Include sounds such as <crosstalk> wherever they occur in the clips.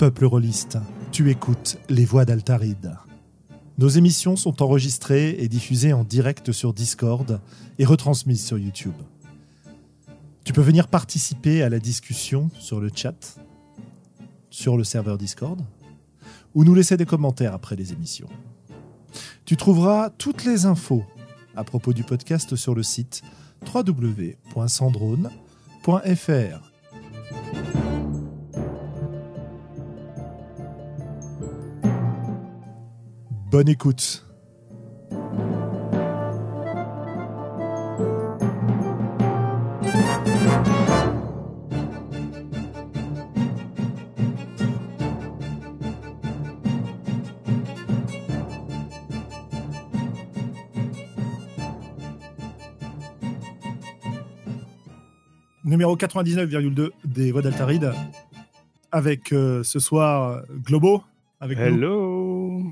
Peuple rôliste, tu écoutes les voix d'Altaride. Nos émissions sont enregistrées et diffusées en direct sur Discord et retransmises sur YouTube. Tu peux venir participer à la discussion sur le chat, sur le serveur Discord, ou nous laisser des commentaires après les émissions. Tu trouveras toutes les infos à propos du podcast sur le site www.sandrone.fr. Bonne écoute. Numéro 99,2 des voix d'Altaride. Avec euh, ce soir Globo. Avec nous. Hello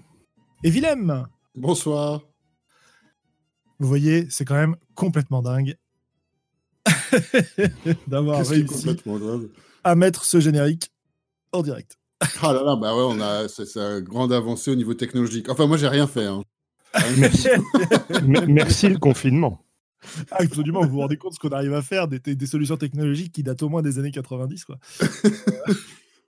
Et Willem. Bonsoir. Vous voyez, c'est quand même complètement dingue <laughs> d'avoir réussi dingue à mettre ce générique en direct. Ah là là, bah ouais, on a, c'est, c'est une grande avancée au niveau technologique. Enfin, moi, j'ai rien fait. Hein. Merci. <laughs> Me- Merci le confinement. <laughs> Ah, absolument, vous vous rendez compte de ce qu'on arrive à faire, des, des solutions technologiques qui datent au moins des années 90. Quoi. <laughs>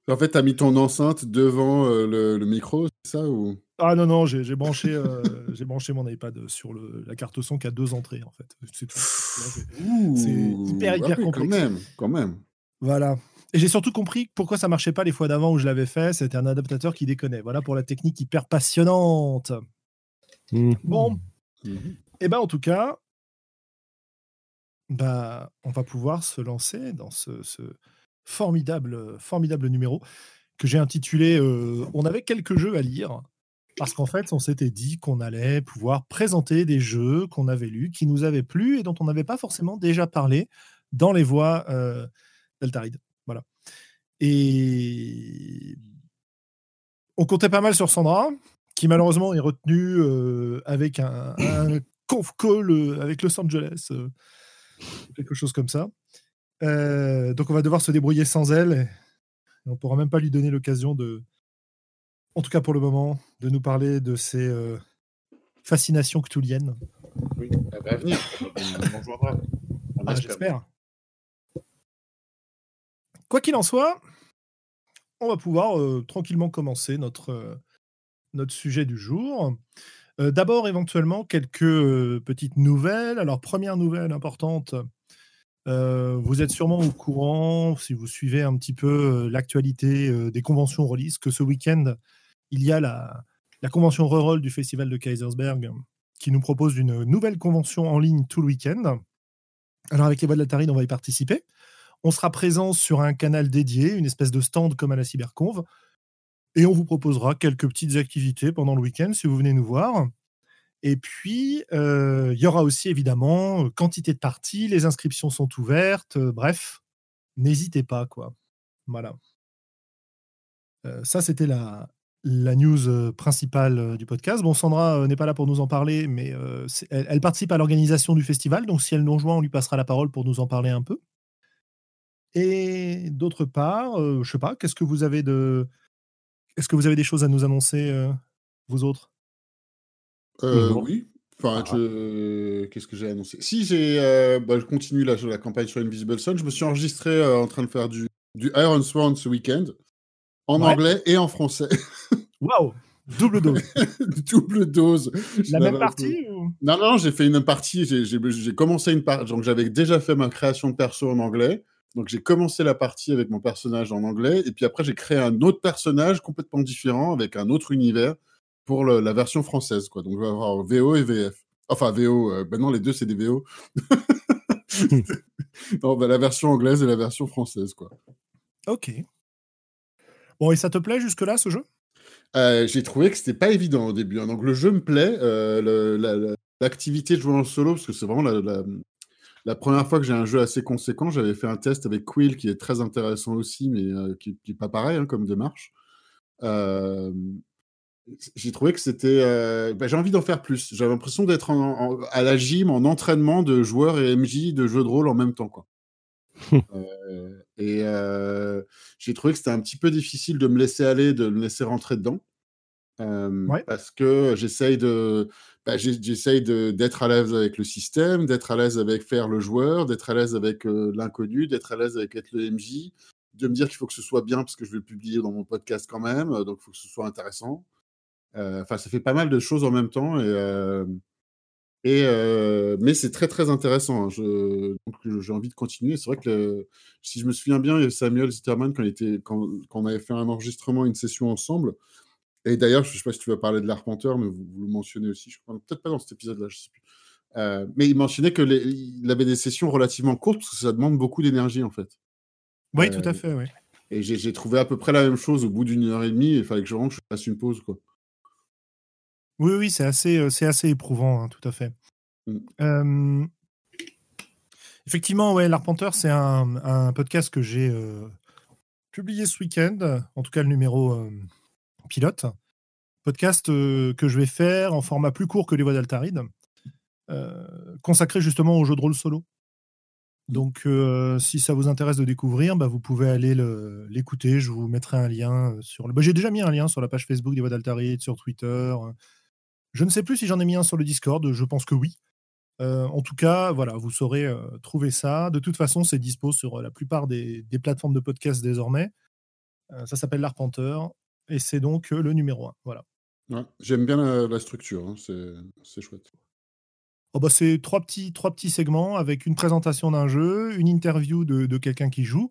En fait, t'as mis ton enceinte devant euh, le, le micro, c'est ça ou... Ah non, non, j'ai branché, euh, <laughs> j'ai branché mon iPad sur le, la carte son qui a deux entrées, en fait. C'est hyper, hyper Ah oui, complexe. Quand même, quand même. Voilà. Et j'ai surtout compris pourquoi ça marchait pas les fois d'avant où je l'avais fait. C'était un adaptateur qui déconnait. Voilà pour la technique hyper passionnante. Hmm. Bon, Mhm. et ben en tout cas, bah, on va pouvoir se lancer dans ce, ce formidable, formidable numéro que j'ai intitulé euh, On avait quelques jeux à lire. Parce qu'en fait, on s'était dit qu'on allait pouvoir présenter des jeux qu'on avait lus, qui nous avaient plu et dont on n'avait pas forcément déjà parlé dans les voix euh, d'Altaride. Voilà. Et on comptait pas mal sur Sandra, qui malheureusement est retenue euh, avec un, un <coughs> conf call euh, avec Los Angeles, quelque chose comme ça. Euh, donc on va devoir se débrouiller sans elle. Et on pourra même pas lui donner l'occasion de, en tout cas pour le moment, de nous parler de ses euh, fascinations cthulhiennes. Oui, elle va venir. Ah, espère. J'espère. Quoi qu'il en soit, on va pouvoir euh, tranquillement commencer notre, notre sujet du jour. Euh, D'abord, éventuellement, quelques euh, petites nouvelles. Alors, première nouvelle importante, euh, vous êtes sûrement au courant, si vous suivez un petit peu l'actualité des conventions release, que ce week-end, il y a la, la convention Reroll du Festival de Kaisersberg qui nous propose une nouvelle convention en ligne tout le week-end. Alors avec les voix de la Taride, on va y participer. On sera présent sur un canal dédié, une espèce de stand comme à la Cyberconve. Et on vous proposera quelques petites activités pendant le week-end si vous venez nous voir. Et puis, euh, il y aura aussi évidemment euh, quantité de parties, les inscriptions sont ouvertes, euh, bref, n'hésitez pas, quoi. Voilà. Ça, c'était la, la news principale du podcast. Bon, Sandra n'est pas là pour nous en parler, mais elle, participe à l'organisation du festival, donc si elle nous rejoint, on lui passera la parole pour nous en parler un peu. Et d'autre part, je sais pas, qu'est-ce que vous avez de, est-ce que vous avez des choses à nous annoncer, euh, vous autres? Euh, Non. oui. Enfin, Ah. je... qu'est-ce que j'ai annoncé? Si j'ai, euh, bah, je continue la, la campagne sur Invisible Sun. Je me suis enregistré euh, en train de faire du, du Iron Sworn ce week-end, en Ouais. anglais et en français. <laughs> Waouh, double dose. <laughs> Double dose. La même partie ou- Non, non, j'ai fait une partie. J'ai j'ai- j'ai commencé une partie. Donc, j'avais déjà fait ma création de perso en anglais. Donc, j'ai commencé la partie avec mon personnage en anglais. Et puis après, j'ai créé un autre personnage complètement différent avec un autre univers pour le- la version française. Quoi. Donc, je vais avoir VO et VF. Enfin, VO. euh, ben non, les deux, c'est des VO. <laughs> non, ben, la version anglaise et la version française. Quoi. Ok. Bon, et ça te plaît jusque-là, ce jeu? Euh, j'ai trouvé que c'était pas évident au début. hein. Donc le jeu me plaît, euh, le- la- la- l'activité de jouer en solo, parce que c'est vraiment la, la- première fois que j'ai un jeu assez conséquent. J'avais fait un test avec Quill qui est très intéressant aussi, mais euh, qui n'est pas pareil hein, comme démarche. Euh, j'ai trouvé que c'était. euh, bah, j'ai envie d'en faire plus. J'avais l'impression d'être à la gym, en entraînement de joueurs et MJ de jeux de rôle en même temps. Quoi. Euh, et j'ai trouvé que c'était un petit peu difficile de me laisser aller, de me laisser rentrer dedans. Euh, Ouais. Parce que j'essaye de. bah, j'essaye de- d'être à l'aise avec le système, d'être à l'aise avec faire le joueur, d'être à l'aise avec euh, l'inconnu, d'être à l'aise avec être le MJ, de me dire qu'il faut que ce soit bien parce que je vais le publier dans mon podcast quand même, donc il faut que ce soit intéressant. Enfin, ça fait pas mal de choses en même temps et, et euh, mais c'est très très intéressant. hein. Je, donc j'ai envie de continuer. C'est vrai que le- si je me souviens bien, Samuel Zitterman quand, il était, quand, quand on avait fait un enregistrement, une session ensemble. Et d'ailleurs, je sais pas si tu vas parler de l'Arpenteur, mais vous, vous le mentionnez aussi. Je crois peut-être pas dans cet épisode-là, je sais plus. Euh, mais il mentionnait que les- il avait des sessions relativement courtes parce que ça demande beaucoup d'énergie en fait. Oui, Euh, tout à fait, oui. Et j'ai trouvé à peu près la même chose au bout d'une heure et demie. Il fallait que je rentre, je fasse une pause quoi. Oui, oui, c'est assez, euh, c'est assez éprouvant, hein, tout à fait. Mm. Euh, Effectivement, ouais, l'Arpenteur, c'est un, un podcast que j'ai euh, publié ce week-end, en tout cas le numéro euh, pilote. Podcast euh, que je vais faire en format plus court que les voix d'Altaride, euh, consacré justement au jeu de rôle solo. Donc, euh, si ça vous intéresse de découvrir, bah, vous pouvez aller le- l'écouter. Je vous mettrai un lien sur le. bah, J'ai déjà mis un lien sur la page Facebook des voix d'Altaride, sur Twitter. Je ne sais plus si j'en ai mis un sur le Discord. Je pense que oui. En tout cas, voilà, vous saurez trouver ça. De toute façon, c'est dispo sur la plupart des, des plateformes de podcast désormais. Ça s'appelle l'Arpenteur et c'est donc euh, le numéro 1. Voilà. Ouais, J'aime bien la, la structure, hein, c'est chouette. Oh bah, c'est trois petits, trois petits segments avec une présentation d'un jeu, une interview de, de quelqu'un qui joue,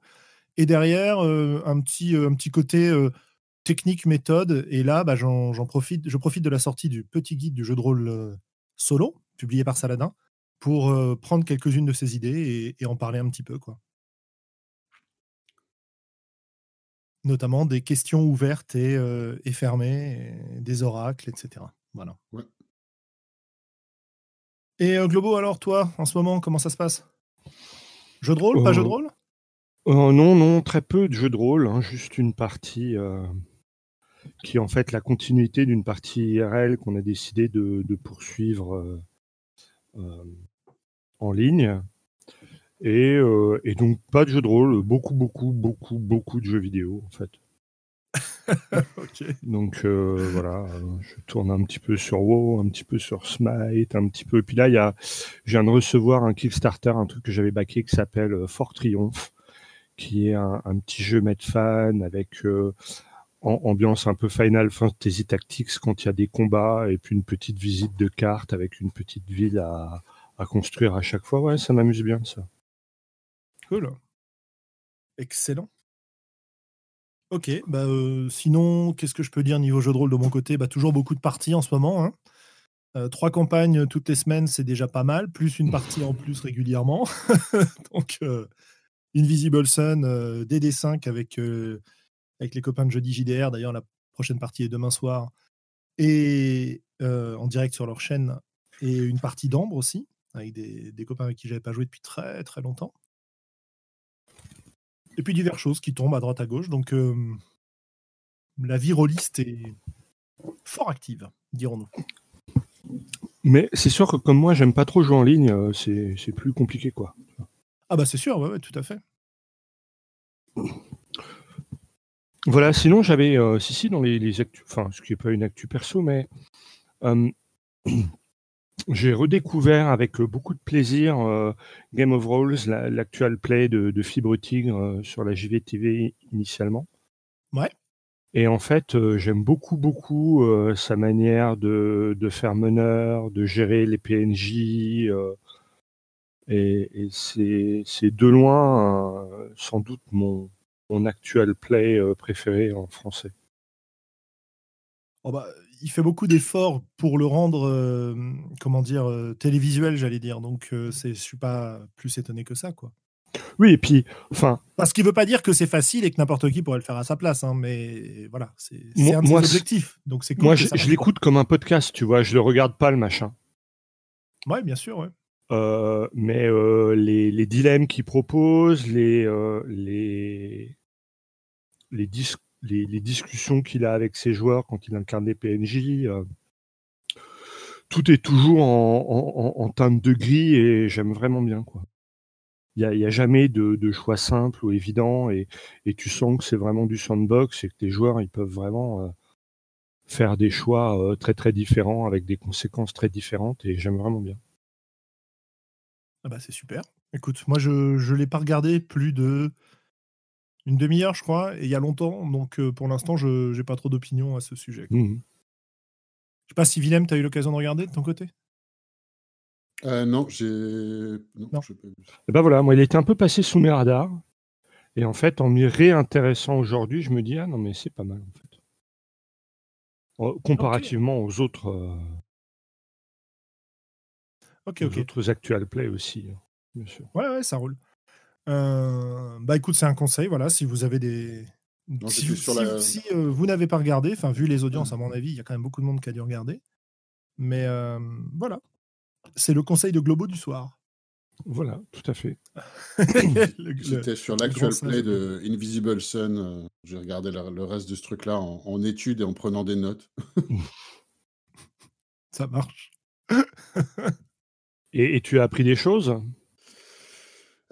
et derrière euh, un, petit, euh, un petit côté euh, technique, méthode. Et là, bah, j'en profite, je profite de la sortie du petit guide du jeu de rôle euh, solo, publié par Saladin, pour prendre quelques-unes de ces idées et, et en parler un petit peu. Quoi. Notamment des questions ouvertes et, euh, et fermées, et des oracles, etc. Voilà. Ouais. Et euh, Globo, alors toi, en ce moment, comment ça se passe? Jeu de rôle, pas Euh, jeu de rôle? Euh, non, non, très peu de jeux de rôle, hein, juste une partie euh, qui est en fait la continuité d'une partie IRL qu'on a décidé de, de poursuivre euh, euh, en ligne. Et, euh, et donc pas de jeux de rôle, beaucoup, beaucoup, beaucoup, beaucoup de jeux vidéo en fait. <laughs> Donc euh, voilà, je tourne un petit peu sur WoW, un petit peu sur Smite, un petit peu. Et puis là, il y a, je viens de recevoir un Kickstarter, un truc que j'avais backé qui s'appelle euh, Fort Triomphe, qui est un, un petit jeu Medfan avec euh, ambiance un peu Final Fantasy Tactics quand il y a des combats et puis une petite visite de carte avec une petite ville à, à construire à chaque fois. Ouais, ça m'amuse bien ça. Cool. Excellent. Ok, bah euh, sinon, qu'est-ce que je peux dire niveau jeu de rôle de mon côté? Bah, Toujours beaucoup de parties en ce moment. hein. Euh, trois campagnes toutes les semaines, c'est déjà pas mal, plus une <laughs> partie en plus régulièrement. <laughs> Donc, euh, Invisible Sun, euh, DD5 avec, euh, avec les copains de jeudi JDR. D'ailleurs, la prochaine partie est demain soir. Et euh, en direct sur leur chaîne. Et une partie d'Ambre aussi, avec des, des copains avec qui j'avais pas joué depuis très très longtemps. Et puis diverses choses qui tombent à droite à gauche. Donc euh, la vie rôliste est fort active, dirons-nous. Mais c'est sûr que comme moi, j'aime pas trop jouer en ligne, euh, c'est c'est plus compliqué quoi. Ah bah c'est sûr, ouais, ouais, tout à fait. Voilà, sinon j'avais, euh, si, si, dans les, les actus, enfin, ce qui n'est pas une actu perso, mais euh, j'ai redécouvert avec euh, beaucoup de plaisir euh, Game of Rolls, la- l'actual play de, de Fibre Tigre euh, sur la JVTV initialement. Ouais. Et en fait, euh, j'aime beaucoup, beaucoup sa manière de, de faire meneur, de gérer les PNJ. et et c'est c'est de loin, sans doute, mon, mon actual play préféré en français. Oh bah, il fait beaucoup d'efforts pour le rendre, euh, comment dire, euh, télévisuel, j'allais dire. Donc euh, c'est, je suis pas plus étonné que ça, quoi. Oui, et puis, enfin, Parce qu'il veut pas dire que c'est facile et que n'importe qui pourrait le faire à sa place, hein, mais voilà, c'est, un de ses objectifs. Donc c'est cool moi, je, l'écoute comme un podcast, tu vois, je le regarde pas le machin. Ouais, bien sûr, ouais. Euh, mais euh, les, les dilemmes qu'il propose, les, euh, les, les dis- les, discussions qu'il a avec ses joueurs quand il incarne des PNJ. euh, tout est toujours en, teinte de gris et j'aime vraiment bien. quoi. Il n'y a, jamais de, choix simple ou évident et, et tu sens que c'est vraiment du sandbox et que tes joueurs ils peuvent vraiment euh, faire des choix euh, très très différents avec des conséquences très différentes et j'aime vraiment bien. Ah bah c'est super. Écoute, moi je ne l'ai pas regardé plus de une demi-heure, je crois, et il y a longtemps, donc euh, pour l'instant, je n'ai pas trop d'opinion à ce sujet. Mhm. Je sais pas si Willem, tu as eu l'occasion de regarder de ton côté? Euh, non, j'ai. Non, Non. Et ben voilà, moi il était un peu passé sous mes radars et en fait en m'y réintéressant aujourd'hui, je me dis ah non mais c'est pas mal en fait. Euh, Comparativement aux autres euh, Ok, aux ok. autres actual play aussi, hein, bien sûr. Ouais, ouais, ça roule. Euh, bah écoute, c'est un conseil, voilà, si vous avez des... si j'étais vous, sur si- la- si, euh, vous n'avez pas regardé, enfin vu les audiences, à mon avis, il y a quand même beaucoup de monde qui a dû regarder. Mais euh, voilà, c'est le conseil de Globo du soir. Voilà, tout à fait. <laughs> J'étais sur l'actual play de- Invisible Sun. J'ai regardé le, le reste de ce truc-là en, en étude et en prenant des notes. <laughs> Ça marche. Et, et tu as appris des choses?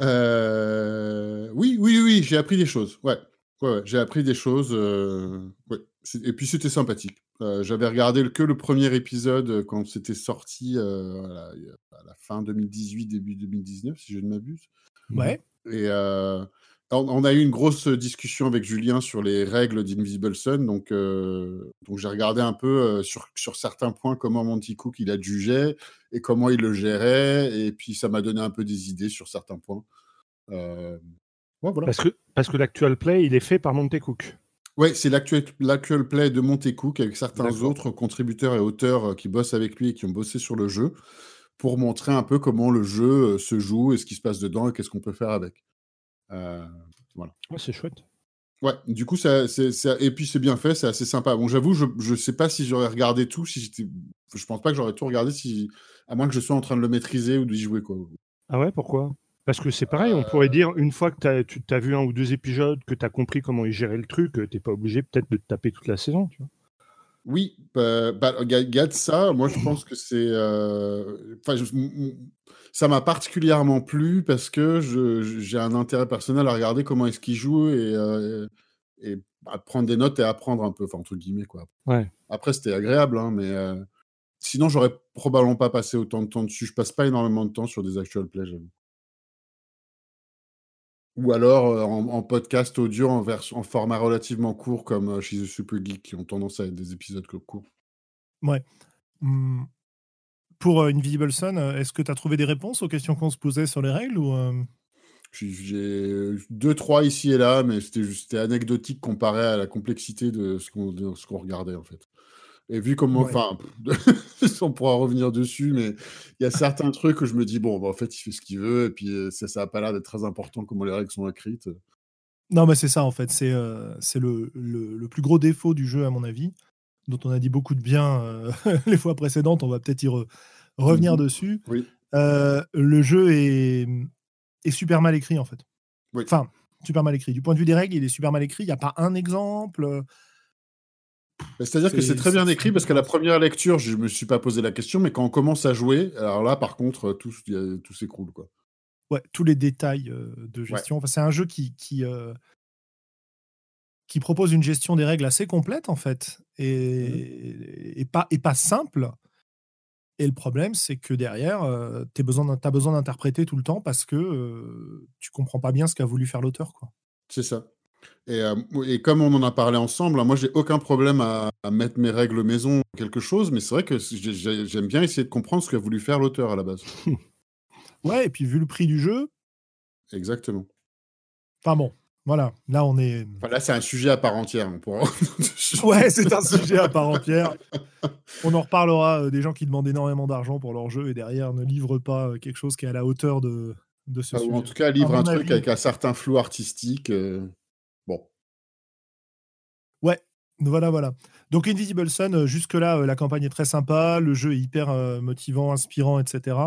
Euh, Oui, oui, oui, j'ai appris des choses. Ouais, ouais, ouais, j'ai appris des choses. euh, ouais. Et puis c'était sympathique. Euh, J'avais regardé que le premier épisode quand c'était sorti à, la, à la fin 2018, début 2019, si je ne m'abuse. Ouais. Et on, a eu une grosse discussion avec Julien sur les règles d'Invisible Sun. Donc, euh, donc j'ai regardé un peu euh, sur, sur certains points comment Monty Cook il a jugeait et comment il le gérait. Et puis ça m'a donné un peu des idées sur certains points. Euh, ouais, voilà. Parce que, parce que l'actual play, il est fait par Montecook. Ouais, c'est l'actuel l'actuel play de Monty Cook avec certains autres contributeurs et auteurs qui bossent avec lui et qui ont bossé sur le jeu pour montrer un peu comment le jeu se joue et ce qui se passe dedans et qu'est-ce qu'on peut faire avec. Euh, Ouais, c'est chouette. Ouais, du coup, ça, c'est, ça- et puis c'est bien fait, c'est assez sympa. Bon, j'avoue, je, je sais pas si j'aurais regardé tout, si j'étais, je pense pas que j'aurais tout regardé si, à moins que je sois en train de le maîtriser ou d'y jouer, quoi. Ah ouais, pourquoi? Parce que c'est pareil, on pourrait dire, une fois que t'as- tu as vu un ou deux épisodes, que tu as compris comment il gérait le truc, euh, t'es pas obligé peut-être de te taper toute la saison. Tu vois Oui, bah, bah, regarde ça, moi je pense que c'est, euh, enfin, je- ça m'a particulièrement plu parce que j'ai un intérêt personnel à regarder comment est-ce qu'il joue et, euh, et à prendre des notes et apprendre un peu, enfin entre guillemets quoi. Ouais. Après, c'était agréable, hein, mais euh, sinon, j'aurais probablement pas passé autant de temps dessus. Je passe pas énormément de temps sur des actual plays, j'avoue. Ou alors euh, en, en podcast audio en, format relativement court, comme euh, chez The Super Geek, qui ont tendance à être des épisodes co- courts. Hmm. Pour euh, Invisible Sun, euh, est-ce que tu as trouvé des réponses aux questions qu'on se posait sur les règles ou euh, J'ai- deux, trois ici et là, mais c'était juste- anecdotique comparé à la complexité de ce qu'on regardait, en fait. Et vu comment, Ouais. enfin, <laughs> on pourra revenir dessus, mais il y a certains trucs où je me dis, bon, bah, en fait, il fait ce qu'il veut, et puis ça, ça a pas l'air d'être très important comment les règles sont écrites. Non, mais c'est ça en fait. C'est euh, le- le plus gros défaut du jeu, à mon avis, dont on a dit beaucoup de bien euh, <laughs> les fois précédentes. On va peut-être y re- revenir Mhm. dessus. Oui. Euh, le jeu est, est super mal écrit en fait. Oui. Enfin, super mal écrit. Du point de vue des règles, il est super mal écrit. Il n'y a pas un exemple. euh, Bah, C'est-à-dire que C'est- très bien écrit parce qu'à la première lecture, je me suis pas posé la question, mais quand on commence à jouer, alors là, par contre, tout, tout s'écroule, quoi. Ouais, tous les détails euh, de gestion. Enfin, c'est un jeu qui, qui, euh, qui propose une gestion des règles assez complète, en fait, et, et, pas, et pas simple. Et le problème, c'est que derrière, tu as besoin d'interpréter tout le temps parce que euh, tu comprends pas bien ce qu'a voulu faire l'auteur. quoi. C'est ça. Et, euh, et comme on en a parlé ensemble, hein, moi j'ai aucun problème à, à mettre mes règles maison ou quelque chose, mais c'est vrai que j'ai- j'ai- j'aime bien essayer de comprendre ce qu'a voulu faire l'auteur à la base. <laughs> Ouais, et puis vu le prix du jeu, Exactement. enfin bon, voilà, là on est. Enfin, là, c'est un sujet à part entière. On pourra... <laughs> Ouais, c'est un sujet à part entière. On en reparlera euh, des gens qui demandent énormément d'argent pour leur jeu et derrière ne livrent pas euh, quelque chose qui est à la hauteur de, de ce Enfin, ou sujet. en tout cas, livre un truc avec un certain flou artistique. euh, Bon. Ouais, voilà, voilà. Donc Invisible Sun, jusque-là, la campagne est très sympa, le jeu est hyper motivant, inspirant, etc.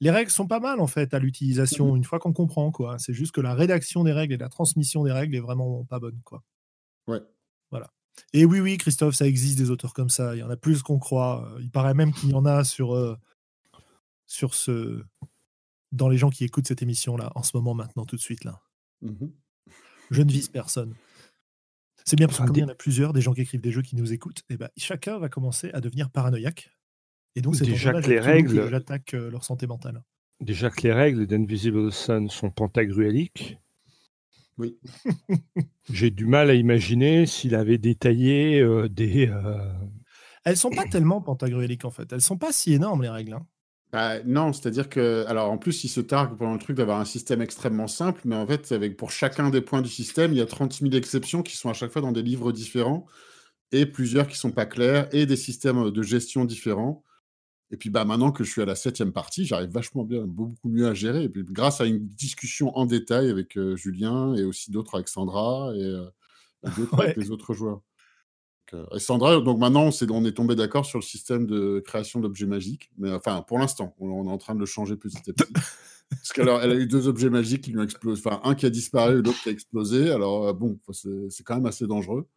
Les règles sont pas mal en fait à l'utilisation une fois qu'on comprend quoi. C'est juste que la rédaction des règles et la transmission des règles est vraiment pas bonne quoi. Ouais. Voilà. Et oui, oui, Christophe, ça existe des auteurs comme ça. Il y en a plus qu'on croit. Il paraît même qu'il y en a sur, euh, sur ce. dans les gens qui écoutent cette émission-là, en ce moment, maintenant, tout de suite, là. Mhm. Je ne vise personne. C'est bien parce que comme il y en a plusieurs, des gens qui écrivent des jeux qui nous écoutent, et ben, chacun va commencer à devenir paranoïaque. Et donc, c'est Déjà que les règles- j'attaque euh, leur santé mentale. Déjà que les règles d'Invisible Sun sont pentagruéliques, Oui. <laughs> j'ai du mal à imaginer s'il avait détaillé euh, des. euh, Elles sont pas tellement pentagruéliques en fait. Elles sont pas si énormes les règles. hein. Bah, non, c'est-à-dire que, alors en plus, il se targue pendant le truc d'avoir un système extrêmement simple, mais en fait, avec, pour chacun des points du système, il y a 30 000 exceptions qui sont à chaque fois dans des livres différents, et plusieurs qui sont pas clairs, et des systèmes de gestion différents. Et puis bah, maintenant que je suis à la septième partie, j'arrive vachement bien, beaucoup mieux à gérer. Et puis grâce à une discussion en détail avec euh, Julien, et aussi d'autres avec Sandra, et, euh, et <laughs> d'autres avec les autres joueurs. Donc, euh, et Sandra, donc maintenant, on, est tombé d'accord sur le système de création d'objets magiques. Mais enfin, pour l'instant, on, on est en train de le changer petit à petit. Parce qu'elle a, elle a eu deux objets magiques qui lui ont explosé. Enfin, un qui a disparu et l'autre qui a explosé. Alors, bon, c'est quand même assez dangereux.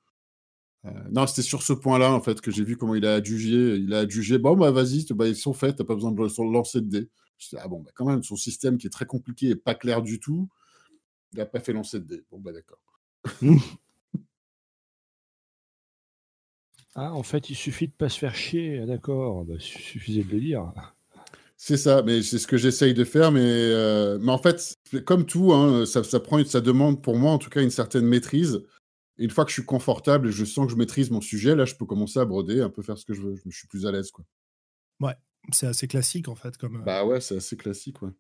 Euh, non, c'était sur ce point-là, en fait, que j'ai vu comment il a adjugé. Il a adjugé, bon, bah vas-y, bah, ils sont faits, t'as pas besoin de lancer de dés. Je dis, ah bon, bah quand même, son système qui est très compliqué et pas clair du tout, il a pas fait lancer de dés. Bon, bah d'accord. <laughs> Ah, en fait, il suffit de pas se faire chier. D'accord, bah, il suffisait de le dire. C'est ça, mais c'est ce que j'essaye de faire. Mais, euh, mais en fait, comme tout, hein, ça, ça, prend, ça demande pour moi, en tout cas, une certaine maîtrise. Et une fois que je suis confortable et je sens que je maîtrise mon sujet, là, je peux commencer à broder, un peu faire ce que je veux. Je suis plus à l'aise. quoi. C'est assez classique en fait. Comme, euh, Bah ouais, c'est assez classique. Ouais.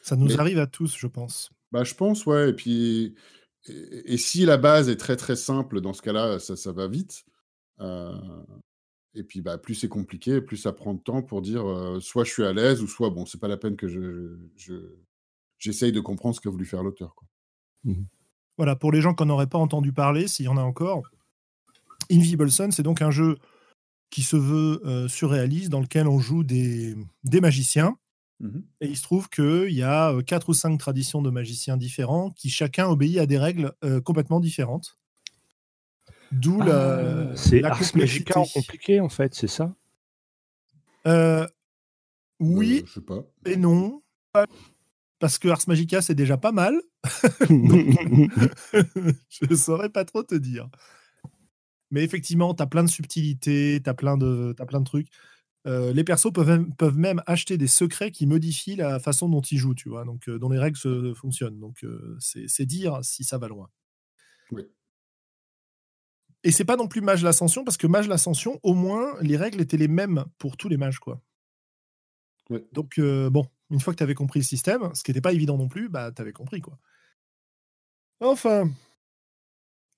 ça nous mais- arrive à tous, je pense. Bah, je pense, ouais. Et puis, et, et si la base est très très simple, dans ce cas-là, ça, ça va vite. Euh, et puis, bah, plus c'est compliqué, plus ça prend de temps pour dire euh, soit je suis à l'aise, ou soit bon, c'est pas la peine que je, je- j'essaye de comprendre ce qu'a voulu faire l'auteur. quoi. Voilà, pour les gens qui n'en auraient pas entendu parler, s'il y en a encore, Invisible Sun, c'est donc un jeu qui se veut euh, surréaliste, dans lequel on joue des, des magiciens. Mhm. Et il se trouve qu'il y a euh, quatre ou cinq traditions de magiciens différents qui chacun obéit à des règles euh, complètement différentes. D'où la, Ah, c'est la Ars Magica en compliqué, en fait, c'est ça? Euh, oui Euh, je sais pas. et non. Parce que Ars Magica, c'est déjà pas mal. <laughs> je ne saurais pas trop te dire. Mais effectivement, tu as plein de subtilités, tu as, plein de t'as plein de trucs. Euh, les persos peuvent même, peuvent même acheter des secrets qui modifient la façon dont ils jouent, tu vois, donc euh, dont les règles se, fonctionnent. Donc euh, c'est c'est dire si ça va loin. Oui. Et c'est pas non plus Mage l'Ascension, parce que Mage l'Ascension, au moins, les règles étaient les mêmes pour tous les mages, quoi. Donc, euh, bon, une fois que tu avais compris le système, ce qui n'était pas évident non plus, bah, tu avais compris, quoi. Enfin,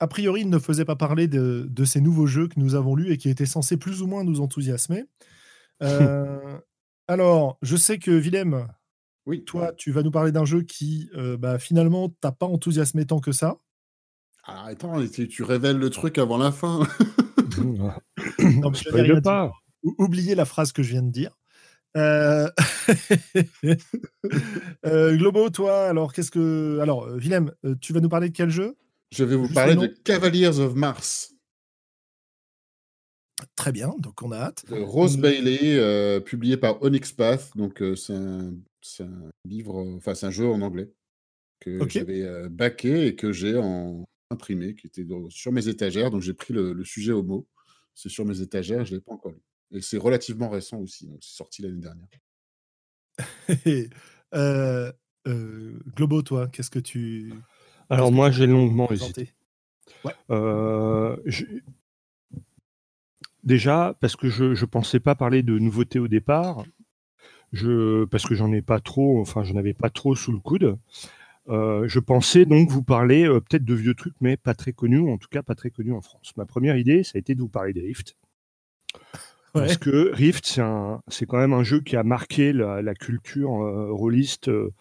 a priori, il ne faisait pas parler de, de ces nouveaux jeux que nous avons lus et qui étaient censés plus ou moins nous enthousiasmer. Euh, <laughs> alors, je sais que Willem, Oui. toi, tu vas nous parler d'un jeu qui, euh, bah, finalement, t'a pas enthousiasmé tant que ça. Ah, attends, tu, tu révèles le truc avant la fin. <laughs> Non, je pas. Ou- Oubliez la phrase que je viens de dire. Euh... <laughs> euh, Globo, toi, alors qu'est-ce que. Alors, euh, Willem, euh, tu vas nous parler de quel jeu? Je vais vous Juste parler le de. Cavaliers of Mars, Très bien, donc on a hâte. de Rose. Bailey, euh, publié par Onyx Path. Donc, c'est un, livre, enfin, c'est un jeu en anglais que j'avais backé et que j'ai en imprimé, qui était sur mes étagères. Donc, j'ai pris le, le sujet au mot. C'est sur mes étagères, je ne l'ai pas encore lu. Et c'est relativement récent aussi, donc c'est sorti l'année dernière. Euh, euh, Globo, toi, qu'est-ce que tu. Alors moi, j'ai longuement hésité. Euh, je- Déjà, parce que je ne pensais pas parler de nouveautés au départ, je, parce que j'en ai pas trop, enfin j'en avais pas trop sous le coude. Euh, je pensais donc vous parler euh, peut-être de vieux trucs, mais pas très connus, ou en tout cas pas très connus en France. Ma première idée, ça a été de vous parler de Rift. Ouais. Parce que Rift, c'est quand même un jeu qui a marqué la, la culture euh, rôliste euh,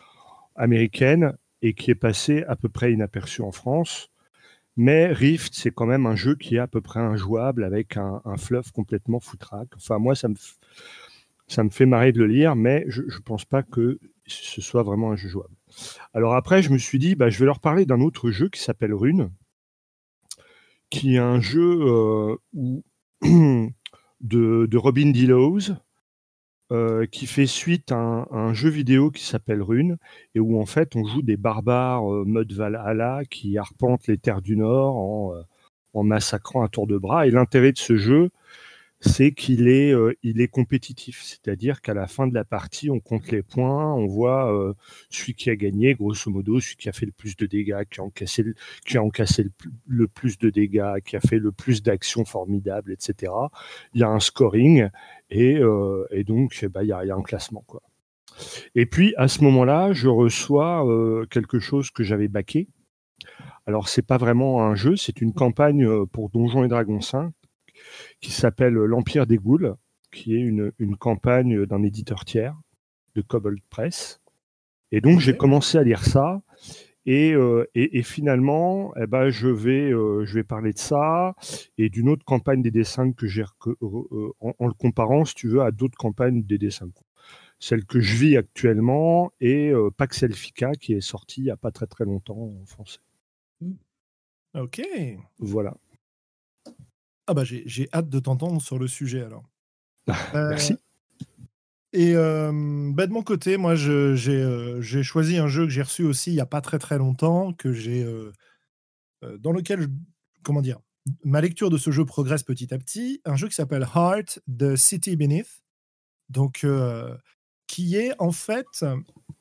américaine et qui est passé à peu près inaperçu en France. Mais Rift, c'est quand même un jeu qui est à peu près injouable avec un, un fluff complètement foutraque. Enfin, moi, ça me, ça me fait marrer de le lire, mais je ne pense pas que ce soit vraiment un jeu jouable. Alors après, je me suis dit, bah, je vais leur parler d'un autre jeu qui s'appelle Rune, qui est un jeu où, <clears throat> de, Robin Delos, qui fait suite à un, jeu vidéo qui s'appelle Rune, et où en fait on joue des barbares mode Valhalla qui arpentent les terres du Nord en, en massacrant à tour de bras. Et l'intérêt de ce jeu, c'est qu'il est, euh, il est compétitif. C'est-à-dire qu'à la fin de la partie, on compte les points, on voit euh, celui qui a gagné, grosso modo, celui qui a fait le plus de dégâts, qui a encaissé le, qui a le, plus de dégâts, qui a fait le plus d'actions formidables, etc. Il y a un scoring et, euh, donc il, y a, il y a un classement. Quoi. Et puis à ce moment-là, je reçois quelque chose que j'avais baqué. Alors c'est pas vraiment un jeu, c'est une campagne pour Donjons et Dragons 5 qui s'appelle L'Empire des Ghouls, qui est une, campagne d'un éditeur tiers de Cobalt Press. Et donc j'ai commencé à lire ça. Et, euh, finalement, eh ben, je, vais, euh, je vais parler de ça et d'une autre campagne des dessins que j'ai euh, en, le comparant, si tu veux, à d'autres campagnes des dessins. Celle que je vis actuellement est Pax Elfica, qui est sortie il n'y a pas très très longtemps en français. Ok. Voilà. Ah bah j'ai hâte de t'entendre sur le sujet alors. Merci. Euh, et bah de mon côté, moi j'ai choisi un jeu que j'ai reçu aussi il n'y a pas très très longtemps, que j'ai dans lequel, comment dire, ma lecture de ce jeu progresse petit à petit. Un jeu qui s'appelle Heart, The City Beneath, donc qui est en fait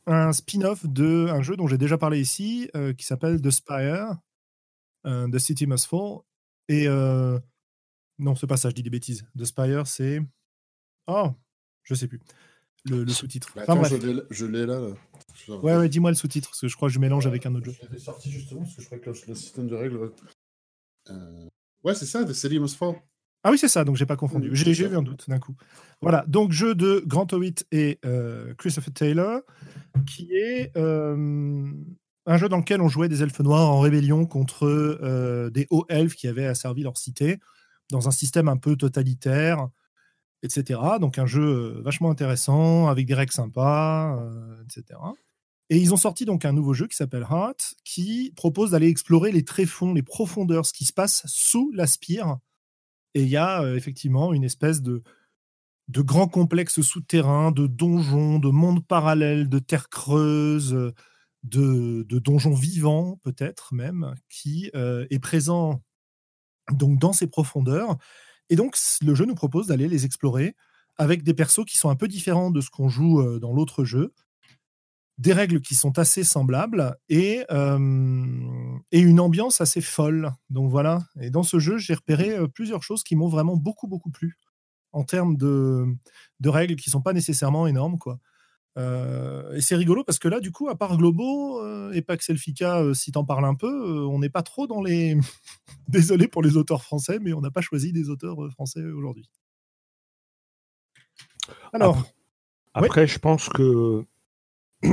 un spin-off de un jeu dont j'ai déjà parlé ici, qui s'appelle The Spire, The City Must Fall. Et non, c'est pas ça, je dis des bêtises. The Spire, c'est. Oh, je sais plus. Le, sous-titre. Bah, enfin, je l'ai là. Ouais, ouais, dis-moi le sous-titre, parce que je crois que je mélange avec un autre jeu. Je sorti justement, parce que je crois que le, système de règles. Euh... Ouais, c'est ça, The City Must Fall. Ah oui, c'est ça, donc j'ai pas confondu. j'ai eu un doute d'un coup. Voilà, donc jeu de Grant Howitt et euh, Christopher Taylor, qui est euh, un jeu dans lequel on jouait des elfes noirs en rébellion contre euh, des hauts elfes qui avaient asservi leur cité dans un système un peu totalitaire, etc. Donc un jeu euh, vachement intéressant, avec des règles sympas, euh, etc. Et ils ont sorti donc un nouveau jeu qui s'appelle Heart, qui propose d'aller explorer les tréfonds, les profondeurs, ce qui se passe sous la spire. Et il y a euh, effectivement une espèce de, de grand complexe souterrain, de donjons, de mondes parallèles, de terres creuses, de, de donjons vivants peut-être même, qui est présent donc dans ces profondeurs. Et donc, le jeu nous propose d'aller les explorer avec des persos qui sont un peu différents de ce qu'on joue euh, dans l'autre jeu, des règles qui sont assez semblables et, et une ambiance assez folle. Donc voilà. Et dans ce jeu, j'ai repéré euh, plusieurs choses qui m'ont vraiment beaucoup, beaucoup plu en termes de, de règles qui sont pas nécessairement énormes. quoi. Euh, et c'est rigolo parce que là, du coup, à part Globo euh, et Pax Elfica, euh, si t'en parles un peu, on n'est pas trop dans les. <laughs> Désolé pour les auteurs français, mais on n'a pas choisi des auteurs français aujourd'hui. Alors. Après, je pense que <clears throat>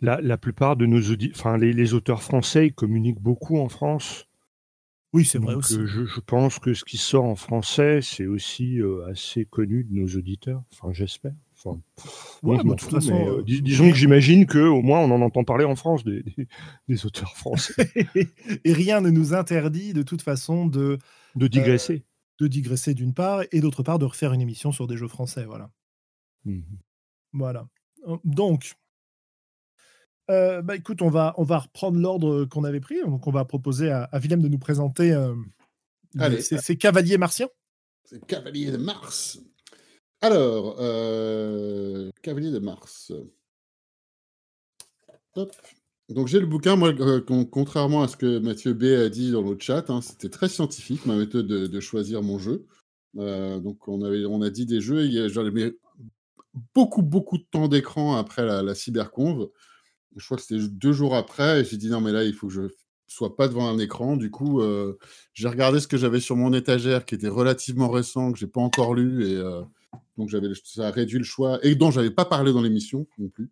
la, plupart de nos enfin, les, auteurs français communiquent beaucoup en France. Oui, c'est vrai aussi. Je, je, pense que ce qui sort en français, c'est aussi assez connu de nos auditeurs. Enfin, j'espère. Bah, de toute façon, euh, disons que j'imagine qu'au moins on en entend parler en France des, des, auteurs français. <laughs> et rien ne nous interdit de toute façon de, de digresser. Euh, de digresser d'une part et d'autre part de refaire une émission sur des jeux français. Voilà. Mmh voilà. Donc, euh, bah écoute, on va, on va reprendre l'ordre qu'on avait pris. Donc, on va proposer à, à Willem de nous présenter ces, cavaliers martiens. Ces cavaliers de Mars. Alors, euh, Cavalier de Mars. Donc j'ai le bouquin, moi, euh, contrairement à ce que Mathieu B a dit dans le chat, hein, c'était très scientifique ma méthode de, choisir mon jeu. Euh, donc on, avait, on a dit des jeux, j'en ai beaucoup, beaucoup de temps d'écran après la, la cyberconve. Je crois que c'était deux jours après, et j'ai dit non mais là il faut que je sois pas devant un écran. Du coup, j'ai regardé ce que j'avais sur mon étagère qui était relativement récent, que j'ai pas encore lu, et donc j'avais ça a réduit le choix et dont j'avais pas parlé dans l'émission non plus.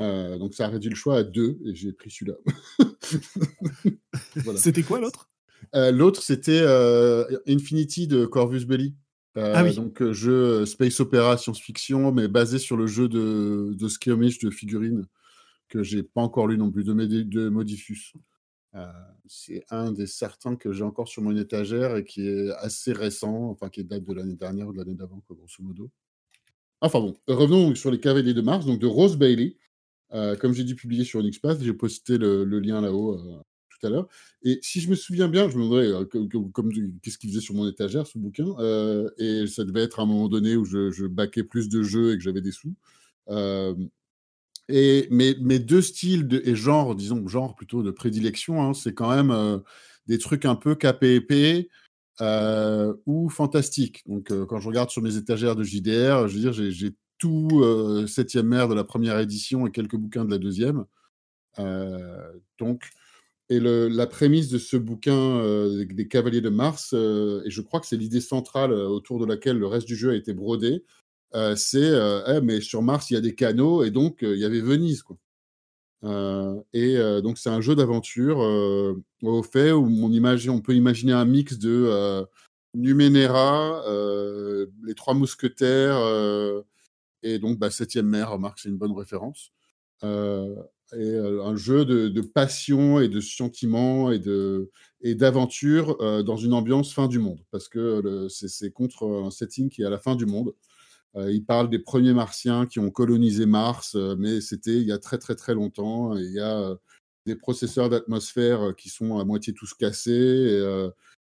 Euh, donc ça a réduit le choix à deux et j'ai pris celui-là. <laughs> C'était quoi l'autre? Euh, L'autre c'était euh, Infinity de Corvus Belli. ah oui. Donc jeu space opéra science-fiction mais basé sur le jeu de, de skirmish de figurines que j'ai pas encore lu non plus de, de Modifus. C'est un des certains que j'ai encore sur mon étagère et qui est assez récent, enfin qui date de l'année dernière ou de l'année d'avant, grosso modo. Enfin bon, revenons sur les Cavaliers de Mars, donc de Rose Bailey. comme j'ai dit publié sur Unixpath, j'ai posté le, lien là-haut tout à l'heure. Et si je me souviens bien, je me demandais qu'est-ce qu'il faisait sur mon étagère, ce bouquin. et ça devait être à un moment donné où je, je baquais plus de jeux et que j'avais des sous. Et mes, deux styles et genre, disons, genre plutôt de prédilection, hein, c'est quand même euh, des trucs un peu KPP euh, ou fantastique. Donc, euh, quand je regarde sur mes étagères de JDR, je veux dire, j'ai tout septième mer de la première édition et quelques bouquins de la deuxième. donc, et la prémisse de ce bouquin des Cavaliers de Mars, et je crois que c'est l'idée centrale autour de laquelle le reste du jeu a été brodé, euh, c'est euh, eh, mais sur Mars il y a des canaux et donc euh, il y avait Venise quoi. et donc c'est un jeu d'aventure au fait où on, peut imaginer un mix de Numenera, les Trois Mousquetaires et donc bah, Septième Mer, remarque c'est une bonne référence. et un jeu de, de, passion et de sentiment et de et d'aventure dans une ambiance fin du monde parce que c'est contre un setting qui est à la fin du monde. Euh, il parle des premiers martiens qui ont colonisé Mars, euh, mais c'était il y a très très très longtemps. il y a euh, des processeurs d'atmosphère qui sont à moitié tous cassés.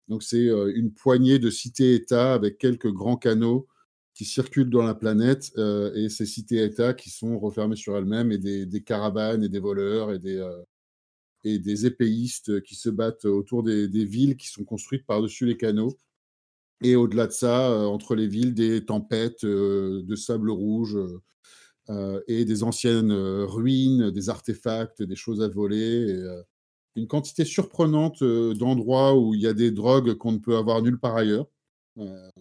donc c'est une poignée de cités-États avec quelques grands canaux qui circulent dans la planète et ces cités-États qui sont refermées sur elles-mêmes et des, caravanes et des voleurs et des, et des épéistes qui se battent autour des villes qui sont construites par-dessus les canaux. Et au-delà de ça, euh, entre les villes, des tempêtes euh, de sable rouge euh, et des anciennes ruines, des artefacts, des choses à voler. une quantité surprenante d'endroits où il y a des drogues qu'on ne peut avoir nulle part ailleurs.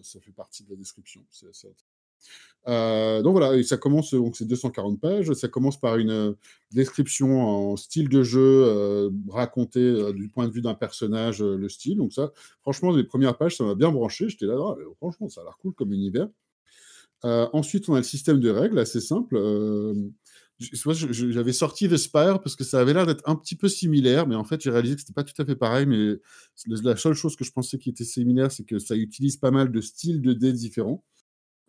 ça fait partie de la description. C'est euh, donc voilà, ça commence, donc c'est 240 pages. Ça commence par une euh, description en style de jeu euh, raconté du point de vue d'un personnage, le style. Donc ça, franchement, les premières pages, ça m'a bien branché. J'étais là, ah, franchement, ça a l'air cool comme univers. ensuite, on a le système de règles assez simple. J'avais sorti The Spire parce que ça avait l'air d'être un petit peu similaire, mais en fait, j'ai réalisé que c'était pas tout à fait pareil. Mais la seule chose que je pensais qui était similaire, c'est que ça utilise pas mal de styles de dés différents.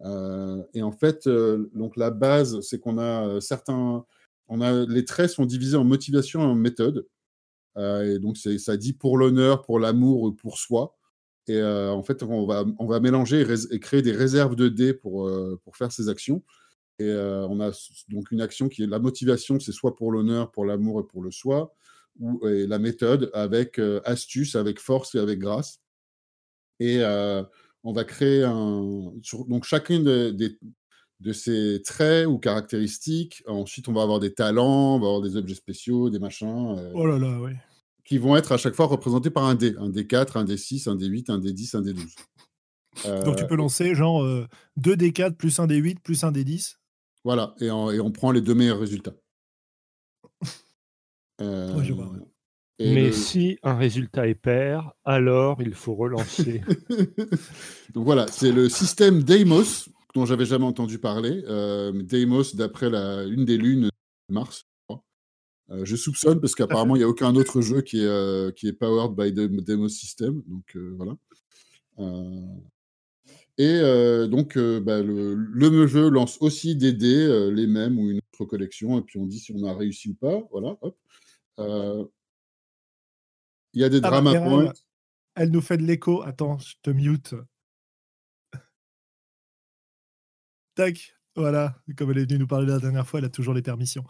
Euh, et en fait, euh, donc la base, c'est qu'on a euh, certains, on a les traits sont divisés en motivation et en méthode. et donc ça dit pour l'honneur, pour l'amour, ou pour soi. Et en fait, on va, on va mélanger et, créer des réserves de dés pour, pour faire ces actions. Et on a donc une action qui est la motivation, c'est soit pour l'honneur, pour l'amour et pour le soi, ou et la méthode avec astuce, avec force et avec grâce. Et on va créer un. Donc, chacun de, de, ces traits ou caractéristiques, ensuite, on va avoir des talents, on va avoir des objets spéciaux, des machins. Euh, oh là là, oui. Qui vont être à chaque fois représentés par un dé. Un D4, un D6, un D8, un D10, un D12. Donc, tu peux euh, lancer genre 2 euh, D4 plus un D8 plus un D10 Voilà, et, et on prend les deux meilleurs résultats. je vois, mais si un résultat est pair, alors il faut relancer. <laughs> Donc voilà, c'est le système Deimos, dont j'avais jamais entendu parler. Euh, Deimos, d'après la, une des lunes de Mars. Euh, je soupçonne parce qu'apparemment il n'y a aucun autre jeu qui est, euh, qui est powered by Deimos System. Donc euh, voilà. et donc bah, le, le, jeu lance aussi des dés, les mêmes ou une autre collection, et puis on dit si on a réussi ou pas. Voilà, hop. Il y a des ah, dramas points. Elle nous fait de l'écho. Attends, je te mute. <laughs> Tac. Voilà, comme elle est venue nous parler la dernière fois, elle a toujours les permissions.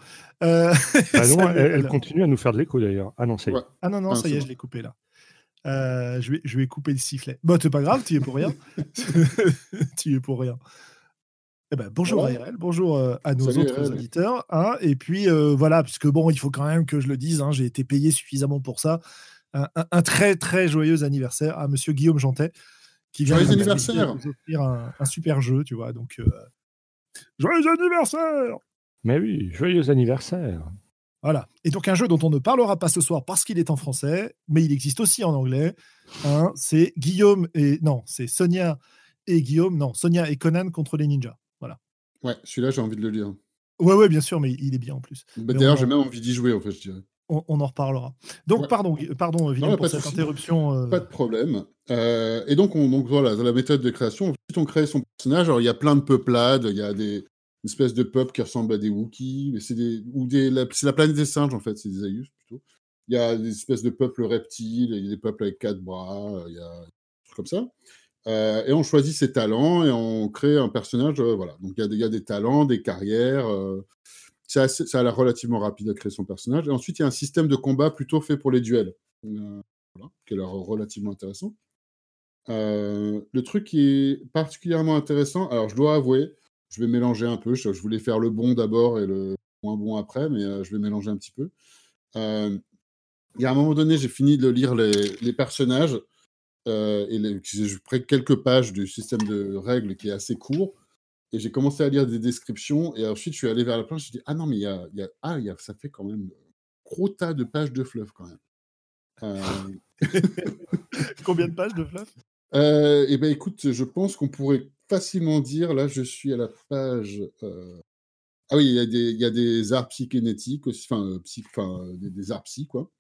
Euh, <laughs> ah non, elle, continue à nous faire de l'écho d'ailleurs. Ah non, ça y est. Ah non, non, ah, ça y est, je l'ai coupé là. Euh, je, vais, je vais couper le sifflet. Bon, c'est pas grave, tu y es pour rien. <laughs> tu y es pour rien. Eh ben, bonjour à bonjour euh, à nos autres auditeurs. Hein, et puis voilà, puisque bon, il faut quand même que je le dise, hein, j'ai été payé suffisamment pour ça un, très très joyeux anniversaire à Monsieur Guillaume Jantet qui vient de nous offrir un, super jeu, tu vois. Donc euh, joyeux anniversaire Mais oui, joyeux anniversaire. Voilà. Et donc un jeu dont on ne parlera pas ce soir parce qu'il est en français, mais il existe aussi en anglais. Hein, c'est Guillaume et non, c'est Sonia et Guillaume, non, Sonia et Conan contre les ninjas. Voilà. Ouais, celui-là j'ai envie de le lire. Ouais, ouais, bien sûr, mais il est bien en plus. Bah, d'ailleurs, j'ai même envie d'y jouer, en fait, je dirais. On, en reparlera. Donc, pardon, pardon, pour cette interruption. Euh. Pas de problème. Euh, et donc, on, donc, voilà, la méthode de création, ensuite, on crée son personnage. Alors, il y a plein de peuplades, il y a des espèces de peuples qui ressemblent à des Wookiees, c'est des, ou des, c'est la planète des singes, en fait, c'est des Ayus plutôt. Il y a des espèces de peuples reptiles, il y a des peuples avec quatre bras, il y a des trucs comme ça. Euh, et on choisit ses talents et on crée un personnage. voilà. Donc il y, y, a des talents, des carrières, ça a l'air relativement rapide à créer son personnage. Et ensuite, il y a un système de combat plutôt fait pour les duels, euh, qui a l'air relativement intéressant. Euh, le truc qui est particulièrement intéressant, alors je dois avouer, je vais mélanger un peu. Je, voulais faire le bon d'abord et le moins bon après, mais euh, je vais mélanger un petit peu. il y a un moment donné, j'ai fini de lire les, personnages et j'ai pris quelques pages du système de règles qui est assez court. Et j'ai commencé à lire des descriptions. Et ensuite, je suis allé vers la planche. Je me dit, ah non, mais il y a, y a, ah, y a, ça fait quand même gros tas de pages de fluff quand même. Euh... <laughs> Combien de pages de fluff <laughs> euh, Eh bien, écoute, je pense qu'on pourrait facilement dire, là, je suis à la page. Euh... Ah oui, il y, a des, y a des arts psychénétiques aussi, enfin, psy, enfin des, des, arts psy, quoi.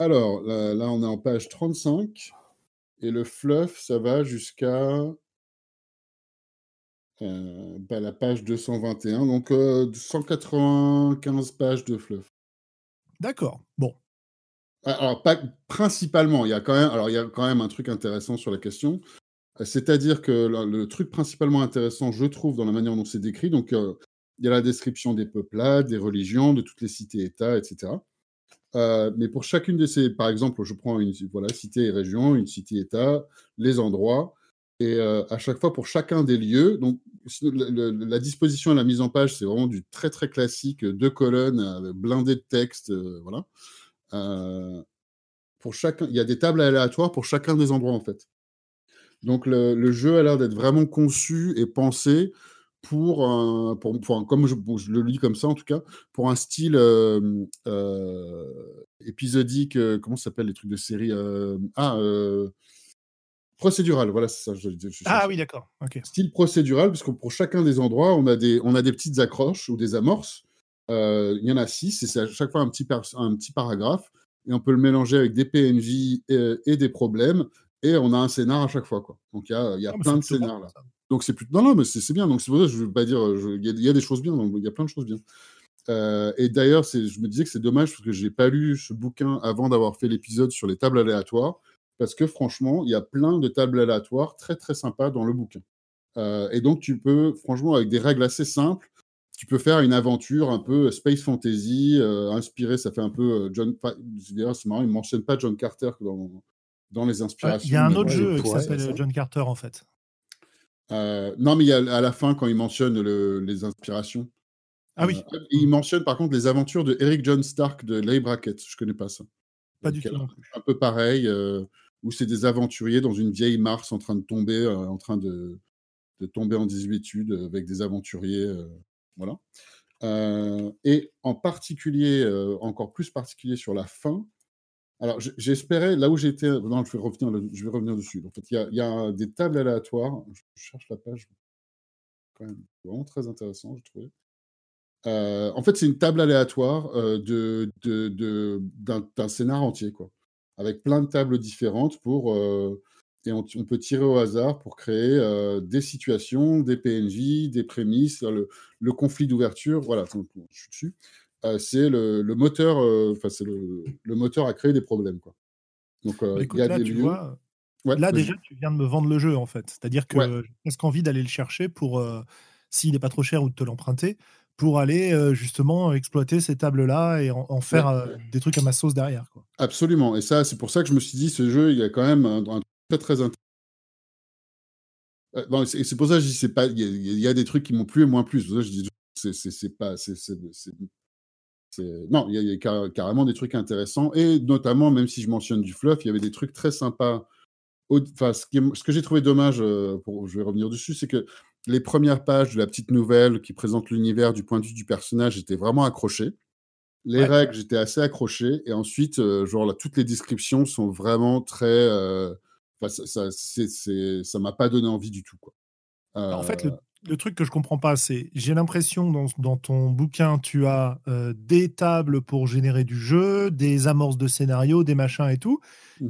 Alors, là, là, on est en page 35. Et le fluff, ça va jusqu'à euh, bah, la page 221, donc 195 pages de fluff. D'accord, bon. Ah, alors, pas, principalement, il y, a quand même, alors, il y a quand même un truc intéressant sur la question. C'est-à-dire que le, truc principalement intéressant, je trouve, dans la manière dont c'est décrit, donc il y a la description des peuplades, des religions, de toutes les cités-États, etc. mais pour chacune de ces, par exemple, je prends une voilà, cité et région, une cité-État, les endroits, et à chaque fois pour chacun des lieux, donc la disposition et la mise en page, c'est vraiment du très très classique, deux colonnes blindées de texte, voilà. pour chacun, il y a des tables aléatoires pour chacun des endroits en fait. Donc le, jeu a l'air d'être vraiment conçu et pensé pour, un, pour, comme je, je, le lis comme ça en tout cas, pour un style épisodique, comment ça s'appelle les trucs de série Ah Procédural, voilà, c'est ça. Je, ah oui, d'accord. Style procédural, parce que pour chacun des endroits, on a des, on a des petites accroches ou des amorces. Euh, il y en a six, et c'est à chaque fois un petit, un petit paragraphe. Et on peut le mélanger avec des PNJ et, des problèmes. Et on a un scénar à chaque fois. Quoi. Donc il y a, y a ah, plein de scénars là. Donc c'est plus. Non, non, mais c'est bien. Donc c'est pour ça que je ne veux pas dire. Il y, a des choses bien. Il y a plein de choses bien. Euh, et d'ailleurs, je me disais que c'est dommage parce que je n'ai pas lu ce bouquin avant d'avoir fait l'épisode sur les tables aléatoires parce que franchement, il y a plein de tables aléatoires très très sympas dans le bouquin. Euh, et donc tu peux, franchement, avec des règles assez simples, tu peux faire une aventure un peu space fantasy, euh, inspirée, ça fait un peu euh, John. D'ailleurs, c'est marrant, il ne mentionne pas John Carter dans, dans les inspirations. Il y a un autre jeu qui s'appelle John Carter en fait. non, mais il y a à la fin quand il mentionne les inspirations. Ah oui. il mentionne par contre les aventures de Eric John Stark de Lay Brackett. Je connais pas ça. Pas du tout. Un peu pareil où c'est des aventuriers dans une vieille Mars en train de tomber, euh, en train de, tomber en désuétude avec des aventuriers. Euh, voilà. Euh, et en particulier, encore plus particulier sur la fin. Alors, j'espérais, là où j'étais, non, je vais revenir, dessus. En fait, il y, a des tables aléatoires. Je cherche la page. Vraiment très intéressant, je trouvais. en fait, c'est une table aléatoire de, de, d'un scénar entier, quoi avec plein de tables différentes pour euh, et on, peut tirer au hasard pour créer euh, des situations, des PNJ, des prémices, le, conflit d'ouverture. Voilà, je suis dessus. Euh, c'est le, moteur, enfin c'est le, moteur à créer des problèmes, quoi. Donc il y a là, des tu vois, là déjà, tu viens de me vendre le jeu en fait. C'est-à-dire que j'ai presque envie d'aller le chercher pour, s'il n'est pas trop cher ou de te l'emprunter, pour aller justement exploiter ces tables-là et en, faire des trucs à ma sauce derrière. Quoi. Absolument. Et ça, c'est pour ça que je me suis dit, ce jeu, il y a quand même un, truc très très intéressant. Euh, c'est pour ça que je dis, c'est pas, il y, a des trucs qui m'ont plu et moins plus. je dis, c'est pas, non, il y, a, carrément des trucs intéressants et notamment, même si je mentionne du fluff, il y avait des trucs très sympas. Enfin, ce, ce que j'ai trouvé dommage, pour, je vais revenir dessus, c'est que les premières pages de la petite nouvelle qui présente l'univers du point de vue du personnage étaient vraiment accrochées. Les règles, j'étais assez accroché. Et ensuite, euh, genre, là, toutes les descriptions sont vraiment très. Euh, ça, ça, m'a pas donné envie du tout. Quoi. Bah, en fait, le, le truc que je comprends pas, c'est j'ai l'impression dans, dans ton bouquin, tu as euh, des tables pour générer du jeu, des amorces de scénario, des machins et tout.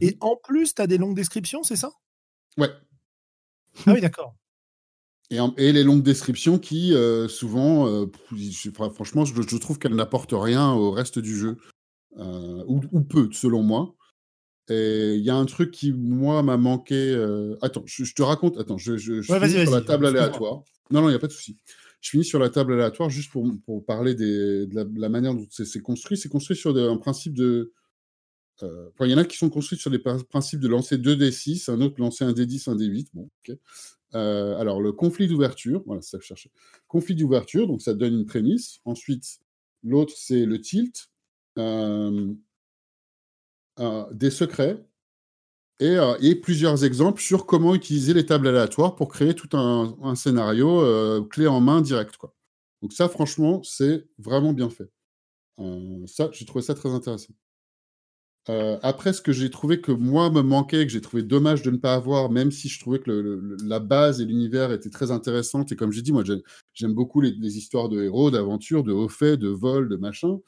Et Mhm. en plus, tu as des longues descriptions, c'est ça? Ouais. Ah oui, d'accord. Et, les longues descriptions qui, euh, souvent, euh, franchement, je, je trouve qu'elles n'apportent rien au reste du jeu. Euh, ou, ou peu, selon moi. Et il y a un truc qui, moi, m'a manqué. Attends, je, je te raconte. Attends, je, je, je Ouais, vas-y, finis sur la table aléatoire. Non, non, il n'y a pas de souci. Je finis sur la table aléatoire juste pour, pour parler des, de, la, de la manière dont c'est construit. C'est construit sur des- un principe de. enfin, il y en a qui sont construits sur des prin- principes de lancer 2d6, un autre lancer un d10, un d8. Bon, ok. Euh, alors, le conflit d'ouverture, voilà, c'est ça que je cherchais. Conflit d'ouverture, donc ça donne une prémisse. Ensuite, l'autre, c'est le tilt. Euh, euh, des secrets et, plusieurs exemples sur comment utiliser les tables aléatoires pour créer tout un, scénario clé en main direct. Donc ça, franchement, c'est vraiment bien fait. Ça, j'ai trouvé ça très intéressant. Euh, après, ce que j'ai trouvé que moi me manquait, que j'ai trouvé dommage de ne pas avoir, même si je trouvais que la base et l'univers étaient très intéressantes, et comme j'ai dit, moi j'ai- j'aime beaucoup les, histoires de héros, d'aventures, de hauts faits, de vols, de machin.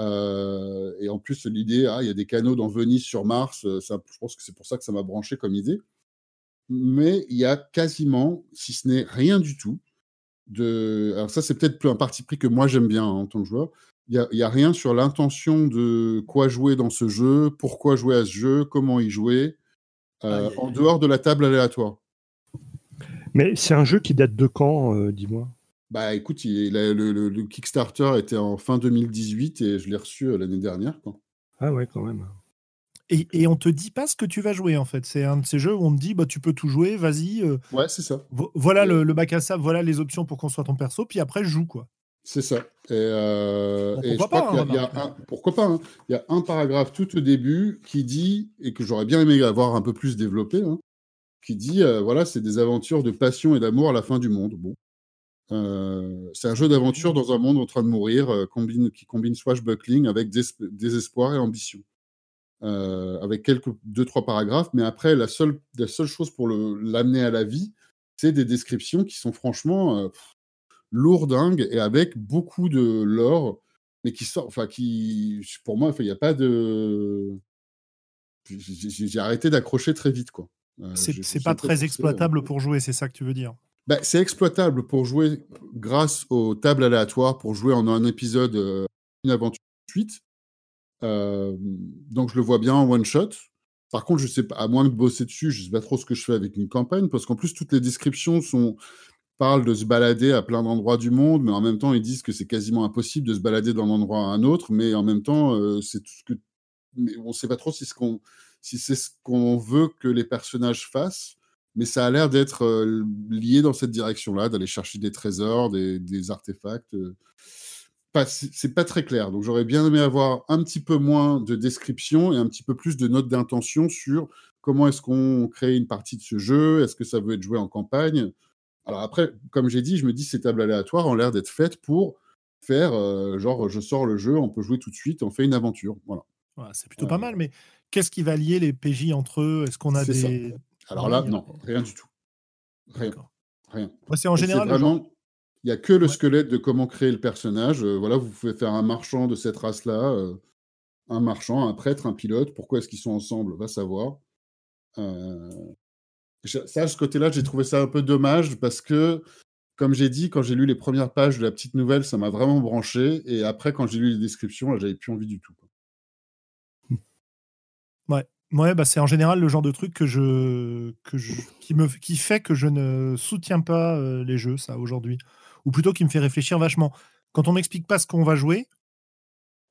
Euh, et en plus, l'idée, ah, il y a des canaux dans Venise sur Mars, euh, je pense que c'est pour ça que ça m'a branché comme idée. Mais il y a quasiment, si ce n'est rien du tout, de. Alors, ça, c'est peut-être plus un parti pris que moi j'aime bien hein, en tant que joueur. Il n'y a, il y a rien sur l'intention de quoi jouer dans ce jeu, pourquoi jouer à ce jeu, comment y jouer, euh, aïe, en dehors de la table aléatoire. Mais c'est un jeu qui date de quand, euh, dis-moi? Bah écoute, il, il a- le, le- le Kickstarter était en fin 2018 et je l'ai reçu euh, l'année dernière. quoi. Ah ouais, quand même. Et, et on te dit pas ce que tu vas jouer en fait. C'est un de ces jeux où on te dit bah tu peux tout jouer, vas-y. euh, Ouais, c'est ça. vo- voilà le, le bac à sable, voilà les options pour construire ton perso, puis après joue quoi. C'est ça. Et, euh, et je pourquoi crois pas, qu'il y a- hein, il y a remarque. un, pourquoi pas hein. Il y a un paragraphe tout au début qui dit, et que j'aurais bien aimé avoir un peu plus développé, hein, qui dit euh, voilà, c'est des aventures de passion et d'amour à la fin du monde. Bon. Euh, c'est un jeu d'aventure dans un monde en train de mourir, combine, qui combine swashbuckling avec dés- désespoir et ambition. Avec quelques deux trois paragraphes, mais après la seule la seule chose pour l'amener à la vie, c'est des descriptions qui sont franchement pff, lourdingues et avec beaucoup de lore, mais qui sort, enfin qui, pour moi, il n'y a pas de, j'ai- arrêté d'accrocher très vite quoi. Euh, C'est pas très exploitable euh, pour jouer, c'est ça que tu veux dire? bah, c'est exploitable pour jouer grâce aux tables aléatoires, pour jouer en un épisode, euh, une aventure de suite. Donc je le vois bien en one shot. Par contre, je sais pas, à moins de bosser dessus, je sais pas trop ce que je fais avec une campagne, parce qu'en plus toutes les descriptions sont parlent de se balader à plein d'endroits du monde, mais en même temps ils disent que c'est quasiment impossible de se balader d'un endroit à un autre, mais en même temps euh, c'est tout ce que, on sait pas trop si c'est ce qu'on veut que les personnages fassent, mais ça a l'air d'être euh, lié dans cette direction-là, d'aller chercher des trésors, des, artefacts. euh. Pas- c'est pas très clair. Donc j'aurais bien aimé avoir un petit peu moins de description et un petit peu plus de notes d'intention sur comment est-ce qu'on crée une partie de ce jeu, est-ce que ça veut être joué en campagne. Alors après, comme j'ai dit, je me dis ces tables aléatoires ont l'air d'être faites pour faire euh, genre je sors le jeu, on peut jouer tout de suite, on fait une aventure. Voilà. Voilà, c'est plutôt Euh. pas mal, mais qu'est-ce qui va lier les PJ entre eux? Est-ce qu'on a C'est ça. des. Alors là, non, rien du tout. Rien, rien. Moi, c'est en général vraiment, il y a que le Ouais. squelette de comment créer le personnage. Euh, voilà, vous pouvez faire un marchand de cette race-là, euh, un marchand, un prêtre, un pilote. Pourquoi est-ce qu'ils sont ensemble Va savoir. Euh, ça, ce côté-là, j'ai trouvé ça un peu dommage parce que, comme j'ai dit, quand j'ai lu les premières pages de la petite nouvelle, ça m'a vraiment branché. Et après, quand j'ai lu les descriptions, là, j'avais plus envie du tout. quoi. Ouais, bah c'est en général le genre de truc que je, que je, qui me, qui fait que je ne soutiens pas euh, les jeux, ça aujourd'hui, ou plutôt qui me fait réfléchir vachement. Quand on m'explique pas ce qu'on va jouer,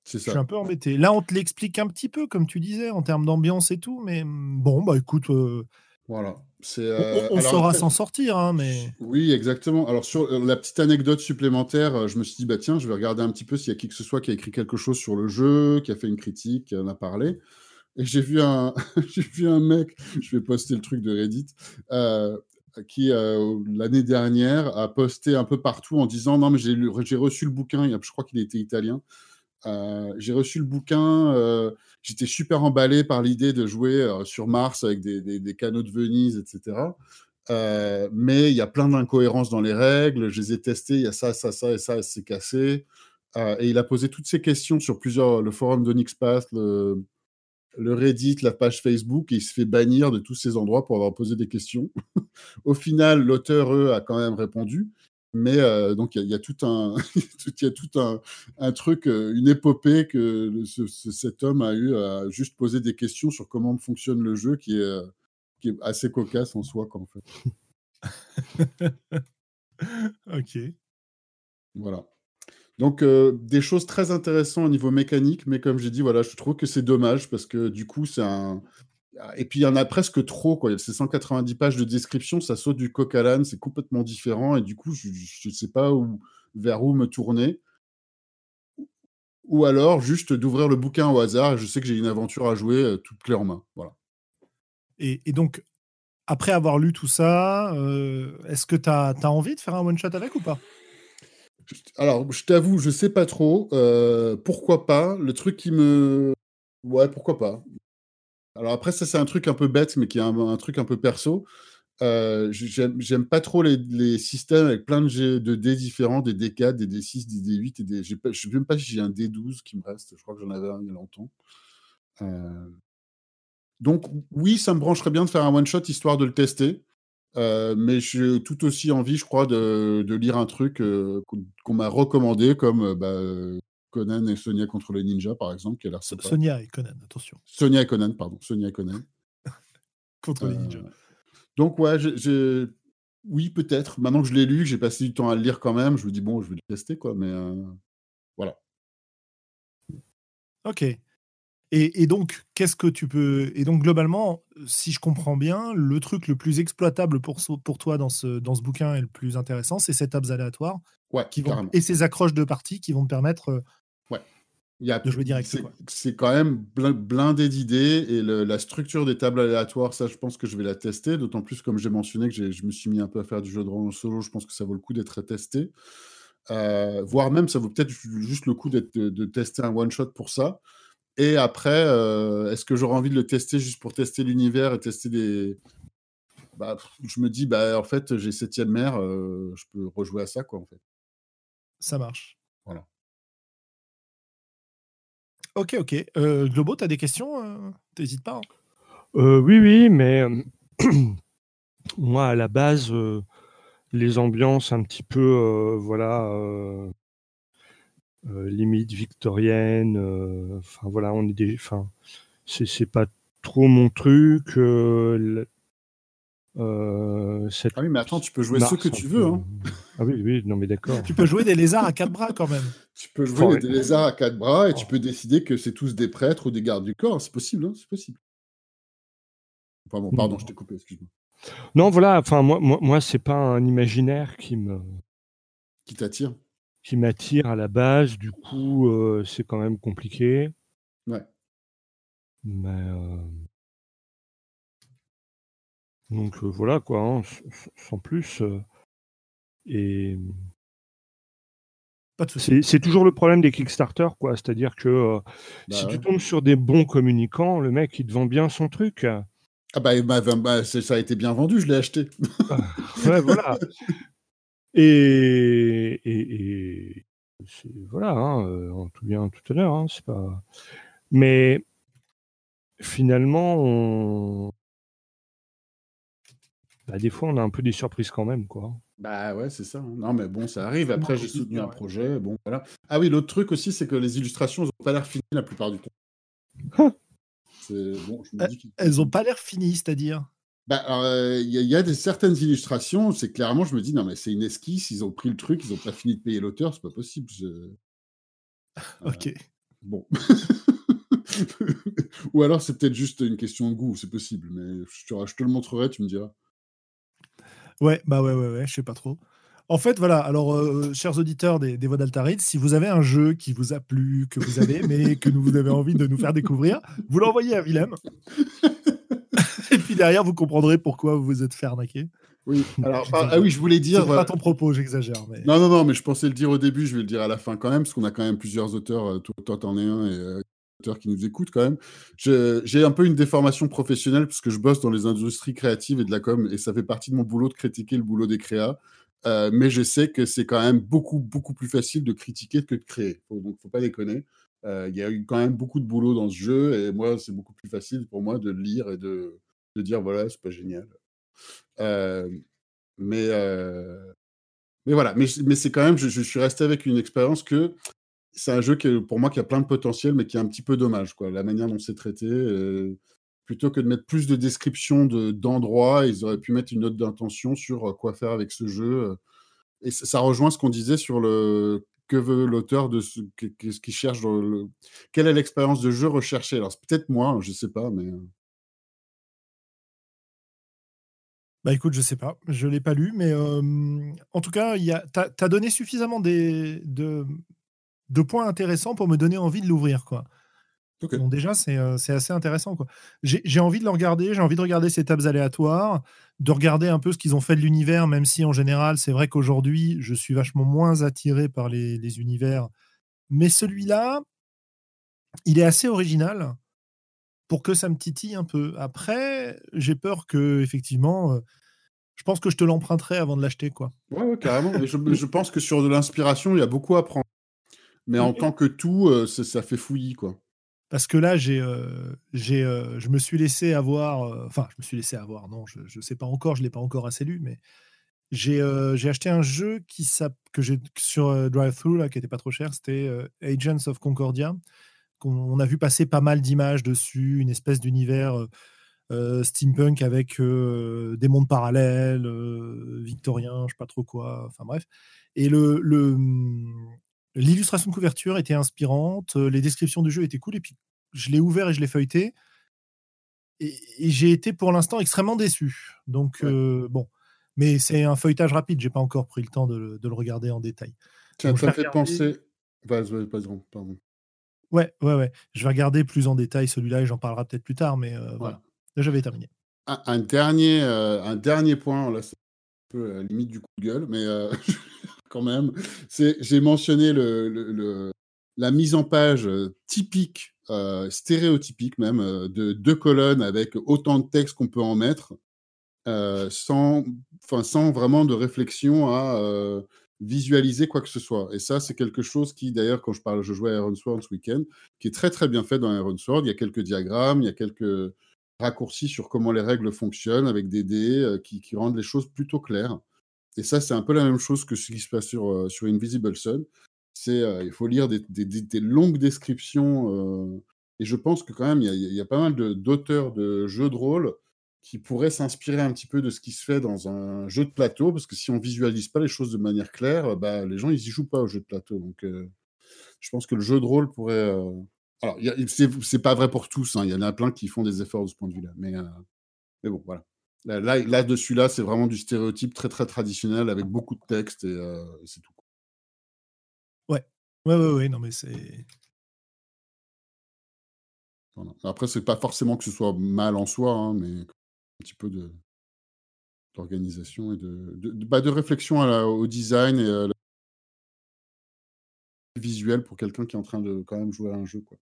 C'est je suis ça. un peu embêté. Là, on te l'explique un petit peu, comme tu disais, en termes d'ambiance et tout, mais mm, bon, bah écoute, euh, Voilà. On, euh, on alors saura s'en sortir, hein, mais Oui, exactement. Alors, sur euh, la petite anecdote supplémentaire, euh, je me suis dit, bah tiens, je vais regarder un petit peu s'il y a qui que ce soit qui a écrit quelque chose sur le jeu, qui a fait une critique, qui en a parlé. Et j'ai vu un, <laughs> j'ai vu un mec, je vais poster le truc de Reddit, euh, qui, l'année dernière, a posté un peu partout en disant, non, mais j'ai reçu le bouquin, je crois qu'il était italien. Euh, j'ai reçu le bouquin, euh, j'étais super emballé par l'idée de jouer euh, sur Mars avec des, des- canaux de Venise, etc. Mais il y a plein d'incohérences dans les règles. Je les ai testés, il y a ça, ça, ça et ça, c'est cassé. Et il a posé toutes ces questions sur plusieurs, le forum d'Onyxpath, le, le Reddit, la page Facebook, et il se fait bannir de tous ces endroits pour avoir posé des questions. <laughs> Au final, l'auteur, eux, a quand même répondu. Mais euh, donc, il y, a tout un, <laughs> il y a tout un, un truc, euh, une épopée que le- ce- ce- cet homme a eu à juste poser des questions sur comment fonctionne le jeu, qui est, euh, qui est assez cocasse en soi, quoi, en fait. <laughs> Ok. Voilà. Donc, euh, des choses très intéressantes au niveau mécanique, mais comme j'ai dit, voilà, je trouve que c'est dommage parce que du coup, c'est un. Et puis, il y en a presque trop, quoi. Ces 190 pages de description, ça saute du coq à l'âne, c'est complètement différent, et du coup, je ne sais pas où, vers où me tourner. Ou alors, juste d'ouvrir le bouquin au hasard, et je sais que j'ai une aventure à jouer euh, toute clé en main. Voilà. Et, et donc, après avoir lu tout ça, euh, est-ce que tu as, envie de faire un one-shot avec ou pas? Alors, je t'avoue, je sais pas trop. euh, pourquoi pas Le truc qui me. Ouais, pourquoi pas Alors après, ça, c'est un truc un peu bête, mais qui est un, truc un peu perso. Euh, j'aime pas trop les, systèmes avec plein de, dés différents, des D4, des D6, des D8 et des. Je sais même pas si j'ai un D12 qui me reste. Je crois que j'en avais un il y a longtemps. Euh, Donc, oui, ça me brancherait bien de faire un one-shot histoire de le tester. Euh, mais j'ai tout aussi envie, je crois, de, lire un truc qu'on m'a recommandé, comme bah, Conan et Sonia contre les ninjas, par exemple, qui a l'air sympa. Sonia et Conan, attention, Sonia et Conan, pardon. Sonia et Conan. <laughs> contre les Euh, ninjas. donc, ouais, j'ai- oui, peut-être. Maintenant que je l'ai lu, que j'ai passé du temps à le lire quand même, je me dis, bon, je vais le tester, quoi. Mais euh, voilà. Ok. Et, et donc, qu'est-ce que tu peux. Et donc, globalement, si je comprends bien, le truc le plus exploitable pour, so- pour toi dans ce, dans ce bouquin et le plus intéressant, c'est ces tables aléatoires Ouais, qui vont, et ces accroches de partie qui vont te permettre. Il y a, de jouer direct, c'est, quand même blin- blindé d'idées et le- la structure des tables aléatoires, ça, je pense que je vais la tester. D'autant plus, comme j'ai mentionné, que je me suis mis un peu à faire du jeu de rôle en solo, je pense que ça vaut le coup d'être testé. Euh, voire même, ça vaut peut-être ju- juste le coup de, de tester un one-shot pour ça. Et après, euh, est-ce que j'aurais envie de le tester juste pour tester l'univers et tester des. Bah, je me dis, bah, en fait, j'ai septième mer, euh, je peux rejouer à ça, quoi, en fait. Ça marche. Ok, ok. Euh, Globo, tu as des questions euh, T'hésites pas. hein? Euh, oui, oui, mais <clears throat> moi, à la base, les ambiances un petit peu, voilà, limite victorienne, enfin voilà, on est des, enfin, c'est pas trop mon truc. Euh, cette Ah oui, mais attends, tu peux jouer ceux Mars que tu veux, hein. Ah oui, oui, non mais d'accord. Tu peux jouer des lézards à quatre bras quand même. <laughs> Tu peux jouer des lézards à quatre bras et tu Oh. peux décider que c'est tous des prêtres ou des gardes du corps. C'est possible, hein, c'est possible. Enfin bon, pardon, je t'ai coupé, excuse-moi. Non, voilà, enfin moi, moi, moi c'est pas un imaginaire qui me Qui t'attire qui m'attire à la base. Du coup, euh, c'est quand même compliqué. Ouais. Mais euh, donc euh, voilà quoi, hein, sans plus. euh, et Pas de souci. c'est c'est toujours le problème des Kickstarter, quoi. C'est-à-dire que euh, Bah si ouais. tu tombes sur des bons communicants, le mec il te vend bien son truc. Ah bah, bah, bah, bah, c'est- ça a été bien vendu, je l'ai acheté. Ouais, voilà. <laughs> Et, et, et c'est- voilà, hein, euh, en tout bien tout à l'heure, hein, c'est pas. Mais finalement, on... bah, des fois, on a un peu des surprises quand même, quoi. Bah ouais, c'est ça. hein. Non, mais bon, ça arrive. Après, j'ai soutenu un projet. Bon, voilà. Ah oui, l'autre truc aussi, c'est que les illustrations, elles n'ont pas l'air finies la plupart du temps. C'est bon, je me dis qu'il- Elles ont pas l'air finies, c'est-à-dire? Bah, euh, il y, a- il y a des certaines illustrations, c'est clairement, je me dis, non, mais c'est une esquisse, ils ont pris le truc, ils n'ont pas fini de payer l'auteur, c'est pas possible. je- <laughs> Ok. Bon. <laughs> Ou alors, c'est peut-être juste une question de goût, c'est possible, mais je te, je te le montrerai, tu me diras. Ouais, bah ouais, ouais, ouais, je sais pas trop. En fait, voilà, alors, euh, chers auditeurs des, des Voix d'Altaride, si vous avez un jeu qui vous a plu, que vous avez aimé, <laughs> que vous avez envie de nous faire découvrir, vous l'envoyez à Willem. <laughs> Et puis derrière, vous comprendrez pourquoi vous vous êtes fait arnaquer. Oui, alors, J'exagère. <laughs> ah oui, je voulais C'est dire. pas voilà. ton propos, j'exagère. Mais... Non, non, non, mais je pensais le dire au début, je vais le dire à la fin quand même, parce qu'on a quand même plusieurs auteurs, euh, toi, toi, t'en es un, et qui nous écoutent quand même. J'ai un peu une déformation professionnelle parce que je bosse dans les industries créatives et de la com et ça fait partie de mon boulot de critiquer le boulot des créas. Euh, mais je sais que c'est quand même beaucoup, beaucoup plus facile de critiquer que de créer. Faut, donc, faut pas déconner. Euh, il y a eu quand même beaucoup de boulot dans ce jeu et moi, c'est beaucoup plus facile pour moi de lire et de, de dire voilà, c'est pas génial. Euh, mais, mais voilà, mais, c'est quand même, je, suis resté avec une expérience que c'est un jeu qui, pour moi, qui a plein de potentiel, mais qui est un petit peu dommage, quoi. La manière dont c'est traité. Euh, plutôt que de mettre plus de descriptions d'endroits, ils auraient pu mettre une note d'intention sur euh, quoi faire avec ce jeu. Euh. Et ça, rejoint ce qu'on disait sur le que veut l'auteur de ce qu'il cherche quelle est l'expérience de jeu recherchée. Alors, peut-être moi, je sais pas, mais. Bah écoute, je sais pas, je l'ai pas lu, mais en tout cas, tu as, donné suffisamment de, de points intéressants pour me donner envie de l'ouvrir, quoi. Donc déjà, c'est euh, assez intéressant. J'ai envie de le regarder, j'ai envie de regarder ces tables aléatoires, de regarder un peu ce qu'ils ont fait de l'univers, même si en général, c'est vrai qu'aujourd'hui, je suis vachement moins attiré par les, les univers. Mais celui-là, il est assez original pour que ça me titille un peu. Après, j'ai peur que, effectivement, euh, je pense que je te l'emprunterai avant de l'acheter. quoi. Ouais, ouais carrément. je, je pense que sur de l'inspiration, il y a beaucoup à prendre. Mais en tant que tout, euh, ça fait fouillis, quoi. Parce que là, j'ai, euh, j'ai, euh, je me suis laissé avoir. Enfin, je me suis laissé avoir. Non, je ne sais pas encore. Je l'ai pas encore assez lu, mais j'ai, j'ai acheté un jeu qui que j'ai sur DriveThru là, qui était pas trop cher. C'était Agents of Concordia. On, a vu passer pas mal d'images dessus, une espèce d'univers. steampunk avec des mondes parallèles, victoriens, je sais pas trop quoi, enfin bref. Et le, le, L'illustration de couverture était inspirante, euh, les descriptions du jeu étaient cool, et puis je l'ai ouvert et je l'ai feuilleté. Et, j'ai été pour l'instant extrêmement déçu. Donc, euh, bon. Mais c'est un feuilletage rapide, j'ai pas encore pris le temps de, le regarder en détail. Ça t'a fait penser. Vas-y, pardon. Ouais, ouais, ouais. Je vais regarder plus en détail celui-là et j'en parlerai peut-être plus tard, mais euh, voilà. Là, j'avais terminé. Un, dernier, un dernier point, là, c'est un peu à la limite du coup de gueule, mais <laughs> quand même. J'ai mentionné la mise en page euh, typique, euh, stéréotypique même, euh, de deux colonnes avec autant de texte qu'on peut en mettre, sans, sans vraiment de réflexion à visualiser quoi que ce soit. Et ça, c'est quelque chose qui, d'ailleurs, quand je parle, je jouais à Iron Sword ce week-end, qui est très très bien fait dans Iron Sword. Il y a quelques diagrammes, il y a quelques raccourcis sur comment les règles fonctionnent avec des dés qui, qui rendent les choses plutôt claires. Et ça, c'est un peu la même chose que ce qui se passe sur, euh, sur Invisible Sun. C'est, euh, il faut lire des, longues descriptions. Euh, et je pense que quand même, il y, a pas mal d'auteurs de, jeux de rôle qui pourraient s'inspirer un petit peu de ce qui se fait dans un jeu de plateau, parce que si on visualise pas les choses de manière claire, bah, les gens, ils y jouent pas au jeu de plateau. Donc, je pense que le jeu de rôle pourrait... Alors, c'est pas vrai pour tous, hein. il y en a plein qui font des efforts de ce point de vue-là. Mais, mais bon, voilà. Là, là, dessus là, c'est vraiment du stéréotype très très traditionnel avec beaucoup de texte et, euh, c'est tout. Ouais, ouais, ouais, ouais, non mais c'est. Après, c'est pas forcément que ce soit mal en soi, hein, mais un petit peu de d'organisation et de, de, bah, de réflexion au design et à la visuel pour quelqu'un qui est en train de quand même jouer à un jeu. Quoi.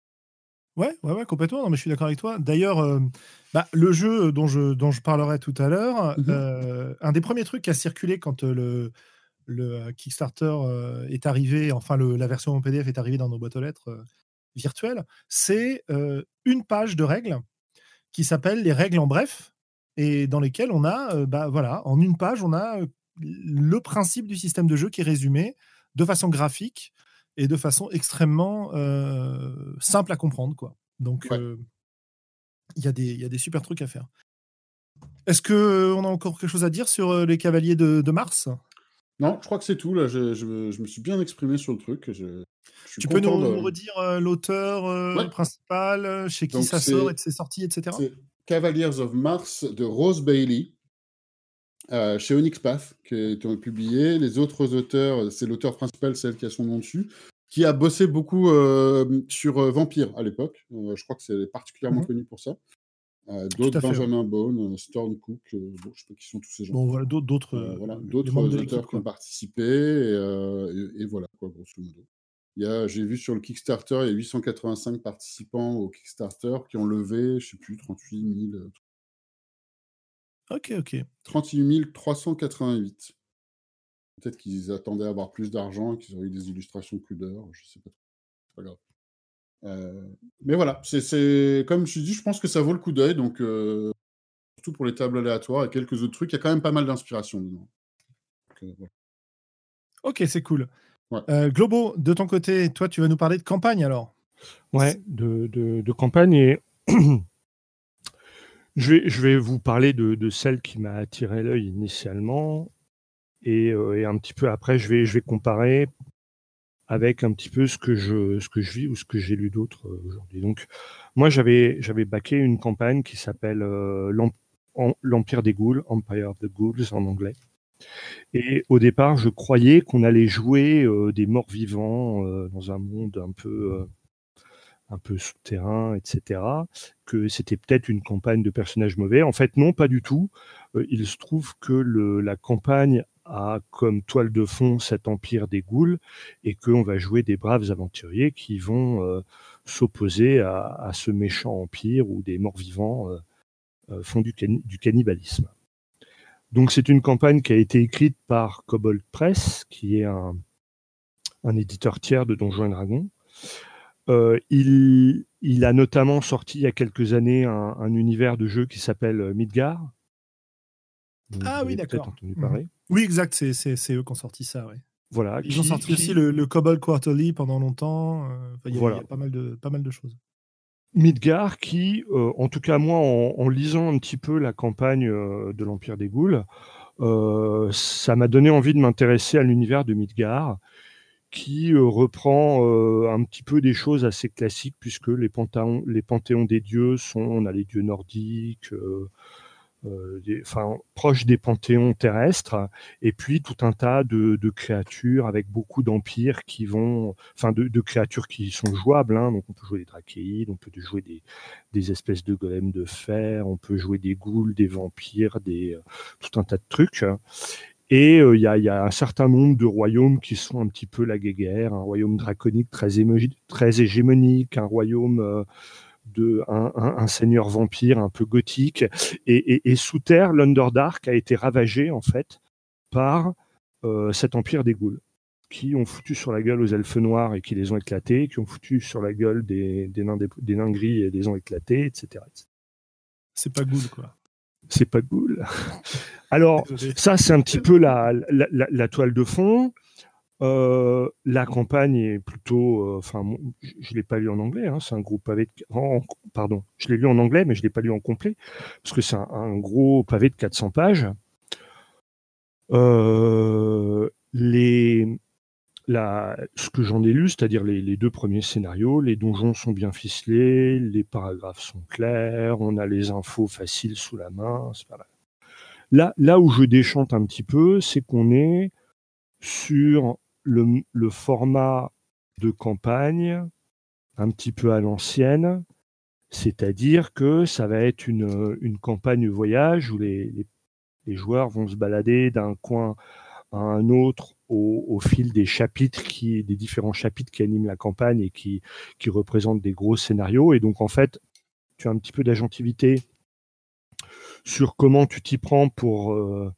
Ouais, ouais, ouais, complètement. Non, mais je suis d'accord avec toi. D'ailleurs, euh, bah, le jeu dont je, dont je parlerai tout à l'heure, mmh euh, un des premiers trucs qui a circulé quand euh, le, le Kickstarter est arrivé, enfin le, la version en PDF est arrivée dans nos boîtes aux lettres virtuelles, c'est une page de règles qui s'appelle les règles en bref, et dans lesquelles on a, bah, voilà, en une page, on a le principe du système de jeu qui est résumé de façon graphique et de façon extrêmement euh, simple à comprendre. Quoi. Donc, euh, il y, a des, y a des super trucs à faire. Est-ce qu'on euh, a encore quelque chose à dire sur les cavaliers de, Mars? Non, je crois que c'est tout. Là, je, je, me suis bien exprimé sur le truc. Je, tu peux nous, redire l'auteur principal, chez qui ça sort et ses sorties, etc. C'est Cavaliers of Mars de Rose Bailey. Euh, chez Onyx Path, qui est publié. Les autres auteurs, c'est l'auteur principal, celle qui a son nom dessus, qui a bossé beaucoup euh, sur euh, Vampire à l'époque. je crois que c'est particulièrement mhm. connu pour ça. d'autres, Benjamin Bone, Storm Cook, bon, je sais pas qui sont tous ces gens. Bon, voilà, d'autres, voilà, auteurs qui ont participé, et, et, voilà, quoi, grosso modo. J'ai vu sur le Kickstarter, il y a 885 participants au Kickstarter qui ont levé, je sais plus, 38 000. Ok, ok. 38 388. Peut-être qu'ils attendaient à avoir plus d'argent, qu'ils auraient eu des illustrations plus d'heures, je sais pas. C'est pas grave. Euh, mais voilà, c'est comme je dis, je pense que ça vaut le coup d'œil, donc euh, surtout pour les tables aléatoires et quelques autres trucs, il y a quand même pas mal d'inspiration dedans. Euh, ok, c'est cool. Globo, de ton côté, toi, tu vas nous parler de campagne alors Ouais, de, de, campagne et <clears throat> je, vais, je vais vous parler de, de celle qui m'a attiré l'œil initialement et, et, un petit peu après, je vais, je vais comparer avec un petit peu ce que je, ce que je vis ou ce que j'ai lu d'autres euh, aujourd'hui. Donc, moi, j'avais, j'avais baqué une campagne qui s'appelle euh, L'Empire des Ghouls, Empire of the Ghouls en anglais. Et au départ, je croyais qu'on allait jouer euh, des morts vivants dans un monde un peu, un peu souterrain, etc. Que c'était peut-être une campagne de personnages mauvais. En fait, non, pas du tout. il se trouve que le, la campagne a comme toile de fond cet empire des ghouls et qu'on va jouer des braves aventuriers qui vont euh, s'opposer à, ce méchant empire où des morts-vivants euh, euh, font du, cannibalisme. Donc c'est une campagne qui a été écrite par Cobalt Press, qui est un, éditeur tiers de Donjons et Dragons. il, a notamment sorti il y a quelques années un, un univers de jeu qui s'appelle Midgar, ah oui, d'accord. Mhm. Oui, exact, c'est eux qui ont sorti ça, ouais. Voilà, Ils ont sorti aussi le, le Cobalt Quarterly pendant longtemps. Euh, il y, a pas mal de, pas mal de choses. Midgar, qui, euh, en tout cas moi, en, lisant un petit peu la campagne euh, de l'Empire des Ghouls, ça m'a donné envie de m'intéresser à l'univers de Midgar, qui reprend un petit peu des choses assez classiques, puisque les, panthéons, les panthéons des dieux sont, on a les dieux nordiques, euh, enfin, proche des panthéons terrestres, et puis tout un tas de, créatures avec beaucoup d'empires qui vont, enfin, de, créatures qui sont jouables. Hein. donc, on peut jouer des drachéides, on peut jouer des, espèces de golems de fer, on peut jouer des ghouls, des vampires, des, euh, tout un tas de trucs. Et euh, il y, a, un certain nombre de royaumes qui sont un petit peu la guéguerre, un royaume draconique très, très hégémonique, un royaume de un, seigneur vampire un peu gothique. Et, sous terre, l'Underdark a été ravagé en fait par euh, cet empire des ghouls qui ont foutu sur la gueule aux elfes noirs et qui les ont éclatés, qui ont foutu sur la gueule des, des, nains, des, nains gris et les ont éclatés, etc. C'est pas ghoul, quoi. C'est pas ghoul. Alors, ça, c'est un petit peu la, la toile de fond. Euh, la campagne est plutôt, euh, enfin, je, ne l'ai pas lu en anglais. Hein, c'est un gros pavé. De, pardon, je l'ai lu en anglais, mais je l'ai pas lu en complet parce que c'est un, gros pavé de 400 pages. Euh, les, la, ce que j'en ai lu, c'est-à-dire les, deux premiers scénarios, les donjons sont bien ficelés, les paragraphes sont clairs, on a les infos faciles sous la main. Là, là où je déchante un petit peu, c'est qu'on est sur le, format de campagne un petit peu à l'ancienne, c'est-à-dire que ça va être une, une campagne voyage où les, les, joueurs vont se balader d'un coin à un autre au, fil des chapitres qui, des différents chapitres qui animent la campagne et qui, qui représentent des gros scénarios. Et donc en fait, tu as un petit peu d'agentivité sur comment tu t'y prends pour, euh,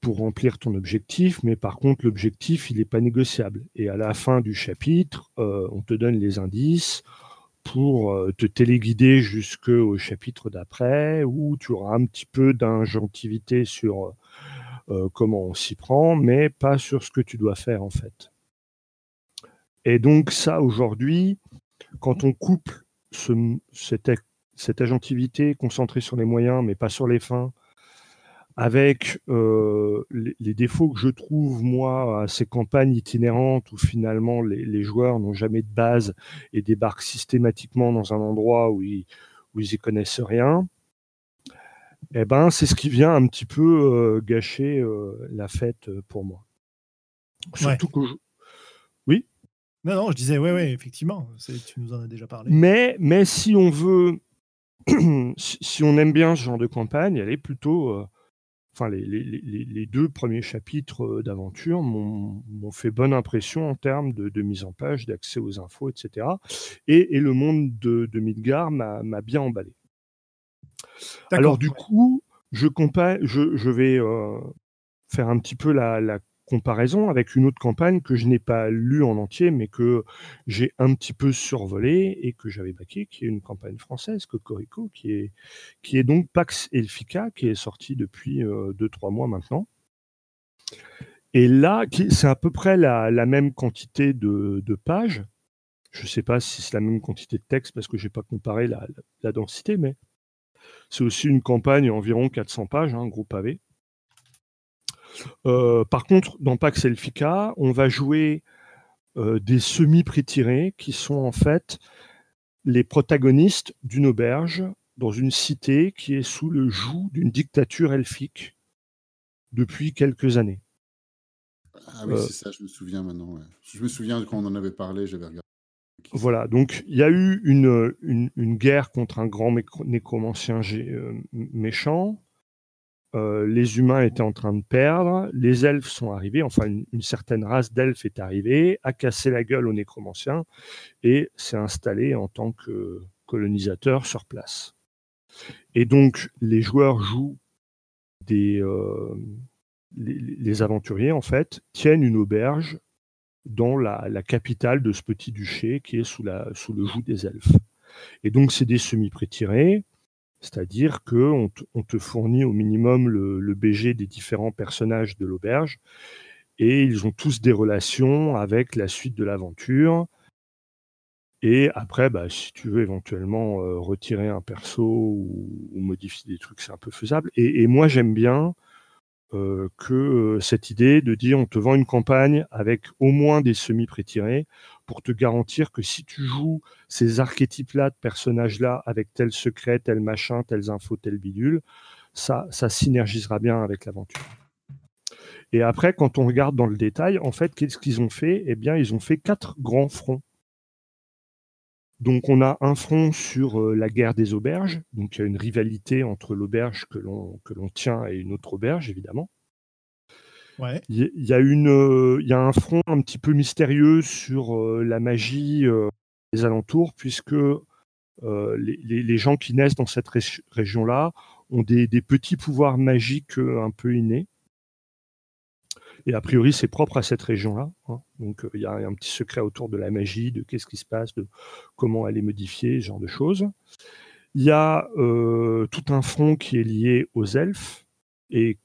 pour remplir ton objectif, mais par contre, l'objectif, il n'est pas négociable. Et à la fin du chapitre, euh, on te donne les indices pour euh, te téléguider jusqu'au chapitre d'après, où tu auras un petit peu d'ingentivité sur euh, comment on s'y prend, mais pas sur ce que tu dois faire en fait. Et donc ça, aujourd'hui, quand on couple ce, cette, cette agentivité concentrée sur les moyens, mais pas sur les fins, avec euh, les, défauts que je trouve, moi, à ces campagnes itinérantes où finalement les, joueurs n'ont jamais de base et débarquent systématiquement dans un endroit où ils, où ils y connaissent rien, eh ben, c'est ce qui vient un petit peu euh, gâcher euh, la fête pour moi. Surtout que Oui? Non, non, je disais, ouais, ouais, effectivement, tu nous en as déjà parlé. Mais, mais si on veut, <clears throat> si on aime bien ce genre de campagne, elle est plutôt enfin les, les, deux premiers chapitres d'aventure m'ont fait bonne impression en termes de, mise en page, d'accès aux infos, etc. Et, le monde de, de Midgar m'a bien emballé. Alors du coup, je, je, je vais faire un petit peu la, la comparaison avec une autre campagne que je n'ai pas lue en entier, mais que j'ai un petit peu survolée et que j'avais baqué, qui est une campagne française, Cocorico, qui est, qui est donc Pax Elfica, qui est sortie depuis 2-3 mois maintenant. Et là, c'est à peu près la, même quantité de, pages. Je ne sais pas si c'est la même quantité de texte parce que je n'ai pas comparé la, densité, mais c'est aussi une campagne environ 400 pages, un hein, gros. Euh, par contre, dans Pax Elfica, on va jouer euh, des semi-prétirés qui sont en fait les protagonistes d'une auberge dans une cité qui est sous le joug d'une dictature elfique depuis quelques années. Ah oui, euh, c'est ça, je me souviens maintenant. Je me souviens quand on en avait parlé, j'avais regardé. Voilà, donc il y a eu une, une, guerre contre un grand nécromancien méchant. Euh, les humains étaient en train de perdre, les elfes sont arrivés, enfin une, certaine race d'elfes est arrivée, a cassé la gueule aux nécromanciens et s'est installé en tant que colonisateur sur place. Et donc les joueurs jouent des... Euh, les, aventuriers, en fait, tiennent une auberge dans la, capitale de ce petit duché qui est sous, la, sous le joug des elfes. Et donc c'est des semi-prétirés, c'est-à-dire qu'on on te fournit au minimum le, BG des différents personnages de l'auberge et ils ont tous des relations avec la suite de l'aventure. Et après, bah, si tu veux éventuellement euh, retirer un perso ou, modifier des trucs, c'est un peu faisable. et moi, j'aime bien euh, que euh, cette idée de dire on te vend une campagne avec au moins des semi-prétirés pour te garantir que si tu joues ces archétypes-là de personnages-là avec tel secret, tel machin, telles infos, tel bidule, ça, ça synergisera bien avec l'aventure. Et après, quand on regarde dans le détail, en fait, qu'est-ce qu'ils ont fait? Eh bien, ils ont fait quatre grands fronts. Donc on a un front sur euh, la guerre des auberges, donc il y a une rivalité entre l'auberge que l'on que l'on tient et une autre auberge évidemment. Il y, a une euh, il y a un front un petit peu mystérieux sur euh, la magie des alentours puisque les, les, gens qui naissent dans cette région-là ont des, des, petits pouvoirs magiques un peu innés. Et a priori, c'est propre à cette région-là. Hein. Donc, euh, il y a un petit secret autour de la magie, de qu'est-ce qui se passe, de comment elle est modifiée, ce genre de choses. Il y a euh, tout un front qui est lié aux elfes et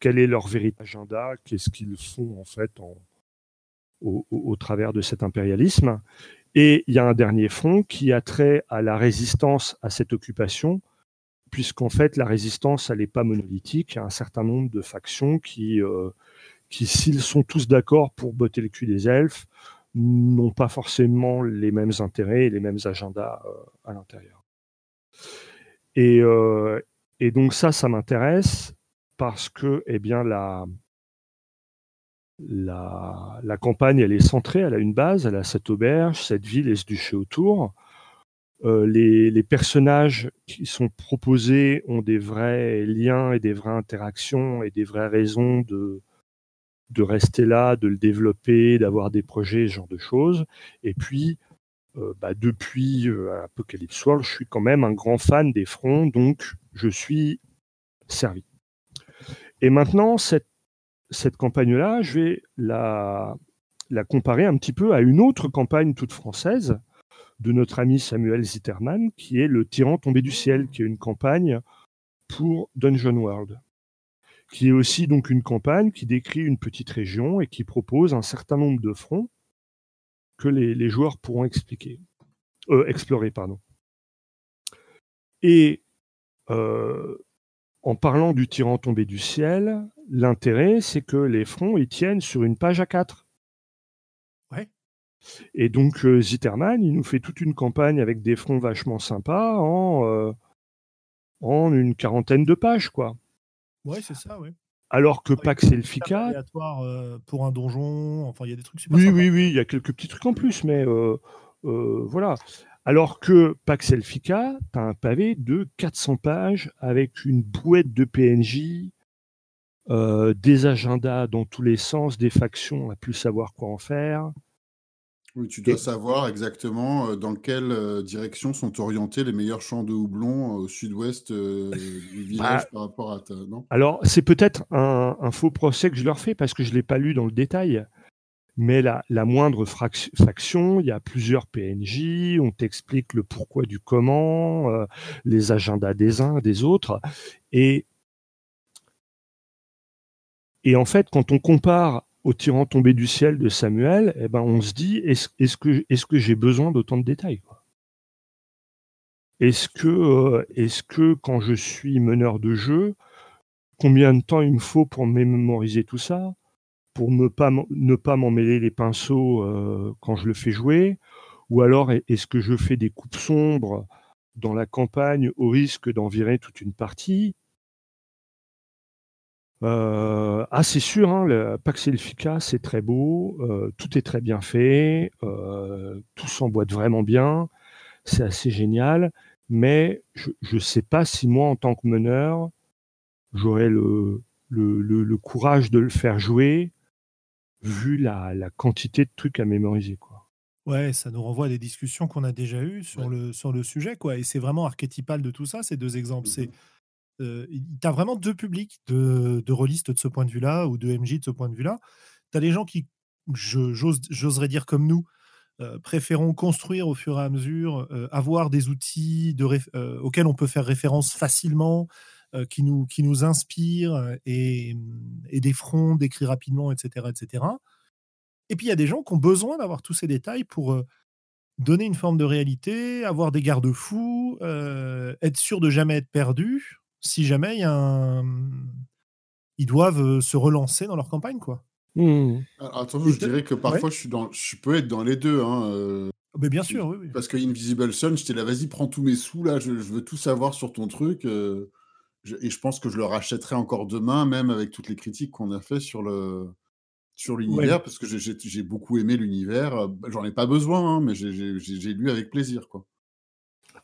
quel est leur véritable agenda, qu'est-ce qu'ils font en fait au, travers de cet impérialisme. Et il y a un dernier front qui a trait à la résistance à cette occupation, puisqu'en fait la résistance, elle n'est pas monolithique. Il y a un certain nombre de factions qui, euh, qui, s'ils sont tous d'accord pour botter le cul des elfes, n'ont pas forcément les mêmes intérêts et les mêmes agendas euh, à l'intérieur. Euh, et, donc ça, ça m'intéresse parce que eh bien, la, la, campagne, elle est centrée, elle a une base, elle a cette auberge, cette ville et ce duché autour. Euh, les, les, personnages qui sont proposés ont des vrais liens et des vraies interactions et des vraies raisons de, de rester là, de le développer, d'avoir des projets, ce genre de choses. Et puis, euh, bah, depuis euh, Apocalypse World, je suis quand même un grand fan des fronts, donc je suis servi. Et maintenant, cette, cette campagne-là, je vais la, la comparer un petit peu à une autre campagne toute française de notre ami Samuel Zitterman, qui est Le Tyran tombé du ciel, qui est une campagne pour Dungeon World qui est aussi donc une campagne qui décrit une petite région et qui propose un certain nombre de fronts que les, joueurs pourront expliquer, euh, explorer. Pardon. Et euh, en parlant du tyran tombé du ciel, l'intérêt, c'est que les fronts ils tiennent sur une page à 4. Ouais. Et donc euh, Zitterman, il nous fait toute une campagne avec des fronts vachement sympas en, en une quarantaine de pages, quoi. Ouais, c'est ça, ouais. Alors que Pax Elfica. aléatoire euh, pour un donjon, enfin, il y a des trucs super Oui, oui, oui, il y a quelques petits trucs en plus, mais euh, euh, voilà. Alors que Pax Elfica, tu as un pavé de 400 pages avec une bouette de PNJ, euh, des agendas dans tous les sens, des factions à plus savoir quoi en faire. Oui, tu dois savoir exactement dans quelle direction sont orientés les meilleurs champs de houblon au sud-ouest du village bah, par rapport à ta. Non? alors, c'est peut-être un, un, faux procès que je leur fais parce que je ne l'ai pas lu dans le détail mais la, moindre faction, il y a plusieurs PNJ, on t'explique le pourquoi du comment, euh, les agendas des uns, des autres, et et en fait, quand on compare au tyran tombé du ciel de Samuel, eh ben on se dit est-ce que est-ce que j'ai besoin d'autant de détails Est-ce que euh, est-ce que quand je suis meneur de jeu, combien de temps il me faut pour mémoriser tout ça? Pour ne pas, ne pas m'en mêler les pinceaux euh, quand je le fais jouer Ou alors est-ce que je fais des coupes sombres dans la campagne au risque d'en virer toute une partie? Euh, ah, c'est sûr, hein, le Pax Elfica, c'est très beau, euh, tout est très bien fait, tout s'emboîte vraiment bien, c'est assez génial, mais je ne sais pas si moi, en tant que meneur, j'aurais le, courage de le faire jouer vu la, la, quantité de trucs à mémoriser. Quoi. Ouais, ça nous renvoie à des discussions qu'on a déjà eues sur, le, sur le sujet. Quoi. Et c'est vraiment archétypal de tout ça, ces deux exemples. C'est, mmh euh, tu as vraiment deux publics de, de rôlistes de ce point de vue-là, ou de MJ de ce point de vue-là. Tu as les gens qui, j'oserais dire comme nous, euh, préférons construire au fur et à mesure, euh, avoir des outils de euh, auxquels on peut faire référence facilement, qui, nous, qui nous inspire euh, et, et des fronts décrits rapidement, etc., etc. Et puis il y a des gens qui ont besoin d'avoir tous ces détails pour euh, donner une forme de réalité, avoir des garde-fous, être sûr de jamais être perdu si jamais il y a un... ils doivent se relancer dans leur campagne, quoi. Mmh. attention, je dirais que parfois je, suis dans... je peux être dans les deux. Hein, Mais bien sûr, oui, oui. Parce que Invisible Sun, j'étais là, vas-y, prends tous mes sous, là, je, veux tout savoir sur ton truc et je pense que je le rachèterai encore demain, même avec toutes les critiques qu'on a fait sur le sur l'univers, parce que j'ai beaucoup aimé l'univers. Euh, bah, j'en ai pas besoin, hein, mais j'ai lu avec plaisir, quoi.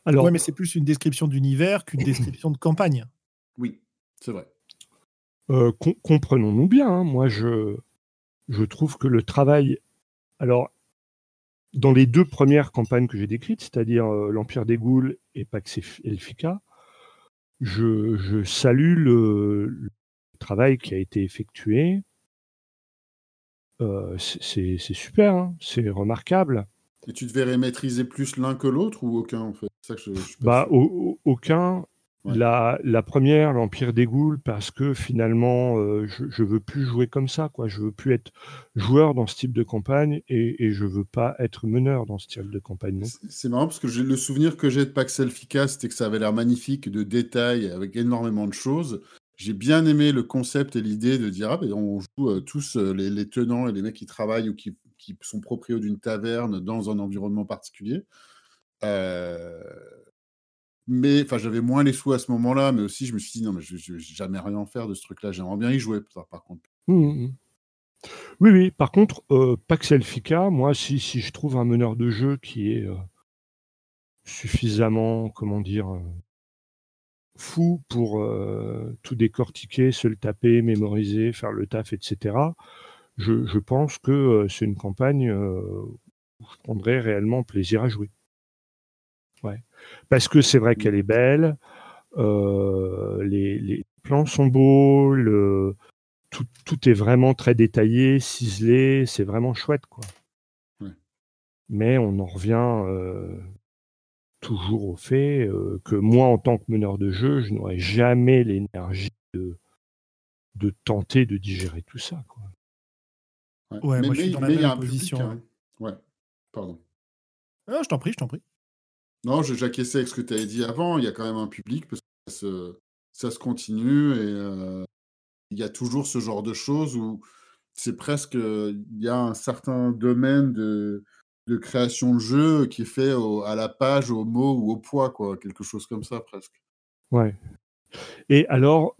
Alors, ouais, mais c'est plus une description d'univers qu'une description de campagne. <laughs> Oui, c'est vrai. Euh, comprenons-nous bien. Hein. moi, je je trouve que le travail, alors dans les deux premières campagnes que j'ai décrites, c'est-à-dire euh, l'Empire des Goules et Pax Elfica, je, salue le, travail qui a été effectué. Euh, c'est super, hein, c'est remarquable. Et tu devrais maîtriser plus l'un que l'autre ou aucun en fait? Bah aucun. La, première, l'Empire des Goules, parce que finalement, euh, je, je veux plus jouer comme ça, quoi. Je veux plus être joueur dans ce type de campagne et, et je veux pas être meneur dans ce type de campagne. C'est marrant parce que le souvenir que j'ai de Pax Elfica, c'était que ça avait l'air magnifique, de détails, avec énormément de choses. J'ai bien aimé le concept et l'idée de dire ah ben on joue euh, tous euh, les, tenants et les mecs qui travaillent ou qui, qui sont proprios d'une taverne dans un environnement particulier. Euh, mais enfin, j'avais moins les sous à ce moment-là, mais aussi je me suis dit non, mais je, ne vais jamais rien en faire de ce truc-là. J'aimerais bien y jouer, par, contre. Mmh, mmh. Oui, oui. Par contre, euh, Pax Elfica, moi, si, si je trouve un meneur de jeu qui est euh, suffisamment, comment dire, euh, fou pour euh, tout décortiquer, se le taper, mémoriser, faire le taf, etc., je, je pense que c'est une campagne où je prendrais réellement plaisir à jouer. Parce que c'est vrai qu'elle est belle, euh, les, plans sont beaux, tout, est vraiment très détaillé, ciselé, c'est vraiment chouette, quoi. Mais on en revient euh, toujours au fait euh, que moi, en tant que meneur de jeu, je n'aurais jamais l'énergie de, de tenter de digérer tout ça, quoi. Ouais, moi je suis dans la même position. Hein. Ouais, pardon. Ah, je t'en prie, je t'en prie. Non, j'acquiesçais avec ce que tu avais dit avant. Il y a quand même un public parce que ça se, continue et euh, il y a toujours ce genre de choses où c'est presque. Il y a un certain domaine de, de création de jeu qui est fait à la page, au mot ou au poids, quoi. Quelque chose comme ça, presque. Ouais. Et alors.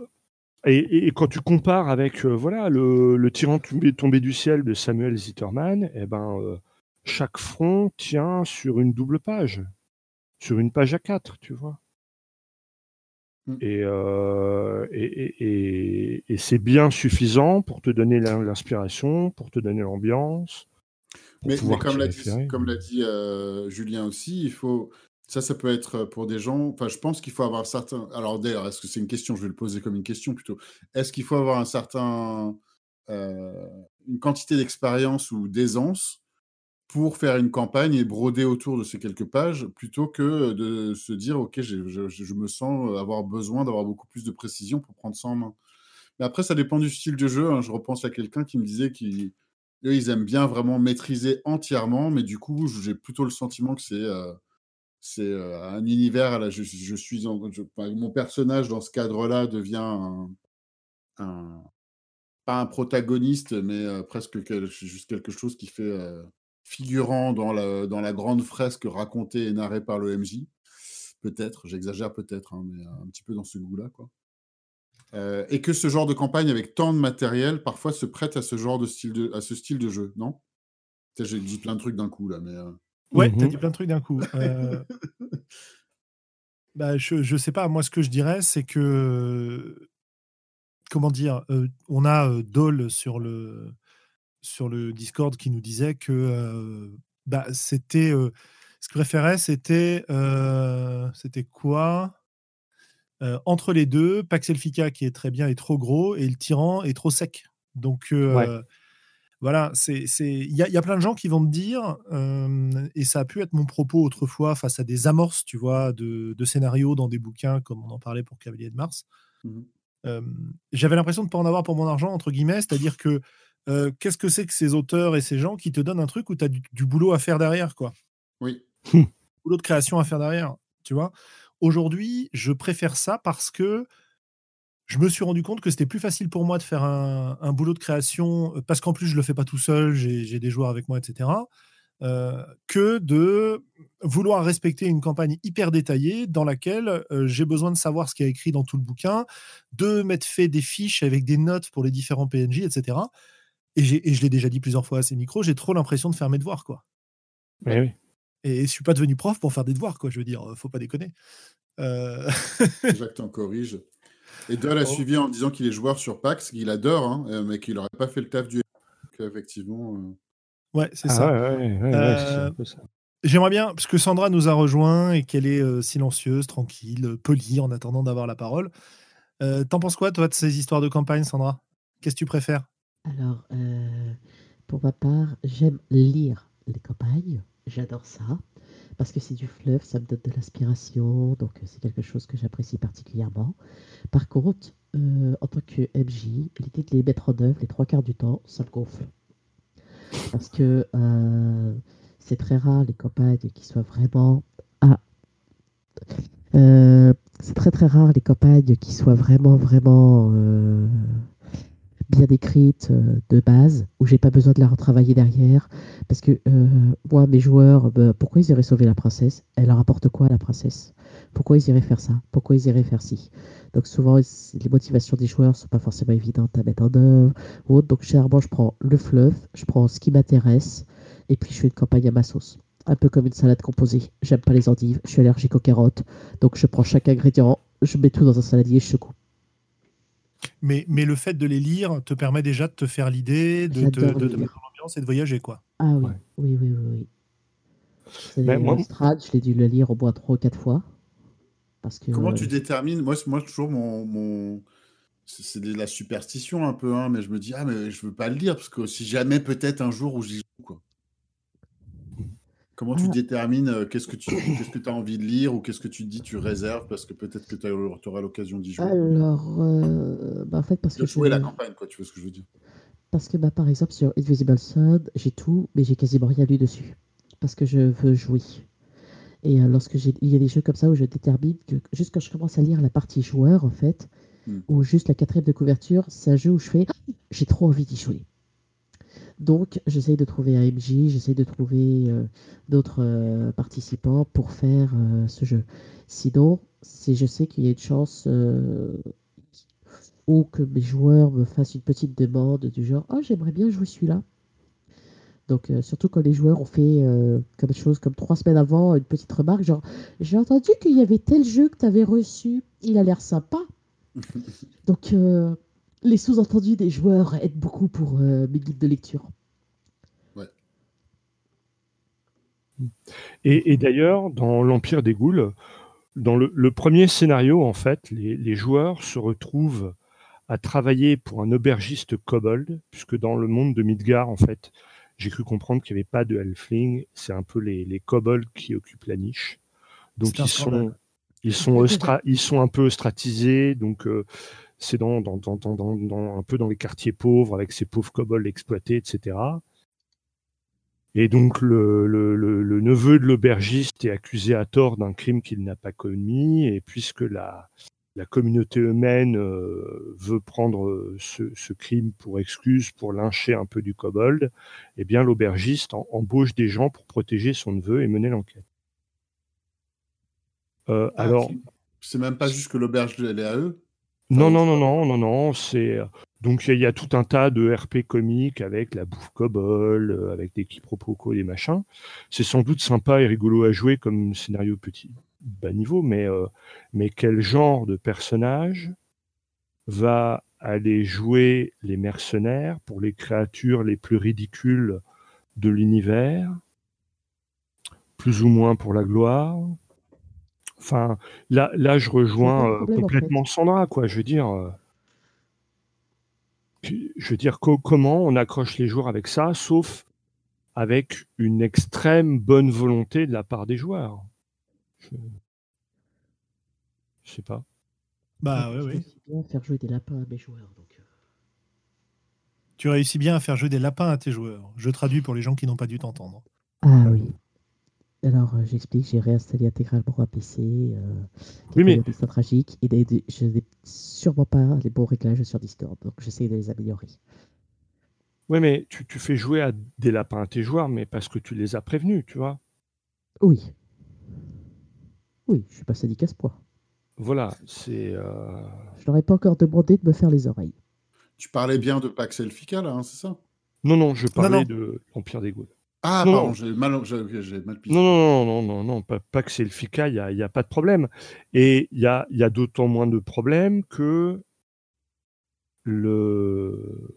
Et, quand tu compares avec euh, voilà le, le tyran tombé, tombé, du ciel de Samuel Zitterman, eh ben, euh, chaque front tient sur une double page sur une page à 4, tu vois. Mm. Et, et, et, c'est bien suffisant pour te donner l'inspiration, pour te donner l'ambiance. Mais, mais, comme l'a dit, comme dit Julien aussi, il faut. Ça, ça peut être pour des gens. Enfin, je pense qu'il faut avoir un certain. Alors, d'ailleurs, est-ce que c'est une question Je vais le poser comme une question plutôt. Est-ce qu'il faut avoir un certain. une quantité d'expérience ou d'aisance pour faire une campagne et broder autour de ces quelques pages, plutôt que de se dire, OK, je, je, me sens avoir besoin d'avoir beaucoup plus de précision pour prendre ça en main. Mais après, ça dépend du style de jeu. Hein. Je repense à quelqu'un qui me disait qu'ils ils aiment bien vraiment maîtriser entièrement, mais du coup, j'ai plutôt le sentiment que c'est euh, euh, un univers. Là, je, je suis mon personnage dans ce cadre-là devient pas un protagoniste, mais euh, presque juste quelque chose qui fait figurant dans la, dans la grande fresque racontée et narrée par l'OMJ. Peut-être, j'exagère peut-être, hein, mais un petit peu dans ce goût-là. quoi. Euh, et que ce genre de campagne avec tant de matériel parfois se prête à ce genre de style de, à ce style de jeu, non? J'ai dit plein de trucs d'un coup là, mais. Euh... Ouais, t'as mhm. dit plein de trucs d'un coup. Euh, <laughs> bah, je, je sais pas, moi ce que je dirais, c'est que. Comment dire euh, On a Dole sur le, sur le Discord qui nous disait que euh, bah, c'était euh, ce qu'il préférait, c'était euh, c'était quoi entre les deux, Pax Elfica qui est très bien et trop gros et le tyran est trop sec. Donc voilà, c'est il y, y, a plein de gens qui vont te dire et ça a pu être mon propos autrefois face à des amorces, tu vois, de, de scénarios dans des bouquins comme on en parlait pour Cavalier de Mars. Mmh j'avais l'impression de ne pas en avoir pour mon argent entre guillemets, c'est-à-dire que euh, qu'est-ce que c'est que ces auteurs et ces gens qui te donnent un truc où tu as du, boulot à faire derrière, quoi? Oui. boulot de création à faire derrière, tu vois? Aujourd'hui, je préfère ça parce que je me suis rendu compte que c'était plus facile pour moi de faire un, boulot de création, euh, parce qu'en plus je le fais pas tout seul, j'ai des joueurs avec moi, etc. Euh, que de vouloir respecter une campagne hyper détaillée dans laquelle j'ai besoin de savoir ce qui est écrit dans tout le bouquin, de mettre fait des fiches avec des notes pour les différents PNJ, etc. Et, je l'ai déjà dit plusieurs fois à ces micros, j'ai trop l'impression de faire mes devoirs, quoi. Et, oui. et, je suis pas devenu prof pour faire des devoirs, quoi. Je veux dire, faut pas déconner. Euh... <laughs> Jacques t'en corrige. Et Dole a oh. suivi en disant qu'il est joueur sur PAX, qu'il adore, hein, euh, mais qu'il n'aurait pas fait le taf du effectivement. Euh. Ouais, c'est ça. Euh, j'aimerais bien, parce que Sandra nous a rejoint et qu'elle est silencieuse, tranquille, polie en attendant d'avoir la parole. T'en penses quoi, toi, de ces histoires de campagne, Sandra? Qu'est-ce que tu préfères? Alors, euh, pour ma part, j'aime lire les campagnes. J'adore ça. Parce que c'est du fleuve, ça me donne de l'inspiration. Donc, c'est quelque chose que j'apprécie particulièrement. Par contre, euh, en tant que MJ, l'idée de les mettre en œuvre les trois quarts du temps, ça me gonfle. Parce que euh, c'est très rare les campagnes qui soient vraiment. C'est très très rare les campagnes qui soient vraiment vraiment bien écrite euh, de base, où j'ai pas besoin de la retravailler derrière. Parce que euh, moi, mes joueurs, bah, pourquoi ils iraient sauver la princesse? Elle leur apporte quoi la princesse? Pourquoi ils iraient faire ça? Pourquoi ils iraient faire ci? Donc souvent, les motivations des joueurs sont pas forcément évidentes à mettre en œuvre. Ou autre. Donc généralement, je prends le fleuve, je prends ce qui m'intéresse, et puis je fais une campagne à ma sauce. Un peu comme une salade composée. J'aime pas les endives, je suis allergique aux carottes. Donc je prends chaque ingrédient, je mets tout dans un saladier, je secoue. Mais, mais le fait de les lire te permet déjà de te faire l'idée, de, te, de, de mettre l'ambiance et de voyager, quoi. Ah oui, oui, oui, oui. Ben, moi... Strad, je l'ai dû le lire au moins trois ou quatre fois. Parce que, Comment tu détermines Moi, moi toujours, mon, mon... c'est de la superstition un peu, hein, mais je me dis, ah, mais je veux pas le lire, parce que si jamais peut-être un jour où j'y joue, quoi. Comment tu ah. détermines euh, qu'est-ce que tu qu'est-ce que as envie de lire ou qu'est-ce que tu dis tu réserves parce que peut-être que tu auras l'occasion d'y jouer? Alors, euh, bah en fait, parce que. jouer la campagne, quoi, tu vois ce que je veux dire Parce que, bah, par exemple, sur Invisible Sun, j'ai tout, mais j'ai quasiment rien lu dessus. Parce que je veux jouer. Et euh, lorsque j'ai. Il y a des jeux comme ça où je détermine que juste quand je commence à lire la partie joueur, en fait, hmm. ou juste la quatrième de couverture, c'est un jeu où je fais j'ai trop envie d'y jouer. Donc, j'essaye de trouver un MJ, j'essaye de trouver euh, d'autres euh, participants pour faire euh, ce jeu. Sinon, si je sais qu'il y a une chance ou que mes joueurs me fassent une petite demande du genre Oh, j'aimerais bien jouer celui-là. Donc, surtout quand les joueurs ont fait comme chose, comme trois semaines avant, une petite remarque, genre, j'ai entendu qu'il y avait tel jeu que tu avais reçu, il a l'air sympa. <laughs> Donc, les sous-entendus des joueurs aident beaucoup pour mes guides de lecture. Ouais. Et, et d'ailleurs, dans l'Empire des Goules, dans le, le, premier scénario, en fait, les, les, joueurs se retrouvent à travailler pour un aubergiste kobold, puisque dans le monde de Midgard, en fait, j'ai cru comprendre qu'il n'y avait pas de Halfling. C'est un peu les, les kobolds qui occupent la niche. Donc ils sont, ils sont, <laughs> ils sont un peu stratisés. Donc euh, c'est dans, dans, dans, dans, un peu dans les quartiers pauvres avec ces pauvres kobolds exploités, etc. Et donc le, le, le, le neveu de l'aubergiste est accusé à tort d'un crime qu'il n'a pas commis. Et puisque la, la communauté humaine euh, veut prendre euh, ce, ce, crime pour excuse, pour lyncher un peu du kobold, eh bien l'aubergiste embauche des gens pour protéger son neveu et mener l'enquête. Euh, ah, alors, c'est même pas juste que l'auberge elle est à eux. Non, non, non, non, non, non, c'est donc il y, y, a tout un tas de RP comiques avec la bouffe kobold, avec des quiproquos, des machins. C'est sans doute sympa et rigolo à jouer comme scénario petit bas niveau, mais, euh, mais quel genre de personnage va aller jouer les mercenaires pour les créatures les plus ridicules de l'univers, plus ou moins pour la gloire. Enfin, là, là je rejoins euh, complètement Sandra, quoi. Je veux dire, euh, je veux dire comment on accroche les joueurs avec ça, sauf avec une extrême bonne volonté de la part des joueurs? Je... Je sais pas. Bah ouais, ouais. bien à faire jouer des lapins à mes joueurs. Donc... Tu réussis bien à faire jouer des lapins à tes joueurs. Je traduis pour les gens qui n'ont pas dû t'entendre. Ah oui. Alors, euh, j'explique, j'ai réinstallé intégralement un PC. Euh, oui, mais. C'est tragique. Et je n'ai sûrement pas les bons réglages sur Discord. Donc, j'essaie de les améliorer. Oui, mais tu, tu, fais jouer à des lapins à tes joueurs, mais parce que tu les as prévenus, tu vois. Oui. Oui, je suis pas sadique à ce point. Voilà, c'est. Euh... Je n'aurais pas encore demandé de me faire les oreilles. Tu parlais bien de Pax Elfica, là, hein, c'est ça? Non, non, je parlais non, non. de l'Empire des Gaules. Ah, non, pardon, j'ai mal, mal Non, non, non, non, non, non, Pax Elfica, il n'y a, y a, pas de problème. Et il y a, y a d'autant moins de problèmes que le.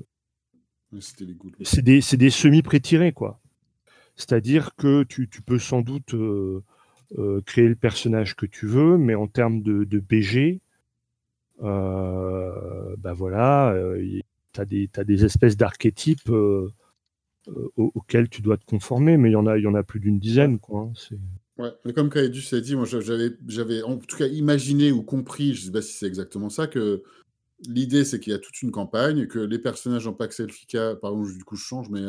C'est des, des semi-prétirés, quoi. C'est-à-dire que tu, tu, peux sans doute. Euh, euh, créer le personnage que tu veux, mais en termes de, de BG, euh, bah voilà, tu as, as, des espèces d'archétypes euh, euh, auxquels tu dois te conformer, mais il y en a, il y en a plus d'une dizaine, quoi. Hein, ouais, mais comme Kaedus a dit, moi j'avais, j'avais en tout cas imaginé ou compris, je sais pas si c'est exactement ça, que l'idée c'est qu'il y a toute une campagne, que les personnages en Pax Elfica, pardon, du coup je change, mais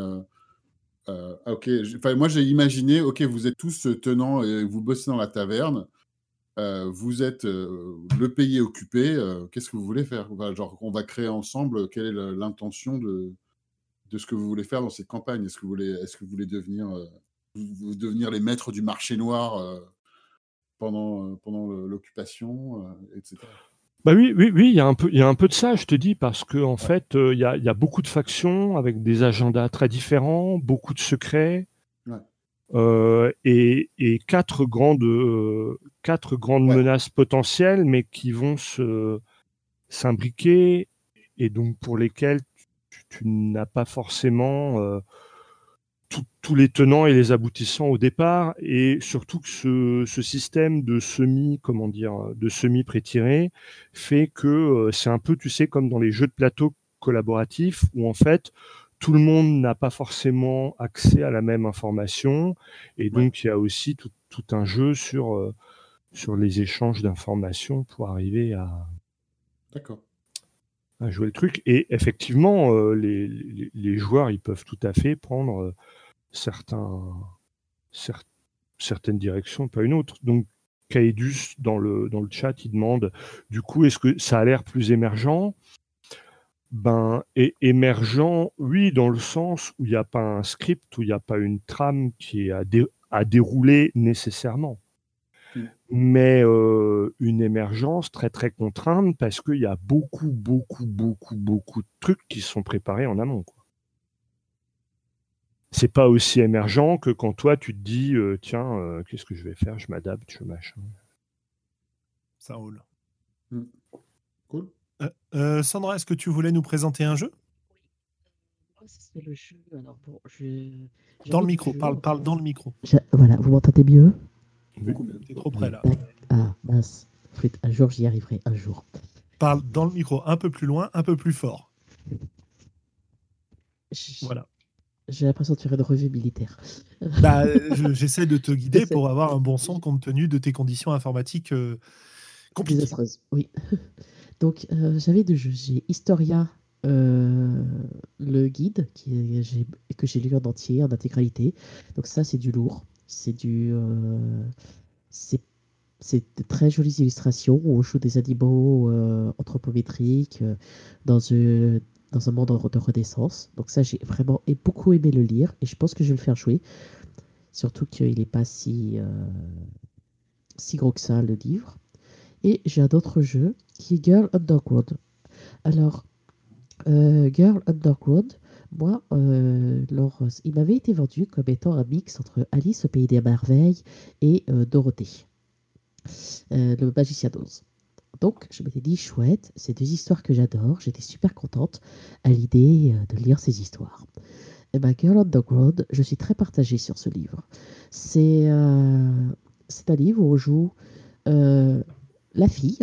euh, ok, enfin, moi j'ai imaginé, ok, vous êtes tous tenants et vous bossez dans la taverne, euh, vous êtes euh, le pays occupé, euh, qu'est-ce que vous voulez faire? Genre, on va créer ensemble, quelle est l'intention de, de ce que vous voulez faire dans cette campagne Est-ce que vous voulez, est-ce que vous voulez devenir, vous devenir les maîtres du marché noir pendant, pendant l'occupation, etc. Bah oui, oui, oui, il y a un peu, il y a un peu de ça, je te dis, parce que en fait, euh, il y, a, y, a, beaucoup de factions avec des agendas très différents, beaucoup de secrets, ouais. euh, et, et, quatre grandes, euh, quatre grandes ouais. menaces potentielles, mais qui vont se s'imbriquer et donc pour lesquelles tu, n'as pas forcément euh, tous les tenants et les aboutissants au départ, et surtout que ce, ce système de semi, comment dire, de semi prétiré fait que euh, c'est un peu, tu sais, comme dans les jeux de plateau collaboratifs où en fait tout le monde n'a pas forcément accès à la même information, et donc il y a aussi tout, tout un jeu sur euh, sur les échanges d'informations pour arriver à. D'accord à jouer le truc. Et effectivement, euh, les, joueurs, ils peuvent tout à fait prendre euh, certains, cer certaines directions, pas une autre. Donc, Kaedus, dans le, dans le chat, il demande, du coup, est-ce que ça a l'air plus émergent? Ben, et émergent, oui, dans le sens où il n'y a pas un script, où il n'y a pas une trame qui est à, dé à dérouler nécessairement. Mais euh, une émergence très très contrainte parce qu'il y a beaucoup, beaucoup, beaucoup, beaucoup de trucs qui sont préparés en amont. Quoi. c'est pas aussi émergent que quand toi tu te dis euh, tiens euh, qu'est-ce que je vais faire? Je m'adapte je machin Ça roule. Hmm. Cool. Euh, euh, Sandra, est-ce que tu voulais nous présenter un jeu? Moi, ce serait le jeu. Alors, bon, je... Dans le micro, parle, parle dans le micro. Voilà, vous m'entendez mieux? Beaucoup mieux. T'es trop près là. Ah, mince. Flûte, Un jour, j'y arriverai. Un jour. Parle dans le micro, un peu plus loin, un peu plus fort. Voilà. J'ai l'impression de faire une revue militaire. <laughs> Bah, je- j'essaie de te guider pour avoir un bon son compte tenu de tes conditions informatiques euh, compliquées. Oui. <laughs> Donc, euh, j'avais deux jeux. J'ai Historia, euh, le guide, qui que j'ai lu en entier, en intégralité. Donc, ça, c'est du lourd. C'est du. euh, c'est de très jolies illustrations où on joue des animaux euh, anthropométriques euh, dans, un- dans un monde de renaissance. Donc, ça, j'ai vraiment et beaucoup aimé le lire et je pense que je vais le faire jouer. Surtout qu'il n'est pas si, si gros que ça, le livre. Et j'ai un autre jeu qui est Girl Underground. Alors, Girl Underground, moi, euh, il m'avait été vendu comme étant un mix entre Alice au Pays des Merveilles et euh, Dorothée, euh, le magicien d'Oz. Donc, je m'étais dit, chouette, c'est deux histoires que j'adore. J'étais super contente à l'idée euh, de lire ces histoires. Et ben, Girl Underground, je suis très partagée sur ce livre. C'est euh, un livre où on joue la fille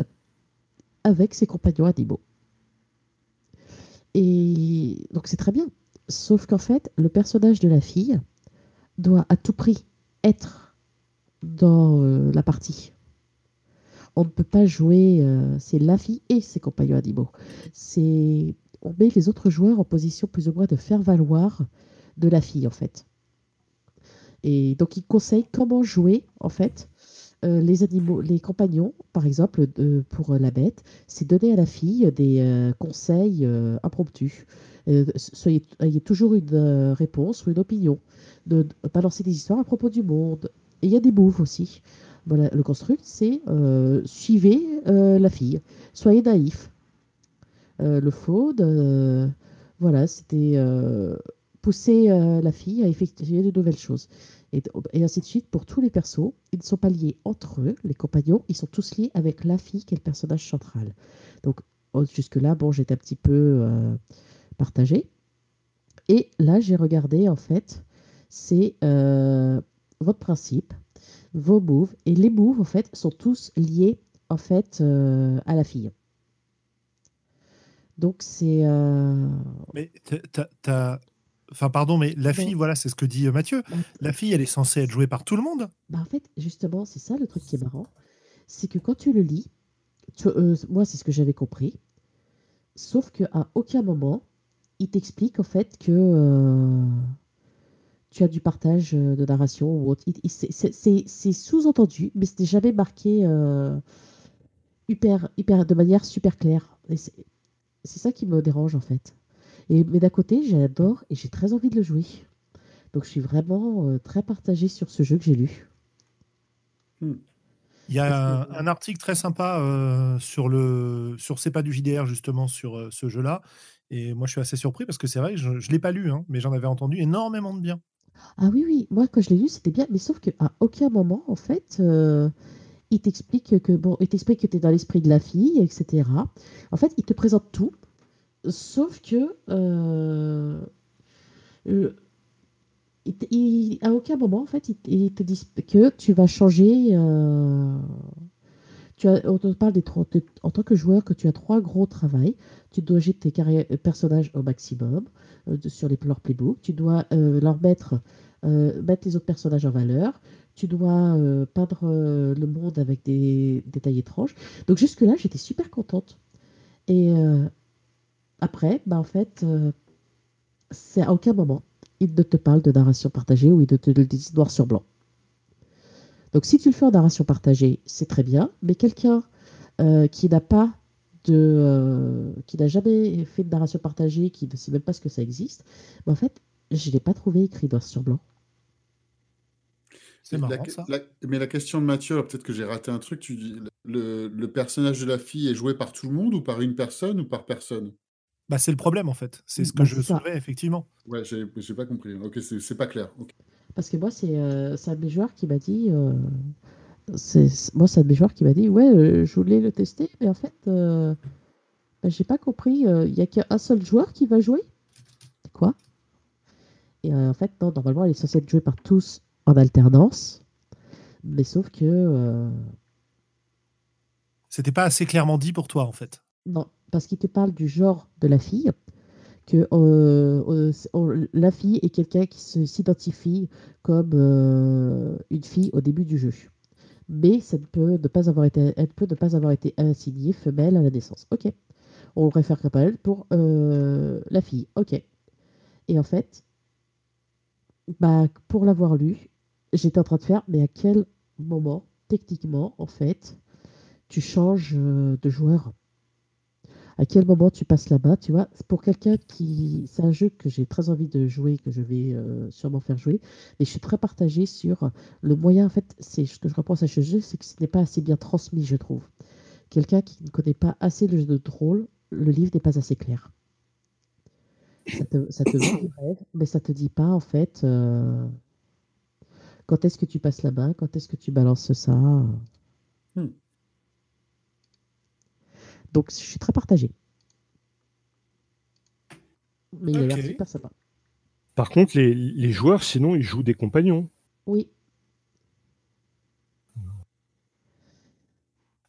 avec ses compagnons animaux. Et donc c'est très bien. Sauf qu'en fait, le personnage de la fille doit à tout prix être dans euh, la partie. On ne peut pas jouer, euh, c'est la fille et ses compagnons animaux. C'est, on met les autres joueurs en position plus ou moins de faire valoir de la fille en fait. Et donc il conseille comment jouer en fait euh, les animaux, les compagnons, par exemple, pour euh, la bête, c'est donner à la fille des euh, conseils impromptus. Soyez, ayez toujours une réponse ou une opinion. De, de balancer des histoires à propos du monde. Et il y a des moves aussi. Voilà, le construct, c'est suivez la fille, soyez naïf. Le faux, de- voilà, c'était pousser la fille à effectuer de nouvelles choses. Et, ainsi de suite pour tous les persos. Ils ne sont pas liés entre eux, les compagnons, ils sont tous liés avec la fille qui est le personnage central. Donc oh, jusque-là, bon, j'étais un petit peu euh, partagée. Et là, j'ai regardé, en fait, c'est euh, votre principe, vos moves. Et les moves, en fait, sont tous liés, en fait, euh, à la fille. Donc c'est... euh, Mais t'as- Enfin, pardon, mais la fille, voilà, c'est ce que dit euh, Mathieu. La fille, elle est censée être jouée par tout le monde. Bah, en fait, justement, c'est ça le truc qui est marrant. C'est que quand tu le lis, tu- euh, moi, c'est ce que j'avais compris. Sauf qu'à aucun moment, il t'explique en fait que euh, tu as du partage de narration ou autre. C'est- sous-entendu, mais c'était jamais marqué euh, hyper, hyper, de manière super claire. C'est ça qui me dérange en fait. Et, mais d'un côté, j'adore et j'ai très envie de le jouer. Donc je suis vraiment euh, très partagée sur ce jeu que j'ai lu. Il y a un, Parce que- un article très sympa euh, sur le sur C'est pas du JDR, justement, sur euh, ce jeu-là. Et moi, je suis assez surpris parce que c'est vrai que je ne l'ai pas lu, hein, mais j'en avais entendu énormément de bien. Ah oui, oui, moi quand je l'ai lu, c'était bien, mais sauf qu'à aucun moment, en fait, euh, il t'explique que bon, il t'explique que tu es dans l'esprit de la fille, etc. En fait, il te présente tout, sauf que euh, euh, à aucun moment, en fait, il, t- il te dit que tu vas changer. euh, tu on te parle des trois, en tant que joueur que tu as trois gros travails. Tu dois gérer tes carrières- personnages au maximum euh, sur les, leur playbook. Tu dois euh, leur mettre, euh, mettre les autres personnages en valeur. Tu dois euh, peindre euh, le monde avec des détails étranges. Donc jusque-là, j'étais super contente. Et euh, après, bah, en fait, euh, c'est à aucun moment, il ne te parle de narration partagée ou il ne te le dit noir sur blanc. Donc si tu le fais en narration partagée, c'est très bien, mais quelqu'un euh, qui n'a pas de, euh, qui n'a jamais fait de narration partagée, qui ne sait même pas ce que ça existe, bah, en fait, je ne l'ai pas trouvé écrit noir sur blanc. C'est La- marrant, ça. la- mais la question de Mathieu, alors peut-être que j'ai raté un truc. Tu dis, le, le personnage de la fille est joué par tout le monde ou par une personne ou par personne? Bah, c'est le problème en fait. C'est ce que Bah, je soulevais effectivement. Ouais, j'ai pas compris. Ok, c'est pas clair. Parce que moi, c'est euh, un de mes joueurs qui m'a dit. euh, moi, c'est un de mes joueurs qui m'a dit Ouais, euh, je voulais le tester, mais en fait, euh, bah, j'ai pas compris. euh, Il y a qu'un seul joueur qui va jouer? Quoi? Et euh, en fait, non, normalement, elle est censée être jouée par tous en alternance. Mais sauf que. euh, C'était pas assez clairement dit pour toi en fait. Non, parce qu'il te parle du genre de la fille, que euh, euh, la fille est quelqu'un qui s'identifie comme euh, une fille au début du jeu. Mais ça peut ne pas avoir été, elle peut ne pas avoir été assignée femelle à la naissance. Ok. On réfère qu'à elle pour la fille. Ok. Et en fait, bah, pour l'avoir lu, j'étais en train de faire, mais à quel moment, techniquement, en fait, tu changes de joueur? À quel moment tu passes la main, tu vois. Pour quelqu'un qui... C'est un jeu que j'ai très envie de jouer, que je vais euh, sûrement faire jouer, mais je suis très partagée sur le moyen, en fait, c'est ce que je repense à ce jeu, c'est que ce n'est pas assez bien transmis, je trouve. Quelqu'un qui ne connaît pas assez le jeu de rôle, le livre n'est pas assez clair. Ça te, ça mais ça te dit pas, en fait, euh, quand est-ce que tu passes la main, quand est-ce que tu balances ça? Hmm. Donc, je suis très partagée. Mais il a l'air super sympa. Par contre, les, les joueurs, sinon, ils jouent des compagnons. Oui,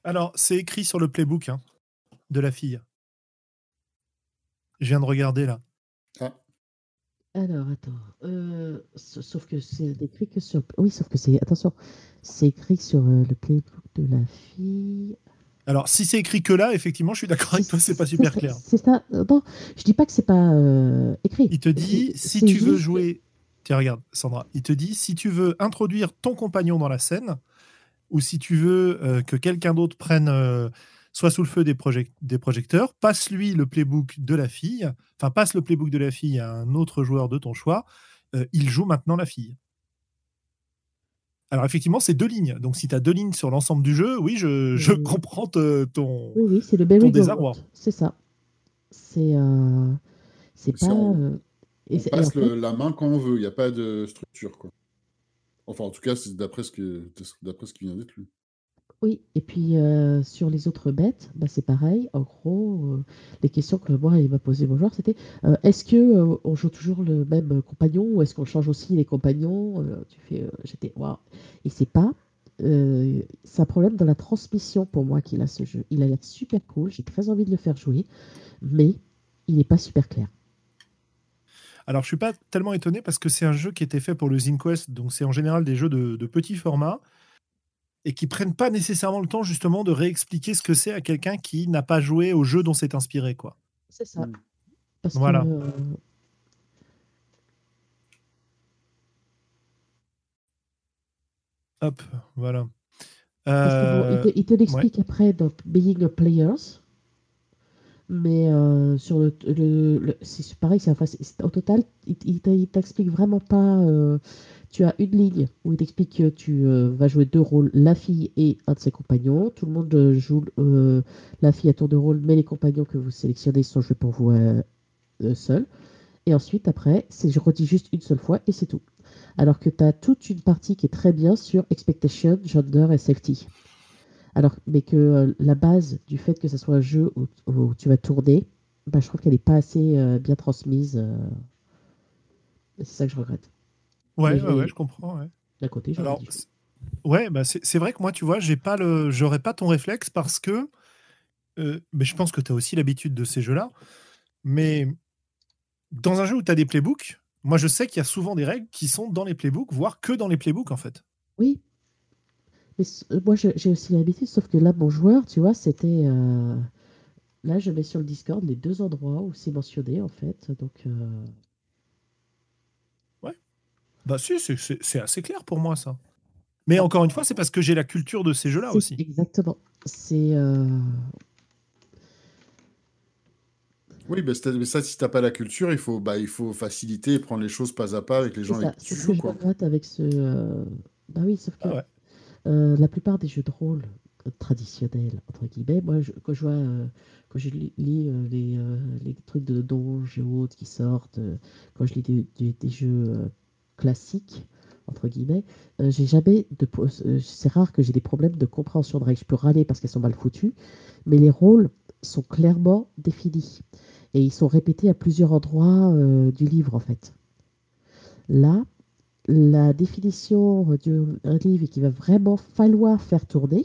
Alors, c'est écrit sur le playbook hein, de la fille. Je viens de regarder là. Ah, alors attends. euh, sa- sauf que c'est écrit que sur. Oui, sauf que c'est. Attention, c'est écrit sur euh, le playbook de la fille. Alors, si c'est écrit que là, effectivement, je suis d'accord avec toi, c'est pas super clair. C'est ça. Non, je dis pas que c'est pas euh, écrit. Il te dit, si tu veux jouer. Tiens, regarde, Sandra. Il te dit, si tu veux introduire ton compagnon dans la scène, ou si tu veux euh, que quelqu'un d'autre prenne, euh, soit sous le feu des, projec- des projecteurs, passe-lui le playbook de la fille, enfin, passe le playbook de la fille à un autre joueur de ton choix. il joue maintenant la fille. Alors, effectivement, c'est deux lignes. Donc, si tu as deux lignes sur l'ensemble du jeu, oui, je, je Oui. comprends te- ton. Oui, oui, c'est le Berry désarroi. C'est ça. C'est. euh, C'est Si pas. on- euh, et on passe le- la main quand on veut. Il n'y a pas de structure, quoi. Enfin, en tout cas, c'est d'après ce, que, d'après ce qui vient d'être lu. Oui, et puis euh, sur les autres bêtes, bah, c'est pareil. En gros, euh, les questions que moi il m'a posé mon c'était euh, est-ce que on joue toujours le même compagnon ou est-ce qu'on change aussi les compagnons? Tu fais, j'étais waouh. Et c'est pas, c'est un problème dans la transmission pour moi qu'il a ce jeu. Il a l'air super cool, j'ai très envie de le faire jouer, mais il n'est pas super clair. Alors, je suis pas tellement étonné parce que c'est un jeu qui était fait pour le ZinQuest, donc c'est en général des jeux de petit format et qui prennent pas nécessairement le temps justement de réexpliquer ce que c'est à quelqu'un qui n'a pas joué au jeu dont c'est inspiré, quoi. C'est ça. Mm. Parce Voilà. que euh, Hop, voilà. Parce que bon, il Euh, te, te l'explique après dans Being a Players. Mais euh, sur le, le- le- c'est pareil, c'est enfin, au total, il, il t'explique vraiment pas. euh, tu as une ligne où il t'explique que tu euh, vas jouer deux rôles, la fille et un de ses compagnons. Tout le monde euh, joue euh, la fille à tour de rôle, mais les compagnons que vous sélectionnez sont joués pour vous seuls. Et ensuite, après, je redis juste une seule fois et c'est tout. Alors que tu as toute une partie qui est très bien sur expectation, gender et safety. Alors, mais que la base du fait que ce soit un jeu où, tu vas tourner, bah, je trouve qu'elle n'est pas assez bien transmise. c'est ça que je regrette. Ouais, ouais, ouais, je comprends. ouais. D'un côté, Alors, ouais, bah c'est vrai que moi, tu vois, j'ai pas le, j'aurais pas ton réflexe parce que, euh, mais je pense que tu as aussi l'habitude de ces jeux-là. Mais dans un jeu où tu as des playbooks, moi, je sais qu'il y a souvent des règles qui sont dans les playbooks, voire que dans les playbooks, en fait. Oui. Mais euh, moi, j'ai aussi l'habitude, sauf que là, mon joueur, tu vois, c'était. euh, Là, je mets sur le Discord les deux endroits où c'est mentionné, en fait. Donc, euh, Bah si, c'est- assez clair pour moi, ça. Mais encore une fois, c'est parce que j'ai la culture de ces jeux-là aussi. Exactement. C'est. euh, Oui, bah, mais ça, si t'as pas la culture, il faut, bah, il faut faciliter et prendre les choses pas à pas avec les C'est gens c'est tu ce que joues, je regrette avec ce. euh, Bah oui, sauf que Ah ouais. euh, la plupart des jeux de rôle traditionnels, entre guillemets, moi, je- quand je vois, euh, quand je lis, lis, euh, les, euh, les trucs de donge et autres qui sortent, euh, quand je lis des, des- des jeux classiques, entre guillemets, euh, j'ai jamais de. euh, c'est rare que j'ai des problèmes de compréhension de règles. Je peux râler parce qu'elles sont mal foutues, mais les rôles sont clairement définis. Et ils sont répétés à plusieurs endroits euh, du livre, en fait. Là, la définition du livre et qu'il va vraiment falloir faire tourner,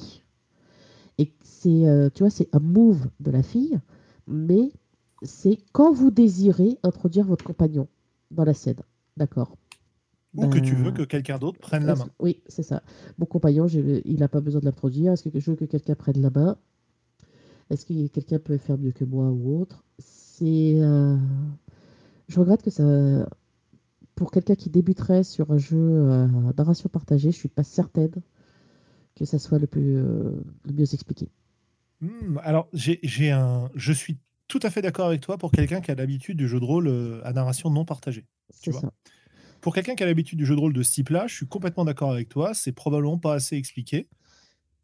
et c'est, tu c'est un move de la fille, mais c'est quand vous désirez introduire votre compagnon dans la scène. D'accord? Ou que tu veux Ben, que quelqu'un d'autre prenne la main. Oui, c'est ça. Mon compagnon, il n'a pas besoin de l'introduire. Est-ce que je veux que quelqu'un prenne la main? Est-ce que quelqu'un peut faire mieux que moi ou autre? C'est. euh, Je regrette que ça. Pour quelqu'un qui débuterait sur un jeu euh, narration partagée, je suis pas certaine que ça soit le plus euh, le mieux expliqué. Hmm, alors, j'ai un... je suis tout à fait d'accord avec toi pour quelqu'un qui a l'habitude du jeu de rôle euh, à narration non partagée. C'est vois? ça. Pour quelqu'un qui a l'habitude du jeu de rôle de ce type-là, je suis complètement d'accord avec toi. C'est probablement pas assez expliqué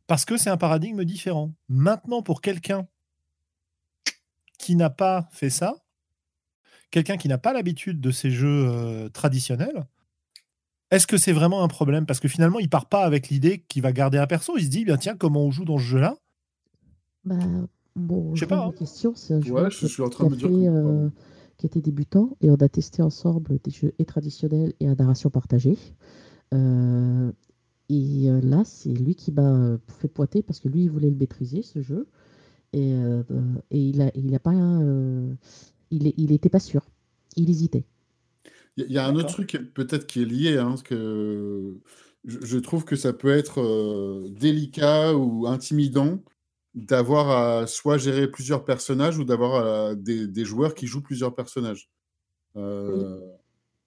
parce que c'est un paradigme différent. Maintenant, pour quelqu'un qui n'a pas fait ça, quelqu'un qui n'a pas l'habitude de ces jeux euh, traditionnels, est-ce que c'est vraiment un problème? Parce que finalement, il part pas avec l'idée qu'il va garder un perso. Il se dit, bien tiens, comment on joue dans ce jeu-là? Bah, bon, Je sais pas, hein. question, Ouais, je suis en train de me dire fait, que- euh, qui était débutant et on a testé ensemble des jeux et traditionnels et à narration partagée. Euh, et euh, là, c'est lui qui m'a euh, fait pointer parce que lui, il voulait le maîtriser, ce jeu. Et, euh, et il a, il a pas, euh, il, est- il était pas sûr. Il hésitait. Il y, a- il y a un autre truc peut-être qui est lié, hein, parce que je, je trouve que ça peut être euh, délicat ou intimidant d'avoir à soit gérer plusieurs personnages ou d'avoir euh, des, des joueurs qui jouent plusieurs personnages. Euh,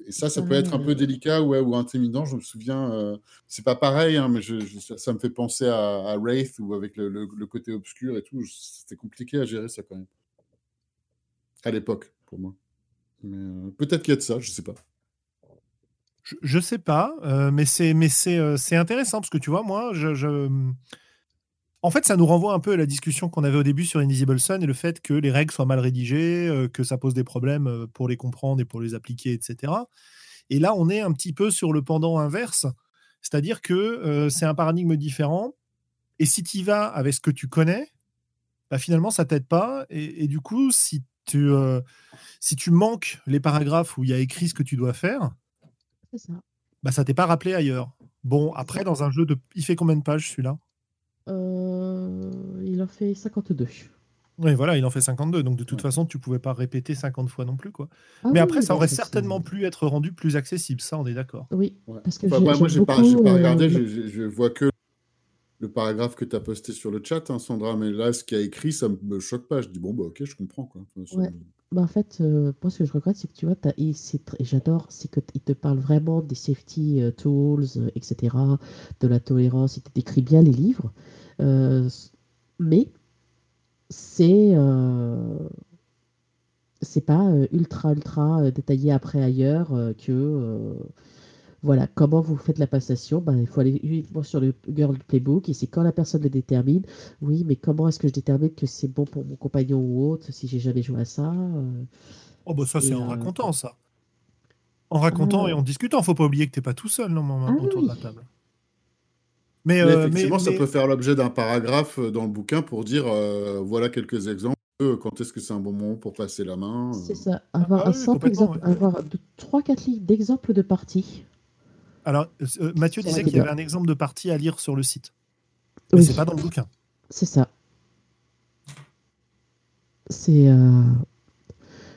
et ça, ça peut être un peu Euh, délicat ouais, ou intimidant. Je me souviens, euh, c'est pas pareil, hein, mais je, je- ça, ça me fait penser à, à Wraith ou avec le, le- le côté obscur et tout. C'était compliqué à gérer ça quand même. À l'époque, pour moi. Euh, peut-être qu'il y a de ça, je sais pas. Je, je sais pas, euh, mais c'est mais c'est euh, c'est intéressant parce que tu vois, moi, je, je- en fait, ça nous renvoie un peu à la discussion qu'on avait au début sur Invisible Sun et le fait que les règles soient mal rédigées, euh, que ça pose des problèmes euh, pour les comprendre et pour les appliquer, etc. Et là, on est un petit peu sur le pendant inverse, c'est-à-dire que euh, c'est un paradigme différent. Et si tu y vas avec ce que tu connais, bah, finalement, ça t'aide pas. Et, et du coup, si tu, euh, si tu manques les paragraphes où il y a écrit ce que tu dois faire, ça. bah, ça t'est pas rappelé ailleurs. Bon, après, dans un jeu de. Il fait combien de pages celui-là? Euh, il en fait 52. Oui, voilà, il en fait 52. Donc, de toute Ouais. façon, tu pouvais pas répéter 50 fois non plus. quoi. Ah Mais oui, après, oui, ça bah, aurait certainement pu être rendu plus accessible. Ça, on est d'accord. Oui, Ouais. parce que Enfin, moi, moi, j'aime j'ai pas, pas euh, regardé, je, je- je vois que le paragraphe que tu as posté sur le chat, hein, Sandra, mais là, ce qu'il y a écrit, ça me choque pas. Je dis, bon, bah, ok, je comprends. Quoi. Enfin, ça Ouais. Bah, en fait, euh, moi, ce que je regrette, c'est que tu vois, t'as- et, j'adore, c'est qu'il te parle vraiment des safety euh, tools, euh, etc., de la tolérance, il te décrit bien les livres, euh, mais c'est euh, c'est pas ultra, ultra détaillé après ailleurs que, voilà, comment vous faites la passation, bah, il faut aller uniquement sur le Girl Playbook, et c'est quand la personne le détermine, oui, mais comment est-ce que je détermine que c'est bon pour mon compagnon ou autre si j'ai jamais joué à ça euh, Oh, bah, ça, c'est en euh, racontant, ça. En racontant Ah. et en discutant. Faut pas oublier que t'es pas tout seul, normalement, Ah oui, autour de la table. Mais, Mais euh, mais- effectivement, ça mais- peut faire l'objet d'un paragraphe dans le bouquin pour dire, euh, voilà quelques exemples, quand est-ce que c'est un bon moment pour passer la main. C'est ça, avoir ah un oui, simple exemple, ouais. avoir de- trois, quatre lignes d'exemples de parties. Alors, euh, Mathieu Ça aurait disait qu'il y avait un exemple de partie à lire sur le site. Mais Oui, c'est pas dans le bouquin. c'est ça. C'est euh,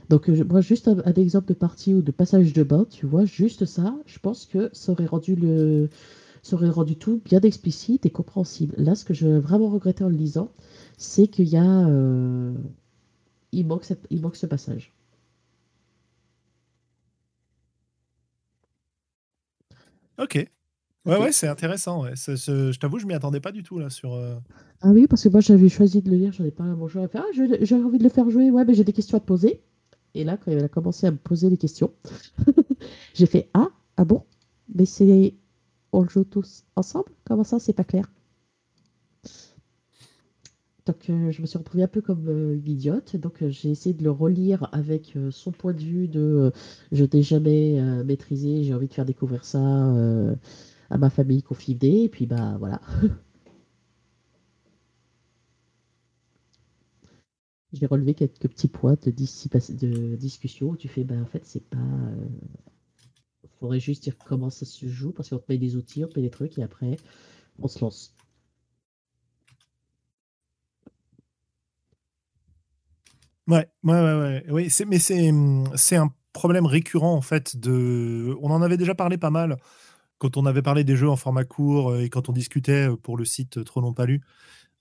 donc euh, je- moi juste un, un exemple de partie ou de passage de bain, tu vois, juste ça, je pense que ça aurait rendu le ça aurait rendu tout bien explicite et compréhensible. Là, ce que je vraiment regrettais en le lisant, c'est qu'il y a euh, il manque cette, il manque ce passage. Ok. Ouais, ouais, c'est intéressant. ouais. Je t'avoue, je m'y attendais pas du tout là sur. euh, Ah oui, parce que moi j'avais choisi de le lire, j'en ai pas mon joueur à faire. Ah, j'ai envie de le faire jouer, ouais, mais j'ai des questions à te poser. Et là, quand elle a commencé à me poser les questions, <laughs> j'ai fait Ah, ah bon? Mais c'est. On le joue tous ensemble? Comment ça, c'est pas clair? Donc, euh, je me suis retrouvée un peu comme euh, une idiote. Donc, euh, j'ai essayé de le relire avec euh, son point de vue de euh, je n'ai jamais euh, maîtrisé, j'ai envie de faire découvrir ça euh, à ma famille confinée. Et puis, bah voilà. <laughs> J'ai relevé quelques petits points de, de discussion où tu fais, bah en fait, c'est pas. euh, faudrait juste dire comment ça se joue parce qu'on te met des outils, on te met des trucs et après, on se lance. Ouais, ouais, ouais, ouais. Oui, mais c'est, hum, c'est un problème récurrent en fait. De, on en avait déjà parlé pas mal quand on avait parlé des jeux en format court euh, et quand on discutait euh, pour le site Trop long pas lu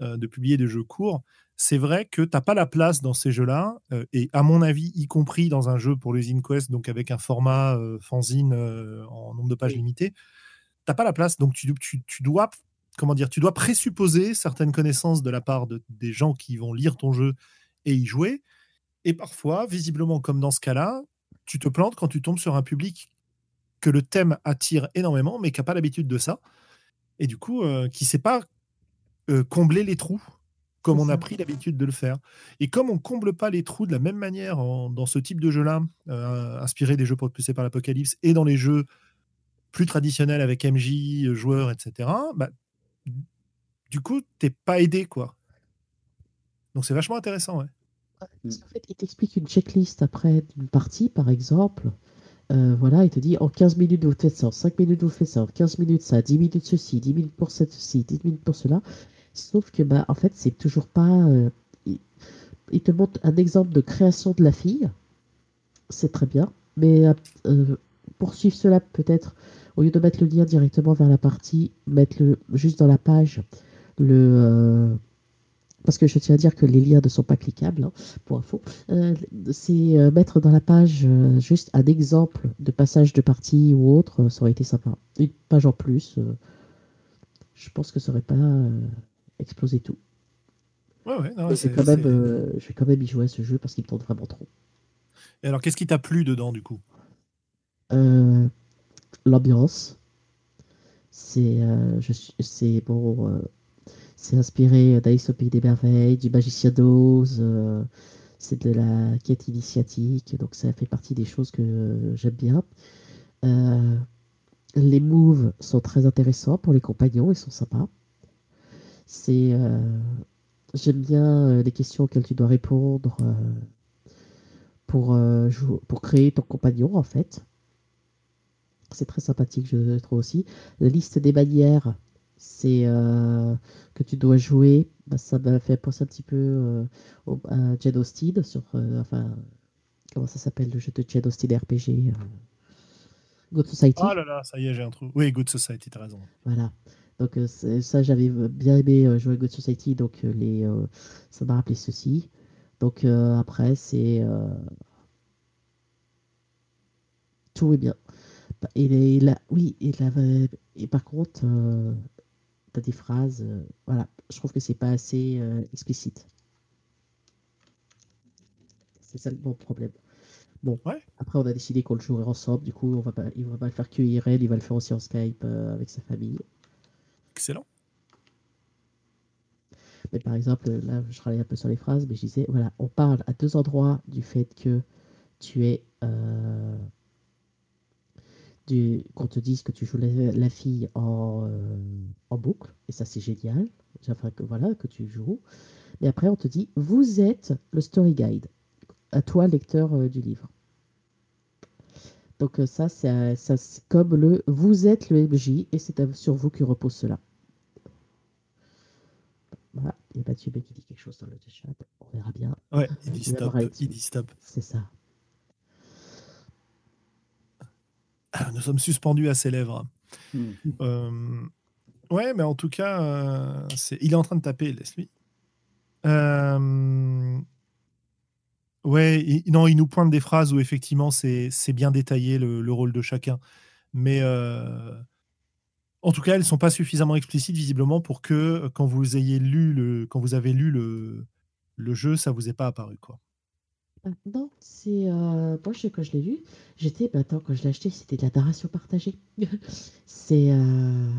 euh, de publier des jeux courts. C'est vrai que t'as pas la place dans ces jeux-là euh, et à mon avis, y compris dans un jeu pour les InQuest, donc avec un format euh, fanzine euh, en nombre de pages Oui. limité, t'as pas la place. Donc tu, tu, tu dois comment dire, tu dois présupposer certaines connaissances de la part de, des gens qui vont lire ton jeu et y jouer. Et parfois, visiblement, comme dans ce cas-là, tu te plantes quand tu tombes sur un public que le thème attire énormément, mais qui n'a pas l'habitude de ça. Et du coup, euh, qui ne sait pas euh, combler les trous comme on a pris l'habitude de le faire. Et comme on comble pas les trous de la même manière en- dans ce type de jeu-là, euh, inspiré des jeux propulsés par l'Apocalypse, et dans les jeux plus traditionnels avec MJ, joueurs, etc., bah, du coup, t'es pas aidé, quoi. Donc c'est vachement intéressant, ouais. Qu'en fait, il t'explique une checklist après d'une partie, par exemple. Euh, voilà, il te dit en 15 minutes vous faites ça, en 5 minutes vous faites ça, en 15 minutes ça, 10 minutes ceci, 10 minutes pour ceci, 10 minutes pour cela. Sauf que, bah, en fait, c'est toujours pas. euh, il, te montre un exemple de création de la fille, c'est très bien, mais euh, euh, pour suivre cela, peut-être, au lieu de mettre le lien directement vers la partie, mettre le, juste dans la page le. Parce que je tiens à dire que les liens ne sont pas cliquables, hein, pour info. Euh, c'est euh, mettre dans la page euh, juste un exemple de passage de partie ou autre, ça aurait été sympa. Une page en plus, je pense que ça aurait pas explosé tout. Ouais, ouais, non, c'est- je, vais quand même, je vais quand même y jouer à ce jeu parce qu'il me tente vraiment trop. Et alors, qu'est-ce qui t'a plu dedans, du coup? L'ambiance, c'est c'est bon, c'est inspiré d'Alice au pays des merveilles, du Magicien d'Oz, euh, c'est de la quête initiatique, donc ça fait partie des choses que j'aime bien. Euh, les moves sont très intéressants pour les compagnons, ils sont sympas. Euh, j'aime bien euh, les questions auxquelles tu dois répondre euh, pour, euh, pour créer ton compagnon en fait. C'est très sympathique, je trouve aussi. La liste des manières, c'est euh, que tu dois jouer. Bah, ça m'a fait penser un petit peu euh, au, à Jed Austen sur, euh, enfin, comment ça s'appelle le jeu de Jed Austen RPG, God Society. Ah là là, ça y est, j'ai un trou. Oui, Good Society, t'as raison. Voilà. Donc ça, j'avais bien aimé jouer à God Society, donc les, ça m'a rappelé ceci. Donc après, c'est tout est bien. Bah, Et, la- oui, et, la, et par contre, euh, t'as des phrases, euh, voilà, je trouve que c'est pas assez euh, explicite. C'est ça le bon problème. Bon, Ouais. après on a décidé qu'on le jouerait ensemble, du coup on va pas, il va pas le faire que IRL, il va le faire aussi en Skype euh, avec sa famille. Excellent. Mais par exemple, là, je travaillais un peu sur les phrases, mais je disais, voilà, on parle à deux endroits du fait que tu es. euh, qu'on te dise que tu joues la, la fille en, euh, en boucle, et ça c'est génial. Enfin, que, voilà, que tu joues. Mais après, on te dit, vous êtes le story guide. À toi, lecteur euh, du livre. Donc, euh, ça, c'est ça, c'est comme le vous êtes le MJ, et c'est sur vous que repose cela. Voilà, il y a Mathieu qui dit quelque chose dans le chat, on verra bien. Ouais, il dit stop. Il dit stop. C'est ça. Ah, <coughs> Nous sommes suspendus à ses lèvres. Hmm. Euh, Ouais, mais en tout cas, euh, il est en train de taper, laisse-lui. Euh, Ouais, il- non, il nous pointe des phrases où effectivement c'est, bien détaillé le, le rôle de chacun. Mais en tout cas, elles ne sont pas suffisamment explicites visiblement pour que quand vous ayez lu le, quand vous avez lu le, le jeu, ça vous est pas apparu quoi. Non, c'est. euh, moi, je, quand je l'ai lu, j'étais. bah, attends, quand je l'ai acheté, c'était de la narration partagée. <laughs> c'est. euh,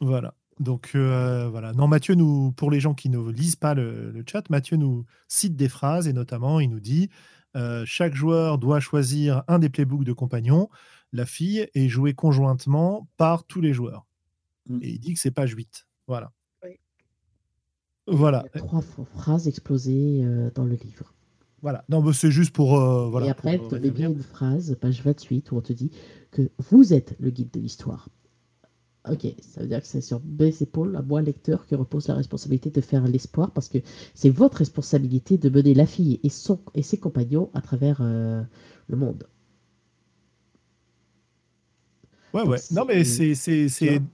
Voilà. Donc euh, voilà. Non, Mathieu nous, pour les gens qui ne lisent pas le, le chat, Mathieu nous cite des phrases et notamment il nous dit euh, chaque joueur doit choisir un des playbooks de compagnon, la fille, et jouer conjointement par tous les joueurs. Mm. Et il dit que c'est page 8. Voilà. Voilà. Il y a trois ph- phrases explosées euh, dans le livre. Voilà. Non, mais c'est juste pour. euh, voilà, et après, tu mets bien une phrase, page 28, où on te dit que vous êtes le guide de l'histoire. Ok, ça veut dire que c'est sur mes épaules, à moi, lecteur, que repose la responsabilité de faire l'espoir, parce que c'est votre responsabilité de mener la fille et, son, et ses compagnons à travers euh, le monde. Ouais, ouais. Non, mais c'est-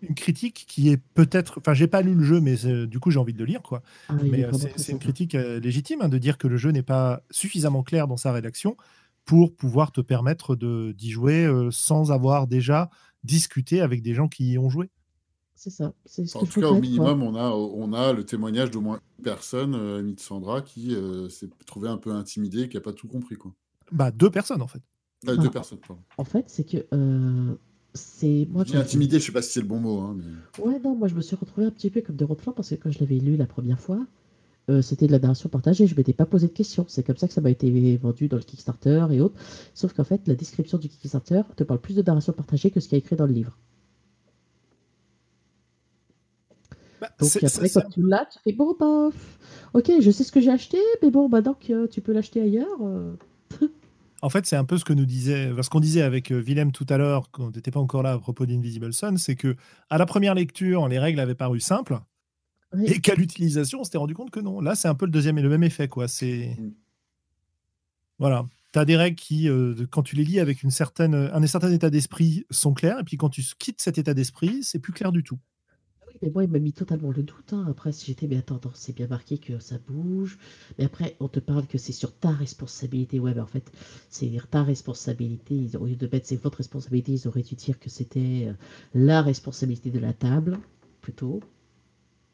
une critique qui est peut-être. Enfin, j'ai pas lu le jeu, mais du coup, j'ai envie de le lire, quoi. Ah, Mais euh, c'est une critique euh, légitime hein, de dire que le jeu n'est pas suffisamment clair dans sa rédaction pour pouvoir te permettre de- d'y jouer euh, sans avoir déjà discuté avec des gens qui y ont joué. C'est ça. C'est ce En que tout cas, au quoi. minimum, on a, on a le témoignage d'au moins une personne, euh, amie de Sandra, qui euh, s'est trouvée un peu intimidée, qui n'a pas tout compris. Quoi. Bah, deux personnes, en fait. Euh, Ah. Deux personnes, pardon. En fait, c'est que euh, c'est moi Je intimidée, je sais pas si c'est le bon mot. Hein, mais... Ouais, non, moi je me suis retrouvée un petit peu comme de reflant parce que quand je l'avais lu la première fois, euh, c'était de la narration partagée, je m'étais pas posé de questions. C'est comme ça que ça m'a été vendu dans le Kickstarter et autres. Sauf qu'en fait, la description du Kickstarter te parle plus de narration partagée que ce qui est écrit dans le livre. Bah, Donc après, quand tu l'as, tu fais bon, bah, ok, je sais ce que j'ai acheté, mais bon, bah donc euh, tu peux l'acheter ailleurs. euh. <laughs> En fait, c'est un peu ce que nous disait, ce qu'on disait avec euh, Willem tout à l'heure, quand on n'était pas encore là à propos d'Invisible Sun, c'est que à la première lecture, les règles avaient paru simples, et qu'à l'utilisation, on s'était rendu compte que non. Là, c'est un peu le deuxième et le même effet, quoi. C'est Mm. voilà, tu as des règles qui, euh, quand tu les lis avec une certaine, un certain état d'esprit, sont claires, et puis quand tu quittes cet état d'esprit, c'est plus clair du tout. Mais moi, il m'a mis totalement le doute. hein. Après, si j'étais, mais attends, attends, c'est bien marqué que ça bouge. Mais après, on te parle que c'est sur ta responsabilité. Ouais, mais en fait, c'est ta responsabilité. Ils- Au lieu de mettre c'est votre responsabilité, ils auraient dû dire que c'était euh, la responsabilité de la table, plutôt.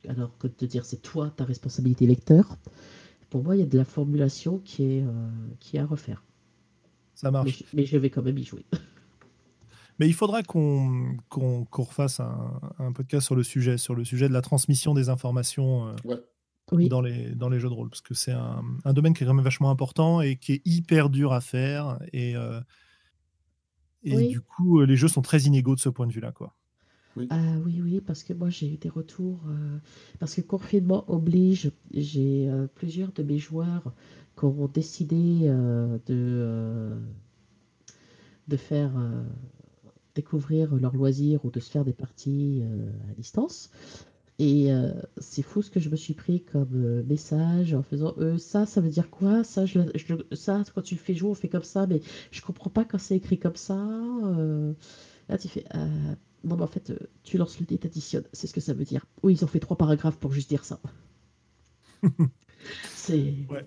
Alors que de te dire c'est toi, ta responsabilité lecteur. Pour moi, il y a de la formulation qui est, euh, qui est à refaire. Ça Mais, marche. je- mais je vais quand même y jouer. <laughs> Mais il faudra qu'on qu'on qu'on refasse un, un podcast sur le sujet, sur le sujet de la transmission des informations euh, Ouais. Oui, dans, les, dans les jeux de rôle, parce que c'est un, un domaine qui est quand même vachement important et qui est hyper dur à faire. Et, euh, et Oui. du coup, euh, les jeux sont très inégaux de ce point de vue-là. quoi. Ah oui, oui, parce que moi j'ai eu des retours, euh, parce que confinement oblige, j'ai euh, plusieurs de mes joueurs qui ont décidé euh, de, euh, de faire euh, découvrir leurs loisirs ou de se faire des parties euh, à distance. Et euh, c'est fou ce que je me suis pris comme euh, message en faisant euh, ça, ça veut dire quoi? Ça, je, ça, quand tu le fais jouer, on fait comme ça, mais je comprends pas quand c'est écrit comme ça. Là, tu fais non, mais en fait, tu lances le dé, t'additionnes, c'est ce que ça veut dire. Oui, ils ont fait trois paragraphes pour juste dire ça. <laughs> c'est. Ouais.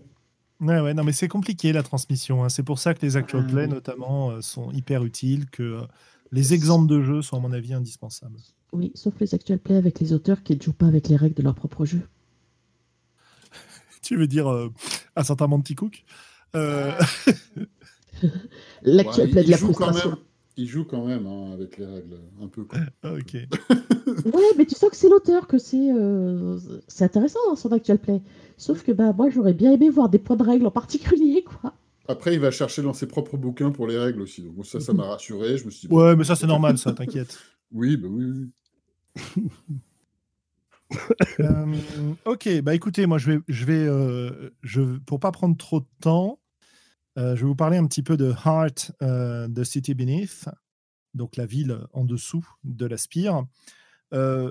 Ouais, ouais, non, mais c'est compliqué la transmission. hein. C'est pour ça que les actual Ah, play, oui. notamment, sont hyper utiles, que les exemples de jeux sont, à mon avis, indispensables. Oui, sauf les actual play avec les auteurs qui ne jouent pas avec les règles de leur propre jeu. <laughs> Tu veux dire euh, à certains Monty Cook? Euh, <laughs> L'actual Ouais, play il, de la joue quand frustration. même, il joue quand même hein, avec les règles, un peu. Ah, ok. <laughs> Ouais, mais tu sens que c'est l'auteur, que c'est euh, c'est intéressant dans son actual play. Sauf que bah moi j'aurais bien aimé voir des points de règles en particulier, quoi. Après, il va chercher dans ses propres bouquins pour les règles aussi. Donc ça, ça m'a rassuré. Je me suis dit, Ouais, mais ça, c'est normal, <laughs> ça, t'inquiète. oui, bah oui, oui. <laughs> Euh, ok, bah écoutez, moi je vais, je vais, euh, je, pour pas prendre trop de temps, euh, je vais vous parler un petit peu de Heart, The City Beneath, donc la ville en dessous de la spire.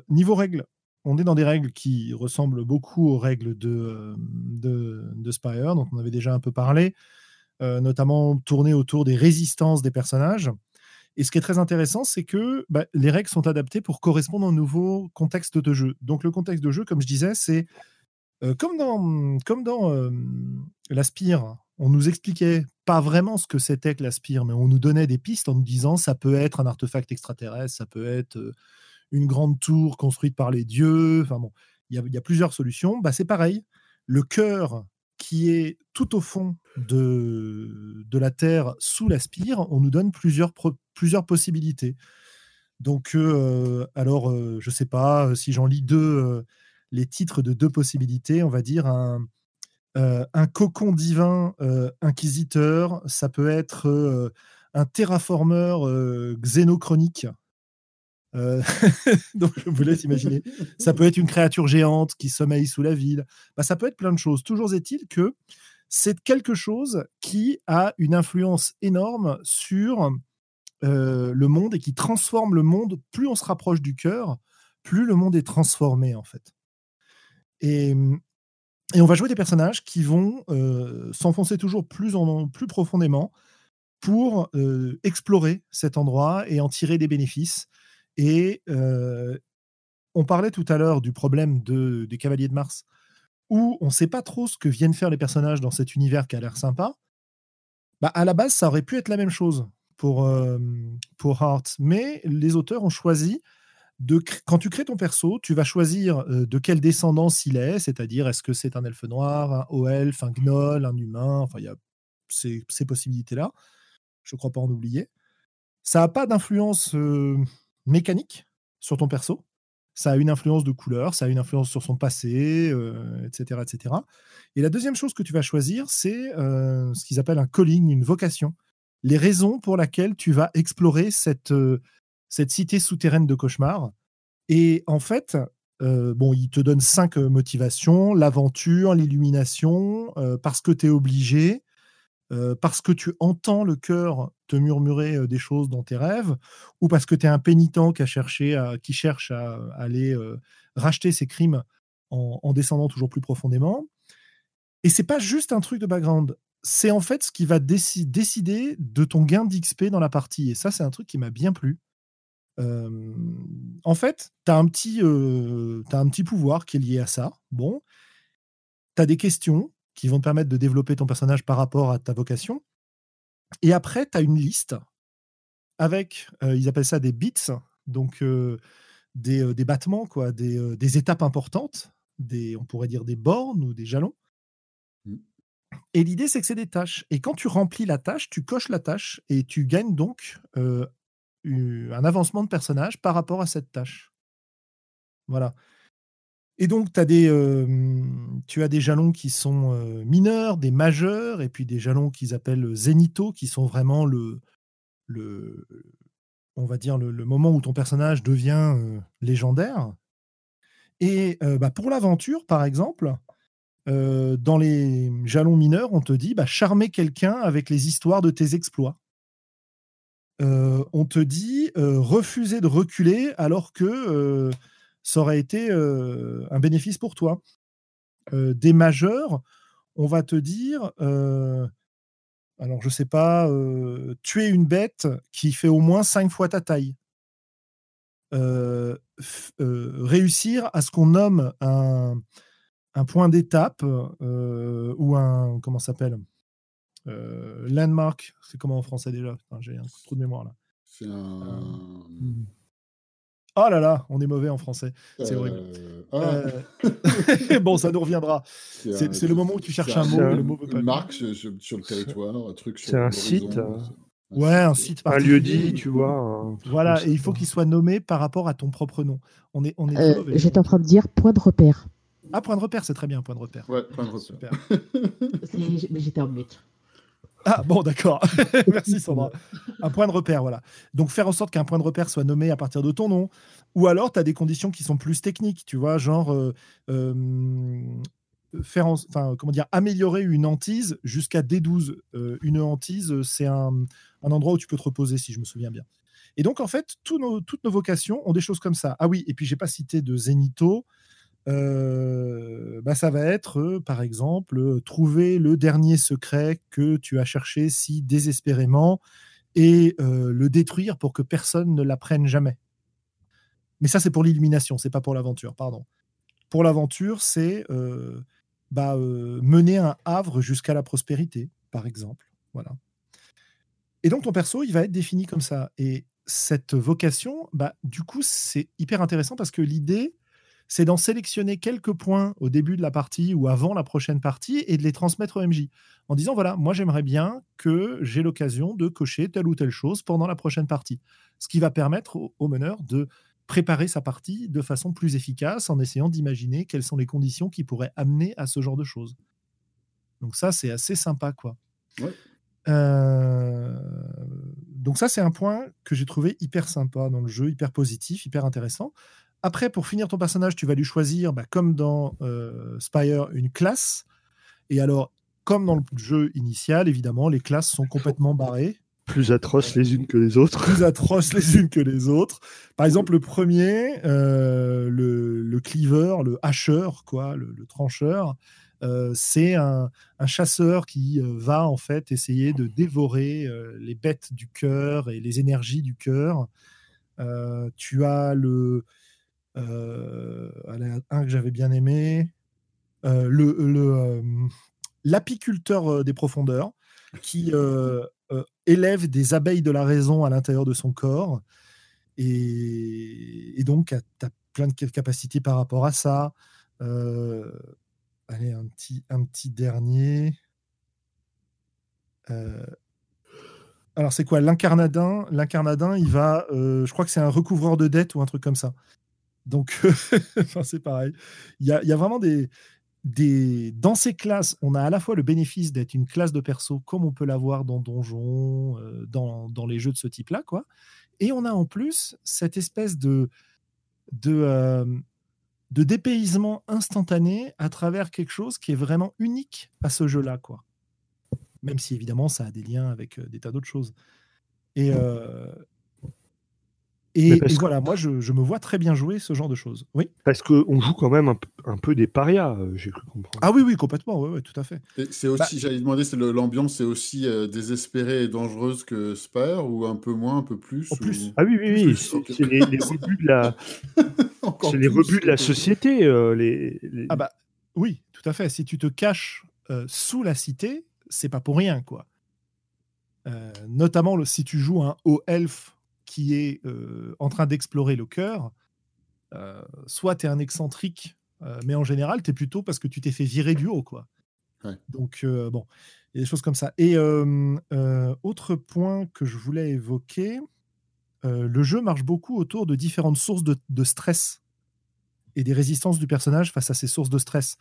Niveau règles, on est dans des règles qui ressemblent beaucoup aux règles de, de, de Spire, dont on avait déjà un peu parlé, notamment tournées autour des résistances des personnages. Et ce qui est très intéressant, c'est que bah, les règles sont adaptées pour correspondre au nouveau contexte de jeu. Donc le contexte de jeu, comme je disais, c'est euh, comme dans, comme dans euh, l'Aspire, on nous expliquait pas vraiment ce que c'était que l'Aspire, mais on nous donnait des pistes en nous disant ça peut être un artefact extraterrestre, ça peut être euh, une grande tour construite par les dieux. Enfin bon, il y, y a plusieurs solutions. Bah, c'est pareil. Le cœur qui est tout au fond de, la Terre sous la spire, on nous donne plusieurs, possibilités. Donc, alors, je sais pas, si j'en lis deux, les titres de deux possibilités, on va dire un, un cocon divin inquisiteur, ça peut être un terraformeur xénochronique. <laughs> donc je vous laisse imaginer. Ça peut être une créature géante qui sommeille sous la ville. Bah, ça peut être plein de choses. Toujours est-il que c'est quelque chose qui a une influence énorme sur le monde et qui transforme le monde. Plus on se rapproche du cœur, plus le monde est transformé en fait. Et, on va jouer des personnages qui vont s'enfoncer toujours plus, en, plus profondément pour explorer cet endroit et en tirer des bénéfices. Et on parlait tout à l'heure du problème de, des Cavaliers de Mars, où on ne sait pas trop ce que viennent faire les personnages dans cet univers qui a l'air sympa. Bah, à la base, ça aurait pu être la même chose pour, pour Heart, mais les auteurs ont choisi de quand tu crées ton perso, tu vas choisir de quelle descendance il est, c'est-à-dire est-ce que c'est un elfe noir, un haut elfe, un gnoll, un humain, enfin il y a ces, ces possibilités-là. Je ne crois pas en oublier. Ça n'a pas d'influence mécanique sur ton perso. Ça a une influence de couleur, ça a une influence sur son passé, etc., etc. Et la deuxième chose que tu vas choisir, c'est ce qu'ils appellent un calling, une vocation. Les raisons pour lesquelles tu vas explorer cette, cette cité souterraine de cauchemar. Et en fait, bon, il te donne cinq motivations l'aventure, l'illumination, parce que tu es obligé, parce que tu entends le cœur te murmurer des choses dans tes rêves, ou parce que tu es un pénitent qui, cherche à, aller racheter ses crimes en, descendant toujours plus profondément. Et c'est pas juste un truc de background, c'est en fait ce qui va décider de ton gain d'XP dans la partie. Et ça, c'est un truc qui m'a bien plu. en fait, tu as, as un petit pouvoir qui est lié à ça. Bon, tu as des questions qui vont te permettre de développer ton personnage par rapport à ta vocation. Et après, tu as une liste avec, euh, ils appellent ça des bits, donc euh, des, euh, des, battements, quoi, des, des, étapes importantes, des, on pourrait dire des bornes ou des jalons. Mmh. Et l'idée, c'est que c'est des tâches. Et quand tu remplis la tâche, tu coches la tâche et tu gagnes donc un avancement de personnage par rapport à cette tâche. Voilà. Et donc, as des, tu as des jalons qui sont mineurs, des majeurs, et puis des jalons qu'ils appellent zénithaux, qui sont vraiment le, le on va dire, le, moment où ton personnage devient légendaire. Et bah, pour l'aventure, par exemple, dans les jalons mineurs, on te dit bah, charmer quelqu'un avec les histoires de tes exploits. on te dit refuser de reculer alors que ça aurait été un bénéfice pour toi. des majeurs, on va te dire, alors je sais pas, tuer une bête qui fait au moins cinq fois ta taille. réussir à ce qu'on nomme un, point d'étape ou un comment s'appelle? Landmark c'est comment en français déjà? J'ai un trou de mémoire là c'est un mmh. Oh là là, on est mauvais en français. C'est horrible. Euh, ah. euh, <laughs> bon, ça nous reviendra. C'est le moment où tu cherches un, mot le mot Une marque sur, le territoire, un truc C'est un site. Euh, ouais, un site. Un lieu dit, tu vois. Voilà, et il faut qu'il soit nommé par rapport à ton propre nom. On est, on est J'étais en train de dire point de repère. Ah, point de repère, c'est très bien, point de repère. Ouais, point de repère. <laughs> Mais j'étais en mute. Ah bon, d'accord. <laughs> Merci Sandra. Un point de repère, voilà. Donc faire en sorte qu'un point de repère soit nommé à partir de ton nom. Ou alors, tu as des conditions qui sont plus techniques, tu vois, genre euh, euh, faire, enfin, comment dire, améliorer une hantise jusqu'à D12. Euh, une hantise, c'est un, endroit où tu peux te reposer, si je me souviens bien. Et donc, en fait, nos, toutes nos vocations ont des choses comme ça. Ah oui, et puis j'ai pas cité de Zénito. Euh, bah, ça va être, euh, par exemple, euh, trouver le dernier secret que tu as cherché si désespérément et le détruire pour que personne ne l'apprenne jamais. Mais ça, c'est pour l'illumination, c'est pas pour l'aventure, pardon. Pour l'aventure, c'est bah, mener un havre jusqu'à la prospérité, par exemple. Voilà. Et donc, ton perso, il va être défini comme ça. Et cette vocation, bah, du coup, c'est hyper intéressant parce que l'idée, c'est d'en sélectionner quelques points au début de la partie ou avant la prochaine partie et de les transmettre au MJ en disant voilà, moi j'aimerais bien que j'ai l'occasion de cocher telle ou telle chose pendant la prochaine partie. Ce qui va permettre au, meneur de préparer sa partie de façon plus efficace en essayant d'imaginer quelles sont les conditions qui pourraient amener à ce genre de choses. Donc ça, c'est assez sympa, quoi. Euh, donc ça, c'est un point que j'ai trouvé hyper sympa dans le jeu, hyper positif, hyper intéressant. Après, pour finir ton personnage, tu vas lui choisir, bah, comme dans euh, Spire, une classe. Et alors, comme dans le jeu initial, évidemment, les classes sont complètement barrées. Plus atroces les unes que les autres. Plus atroces les unes que les autres. Par exemple, le premier, euh, le, cleaver, le hacheur, quoi, le, trancheur, euh, c'est un, chasseur qui va en fait essayer de dévorer les bêtes du cœur et les énergies du cœur. tu as le, un que j'avais bien aimé. Euh, le, euh, l'apiculteur des profondeurs qui élève des abeilles de la raison à l'intérieur de son corps. Et, donc, tu as plein de capacités par rapport à ça. allez, un petit, un petit dernier. alors, c'est quoi? L'incarnadin, l'incarnadin, il va. je crois que c'est un recouvreur de dettes ou un truc comme ça. Donc, <laughs> c'est pareil. Il y a, vraiment des. Dans ces classes, on a à la fois le bénéfice d'être une classe de perso comme on peut l'avoir dans Donjon, euh, dans, dans, les jeux de ce type-là, quoi. Et on a en plus cette espèce de. de euh, de dépaysement instantané à travers quelque chose qui est vraiment unique à ce jeu-là, quoi. Même si évidemment ça a des liens avec euh, des tas d'autres choses. Et, et, voilà, moi, je, me vois très bien jouer ce genre de choses. Oui. Parce qu'on joue quand même un, peu des parias, euh, j'ai cru comprendre. Ah oui, oui, complètement, oui, tout à fait. C'est aussi, bah j'allais demander, c'est l'ambiance, c'est aussi euh, désespérée et dangereuse que Spire, ou un peu moins, un peu plus plus. Ah oui, oui, oui, c'est les, rebuts de la, <laughs> c'est les rebuts de la société. Euh, les, Ah bah oui, tout à fait. Si tu te caches sous la cité, c'est pas pour rien, quoi. notamment le, si tu joues un haut elfe qui est euh, en train d'explorer le cœur, euh, soit tu es un excentrique, euh, mais en général, tu es plutôt parce que tu t'es fait virer du haut. Quoi. Donc, bon, il y a des choses comme ça. Et autre point que je voulais évoquer, le jeu marche beaucoup autour de différentes sources de, de, stress et des résistances du personnage face à ces sources de stress.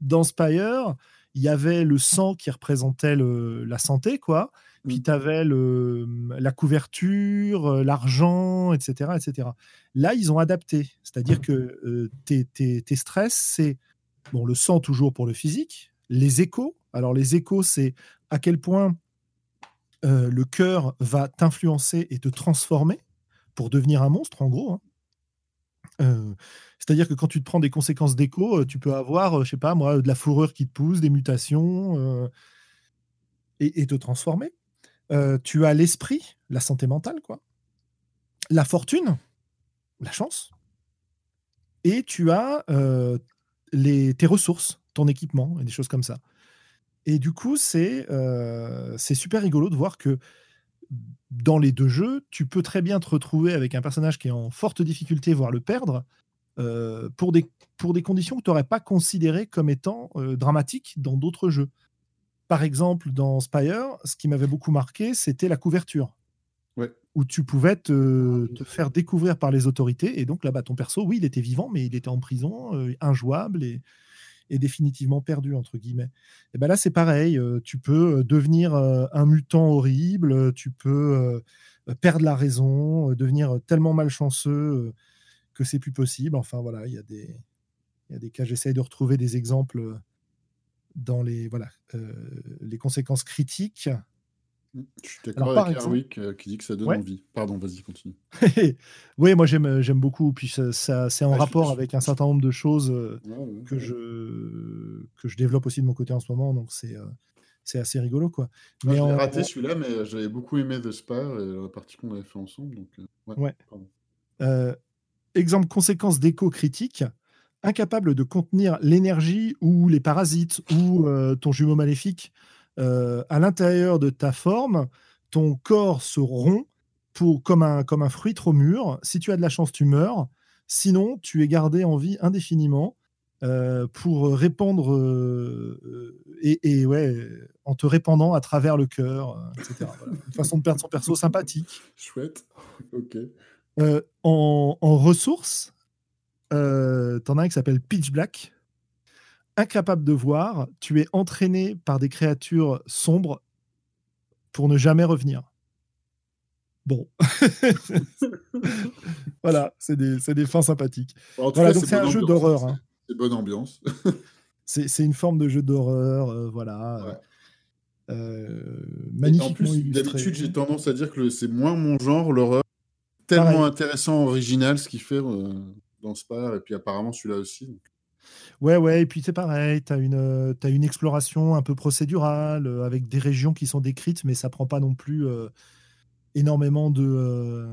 Dans Spire, il y avait le sang qui représentait le, la santé, quoi. Puis tu avais la couverture, euh, l'argent, etc., etc. Là, ils ont adapté. C'est-à-dire que euh, tes, tes, stress, c'est bon, le sang toujours pour le physique, les échos. Alors, les échos, c'est à quel point euh, le cœur va t'influencer et te transformer pour devenir un monstre, en gros. Hein. C'est-à-dire que quand tu te prends des conséquences d'écho, tu peux avoir, je sais pas moi, de la fourrure qui te pousse, des mutations, et, te transformer. Euh, tu as l'esprit, la santé mentale, quoi. La fortune, la chance. Et tu as euh, les, tes ressources, ton équipement et des choses comme ça. Et du coup, c'est euh, super rigolo de voir que dans les deux jeux, tu peux très bien te retrouver avec un personnage qui est en forte difficulté, voire le perdre, pour, des, pour des conditions que tu n'aurais pas considérées comme étant dramatiques dans d'autres jeux par exemple, dans Spire, ce qui m'avait beaucoup marqué, c'était la couverture. Où tu pouvais te, faire découvrir par les autorités. Et donc là-bas, ton perso, oui, il était vivant, mais il était en prison, euh, injouable et, définitivement perdu, entre guillemets. Et ben là, c'est pareil. Euh, tu peux euh, devenir un mutant horrible, tu peux perdre la raison, devenir tellement malchanceux que c'est plus possible. Enfin, voilà, il y, a des, y a des cas. J'essaye de retrouver des exemples dans les, voilà, euh, les conséquences critiques. Mmh, je suis d'accord avec Erwick euh, qui dit que ça donne envie. Pardon, vas-y, continue. <laughs> oui, moi j'aime, j'aime beaucoup. Puis ça, c'est en rapport avec un certain nombre de choses euh, que, Je, que je développe aussi de mon côté en ce moment. Donc c'est, c'est assez rigolo. Quoi. mais je l'ai raté celui-là, mais j'avais beaucoup aimé The Spire et la partie qu'on avait fait ensemble. Donc, ouais, exemple conséquence d'écho critique incapable de contenir l'énergie ou les parasites ou euh, ton jumeau maléfique euh, à l'intérieur de ta forme, ton corps se rompt pour, comme, un, comme un fruit trop mûr. Si tu as de la chance, tu meurs. Sinon, tu es gardé en vie indéfiniment euh, pour répandre et, ouais, en te répandant à travers le cœur, etc. Une <laughs> façon de perdre son perso sympathique. Chouette. Ok. en, ressources, euh, t'en as un qui s'appelle Pitch Black. Incapable de voir, tu es entraîné par des créatures sombres pour ne jamais revenir. Bon. <laughs> voilà, c'est des, des, fins sympathiques. voilà, donc c'est un jeu d'horreur. Hein. C'est bonne ambiance. <laughs> c'est une forme de jeu d'horreur, euh, voilà. Euh, magnifiquement en plus, D'habitude, j'ai tendance à dire que c'est moins mon genre, l'horreur. Tellement intéressant, original, ce qu'il fait euh, dans et puis apparemment celui-là aussi. Ouais, ouais, et puis c'est pareil, tu as une, as une exploration un peu procédurale, avec des régions qui sont décrites, mais ça prend pas non plus énormément de,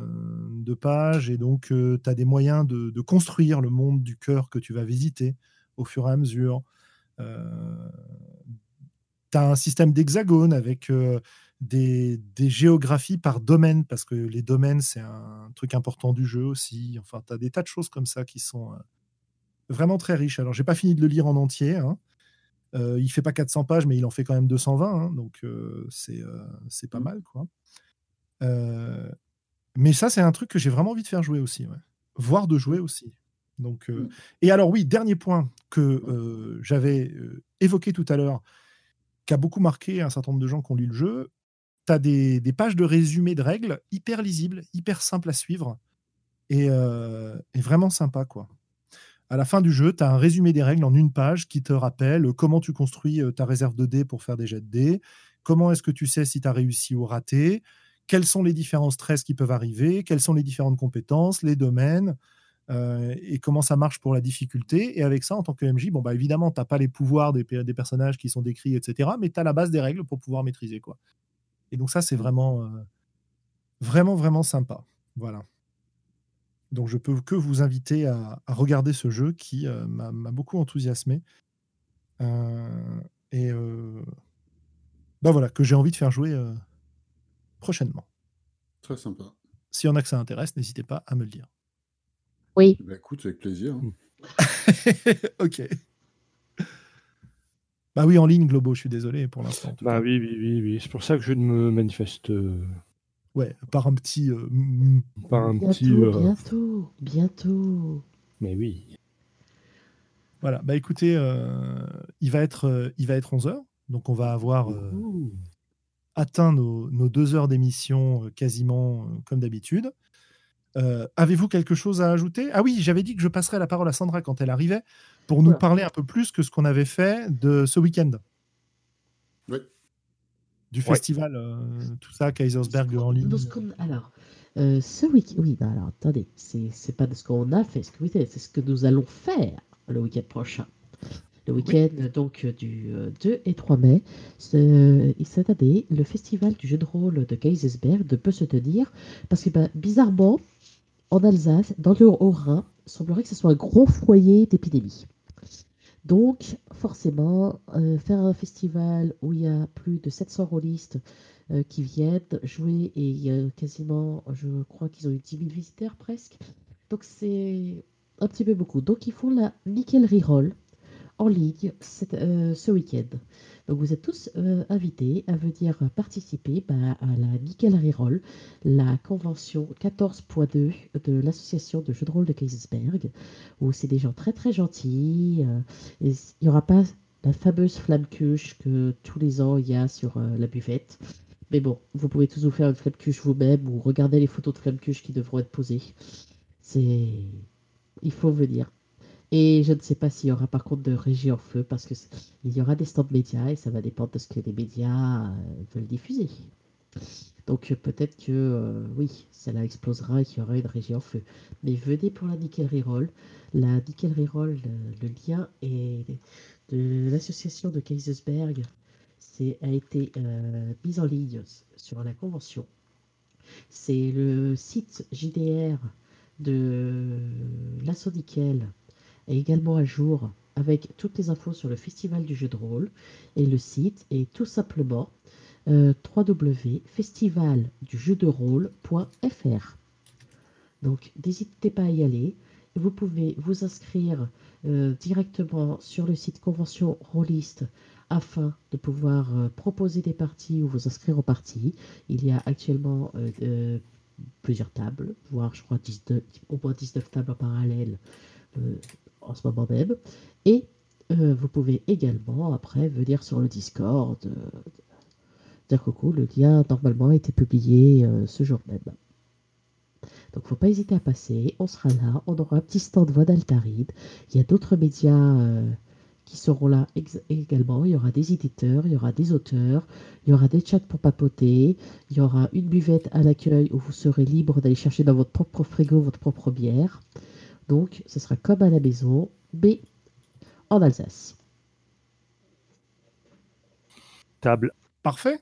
de, pages, et donc tu as des moyens de, de, construire le monde du cœur que tu vas visiter au fur et à mesure. Euh, tu as un système d'hexagone avec des, des, géographies par domaine, parce que les domaines, c'est un truc important du jeu aussi. Enfin, tu as des tas de choses comme ça qui sont vraiment très riches. Alors, j'ai pas fini de le lire en entier. Hein. Euh, il fait pas 400 pages, mais il en fait quand même 220, hein, donc c'est c'est pas mmh. mal, quoi. mais ça, c'est un truc que j'ai vraiment envie de faire jouer aussi, ouais. voire de jouer aussi. Donc, mmh. Et alors oui, dernier point que j'avais évoqué tout à l'heure, qui a beaucoup marqué un certain nombre de gens qui ont lu le jeu, tu as des, pages de résumé de règles hyper lisibles, hyper simples à suivre, et, et vraiment sympa. quoi. À la fin du jeu, tu as un résumé des règles en une page qui te rappelle comment tu construis ta réserve de dés pour faire des jets de dés, comment est-ce que tu sais si tu as réussi ou raté, quels sont les différents stress qui peuvent arriver, quelles sont les différentes compétences, les domaines, euh, et comment ça marche pour la difficulté. Et avec ça, en tant que MJ, bon, bah, évidemment, tu n'as pas les pouvoirs des, des, personnages qui sont décrits, etc. Mais tu as la base des règles pour pouvoir maîtriser. Quoi. Et donc ça, c'est vraiment, euh, vraiment, vraiment sympa. Voilà. Donc je peux que vous inviter à, regarder ce jeu qui euh, m'a beaucoup enthousiasmé. et bah voilà, que j'ai envie de faire jouer prochainement. Très sympa. S'il y en a que ça intéresse, n'hésitez pas à me le dire. Oui. Bah, écoute, avec plaisir. Hein. <laughs> ok. Bah oui, en ligne, Globo, je suis désolé pour l'instant. Bah oui, oui, oui, oui. C'est pour ça que je ne me manifeste. Euh, ouais, par un petit. Euh, par un bientôt, petit. Euh, bientôt, bientôt. Mais oui. Voilà, bah écoutez, il, va être, il va être 11h, donc on va avoir atteint nos, nos, deux heures d'émission quasiment comme d'habitude. Euh, avez-vous quelque chose à ajouter? Ah oui, j'avais dit que je passerais la parole à Sandra quand elle arrivait pour nous parler un peu plus que ce qu'on avait fait de ce week-end. Oui. Du festival, euh, tout ça, Kaisersberg en ligne. alors, euh, ce week-end, oui, bah alors attendez, c'est pas de ce qu'on a fait ce week-end, c'est ce que nous allons faire le week-end prochain. Le week-end donc du 2 et 3 mai, cette année, le festival du jeu de rôle de Kaisersberg ne peut se tenir parce que bah, bizarrement, en Alsace, dans le Haut-Rhin, semblerait que ce soit un gros foyer d'épidémie. Donc, forcément, euh, faire un festival où il y a plus de 700 rôlistes euh, qui viennent jouer et il y a quasiment, je crois qu'ils ont eu 10 000 visiteurs presque. Donc, c'est un petit peu beaucoup. Donc, ils font la Nickel Reroll en ligne euh, ce week-end. Donc vous êtes tous euh, invités à venir participer bah, à la Nickel Reroll, la convention 14.2 de l'association de jeux de rôle de Kaisersberg, où c'est des gens très très gentils. Euh, il n'y aura pas la fameuse flamme cuche que tous les ans il y a sur la buvette. Mais bon, vous pouvez tous vous faire une flamme cuche vous-même ou regarder les photos de flamme cuche qui devront être posées. C'est... Il faut venir. Et je ne sais pas s'il y aura par contre de régie en feu parce qu'il y aura des stands médias et ça va dépendre de ce que les médias euh, veulent diffuser. Donc euh, peut-être que euh, oui, cela explosera et qu'il y aura une régie en feu. Mais venez pour la Nickel Reroll. La Nickel Reroll, le, le lien est de l'association de Kaisersberg c'est, a été mis en ligne sur la convention. C'est le site JDR de l'Assaut Nickel est également à jour avec toutes les infos sur le festival du jeu de rôle. Et le site est tout simplement euh, www.festivaldujeudrôle.fr. Donc n'hésitez pas à y aller. vous pouvez vous inscrire euh, directement sur le site Convention Rolliste afin de pouvoir euh, proposer des parties ou vous inscrire aux parties. Il y a actuellement euh, plusieurs tables, voire je crois 19, au moins 19 tables en parallèle en ce moment même. Et euh, vous pouvez également après venir sur le Discord euh, dire coucou. Le lien normalement a été publié euh, ce jour même. Donc faut pas hésiter à passer, on sera là, on aura un petit stand voix d'Altaride. Il y a d'autres médias qui seront là également. Il y aura des éditeurs, il y aura des auteurs, il y aura des chats pour papoter, il y aura une buvette à l'accueil où vous serez libre d'aller chercher dans votre propre frigo votre propre bière. Donc ce sera comme à la maison, mais en Alsace. Table. Parfait.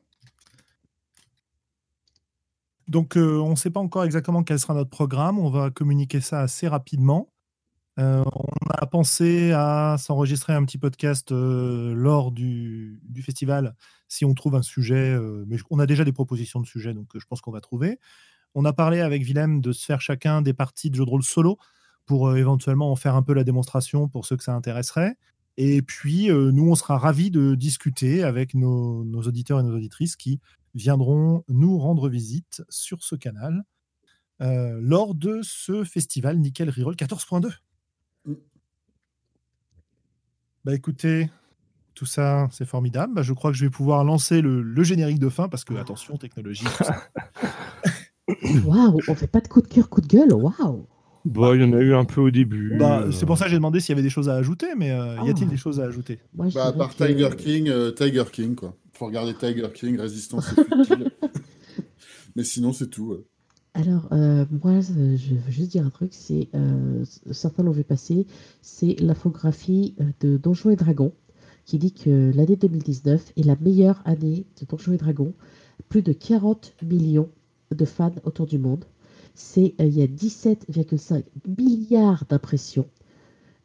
Donc, euh, on ne sait pas encore exactement quel sera notre programme. On va communiquer ça assez rapidement. Euh, on a pensé à s'enregistrer un petit podcast euh, lors du, du festival si on trouve un sujet. euh, mais on a déjà des propositions de sujets, donc euh, je pense qu'on va trouver. On a parlé avec Willem de se faire chacun des parties de jeux de rôle solo pour euh, éventuellement en faire un peu la démonstration pour ceux que ça intéresserait. Et puis, euh, nous, on sera ravis de discuter avec nos, nos auditeurs et nos auditrices qui viendront nous rendre visite sur ce canal euh, lors de ce festival Nickel Reroll 14.2. Mm. Bah écoutez, tout ça, c'est formidable. Bah, je crois que je vais pouvoir lancer le, le générique de fin parce que, attention, technologie, tout ça. <laughs> Waouh, on fait pas de coup de cœur, coup de gueule, waouh. Bon, il y en a eu un peu au début. Bah, euh, c'est pour ça que j'ai demandé s'il y avait des choses à ajouter, mais euh, y a-t-il Ah. des choses à ajouter? Moi, Bah, à part que- Tiger King, euh, Tiger King, quoi. Faut regarder Tiger King, Résistance et futile. <laughs> Mais sinon, c'est tout. ouais. Alors, euh, moi, je veux juste dire un truc, c'est, euh, certains l'ont vu passer, c'est l'infographie de Donjons et Dragons qui dit que l'année 2019 est la meilleure année de Donjons et Dragons. Plus de 40 millions de fans autour du monde. C'est, euh, il y a 17,5 milliards d'impressions.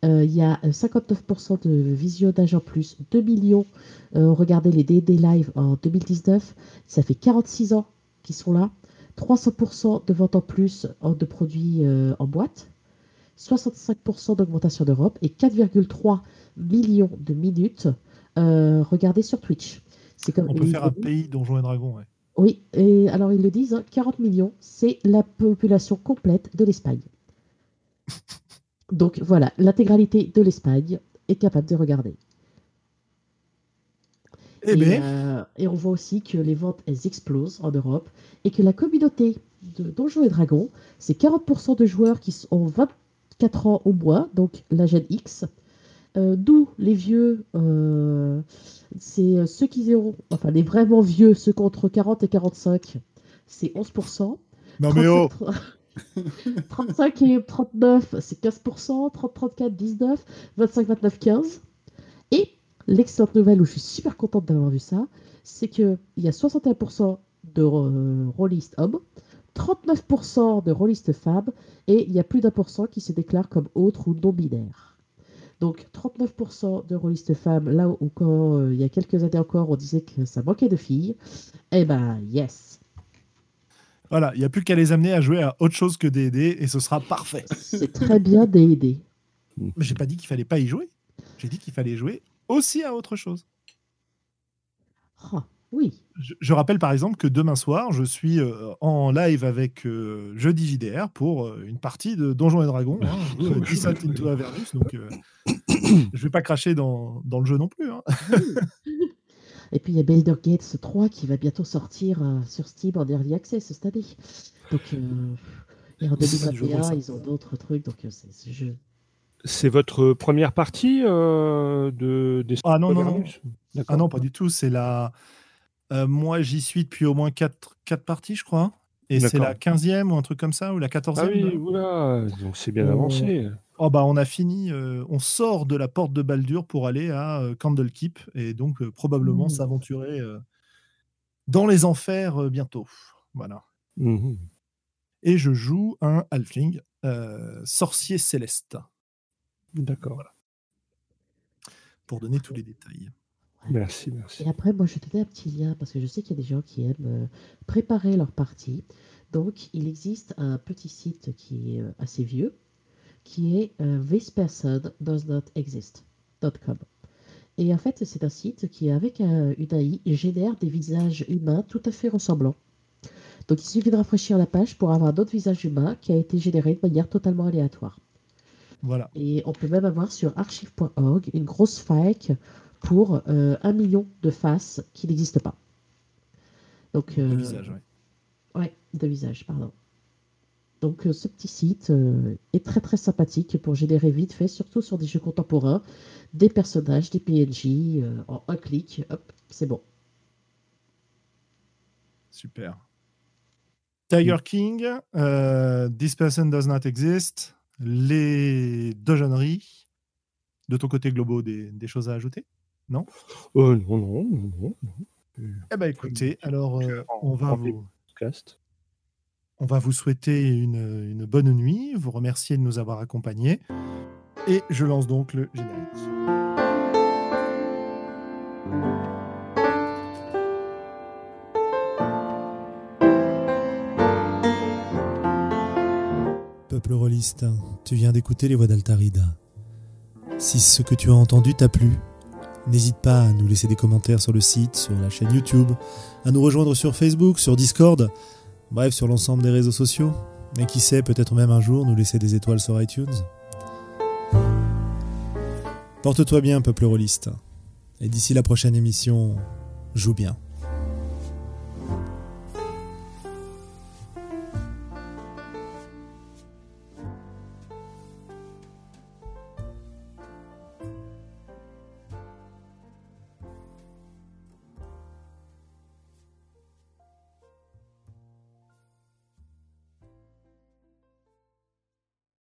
Euh, il y a euh, 59% de visionnage en plus, 2 millions. Euh, regardez les D&D Live en 2019, ça fait 46 ans qu'ils sont là. 300% de ventes en plus de produits euh, en boîte, 65% d'augmentation d'Europe et 4,3 millions de minutes euh, regardées sur Twitch. C'est comme On peut faire un pays Donjons et Dragons, ouais. Oui, et alors ils le disent, hein, 40 millions, c'est la population complète de l'Espagne. <laughs> Donc voilà, l'intégralité de l'Espagne est capable de regarder. Eh et, ben, euh, et on voit aussi que les ventes, elles explosent en Europe et que la communauté de Donjons et Dragons, c'est 40% de joueurs qui ont 24 ans au moins, donc la Gen X. Euh, D'où les vieux, euh, c'est euh, ceux qui ont, enfin les vraiment vieux, ceux entre 40 et 45, c'est 11%. non mais oh 37, 35 et 39, c'est 15%, 30, 34, 19, 25, 29, 15. Et l'excellente nouvelle où je suis super contente d'avoir vu ça, c'est qu'il y a 61% de euh, rôlistes hommes, 39% de rôlistes femmes, et il y a plus d'un pour cent qui se déclarent comme autres ou non-binaires. Donc 39% de rôlistes femmes, là où quand euh, il y a quelques années encore on disait que ça manquait de filles, eh ben yes, Voilà, il n'y a plus qu'à les amener à jouer à autre chose que D&D et ce sera parfait. <laughs> c'est très bien D&D. Mais j'ai pas dit qu'il fallait pas y jouer. J'ai dit qu'il fallait jouer aussi à autre chose. Ah, oui. Je, je rappelle par exemple que demain soir, je suis euh, en live avec euh, Jeudi JDR pour euh, une partie de Donjons et Dragons, hein, <laughs> euh, Descent into Avernus. Donc, euh, <coughs> je vais pas cracher dans, dans le jeu non plus. hein. <laughs> Et puis il y a Baldur's Gate 3 qui va bientôt sortir euh, sur Steam en Early Access cette année. Donc, euh, <laughs> et en C'est du jeu de rôle, 2021, ça. ils ont d'autres trucs. Donc, euh, c'est ce jeu. C'est votre première partie euh, de des Ah non, non. Ah non, pas du tout. C'est la. Euh, moi, j'y suis depuis au moins 4, quatre parties, je crois. Et c'est la 15e ou un truc comme ça, ou la 14e. Ah oui, voilà, donc c'est bien On- avancé. Oh bah on a fini, euh, on sort de la porte de Baldur pour aller à euh, Candlekeep et donc euh, probablement Mmh. s'aventurer dans les enfers bientôt. Voilà. Mhm. Et je joue un halfling, sorcier céleste, D'accord. pour donner tous les détails. Merci, merci. Et après, moi, je te donne un petit lien parce que je sais qu'il y a des gens qui aiment euh, préparer leur partie. Donc, il existe un petit site qui est euh, assez vieux qui est euh, This person does not exist.com. Et en fait, c'est un site qui, avec une AI, génère des visages humains tout à fait ressemblants. Donc, il suffit de rafraîchir la page pour avoir d'autres visages humains qui a été généré de manière totalement aléatoire. Voilà. Et on peut même avoir sur archive.org une grosse fake pour euh, un million de faces qui n'existent pas. Donc, de euh, visage, ouais. Ouais, de visage, pardon. Donc euh, ce petit site euh, est très très sympathique pour générer vite fait, surtout sur des jeux contemporains, des personnages, des PNJ, euh, en un clic, hop, c'est bon. Super. Tiger King, euh, This Person Does Not Exist, les deux jeuneries. De ton côté, Globo, des, des choses à ajouter? Non? Oh non, non, non, non. Eh ben écoutez, alors euh, on va vous... On va vous souhaiter une, une bonne nuit, vous remercier de nous avoir accompagnés. Et je lance donc le générique. Peuple rôliste, tu viens d'écouter les voix d'Altarida. Si ce que tu as entendu t'a plu, n'hésite pas à nous laisser des commentaires sur le site, sur la chaîne YouTube, à nous rejoindre sur Facebook, sur Discord, bref sur l'ensemble des réseaux sociaux, et qui sait peut-être même un jour nous laisser des étoiles sur iTunes. Porte-toi bien, peuple rôliste, et d'ici la prochaine émission, joue bien.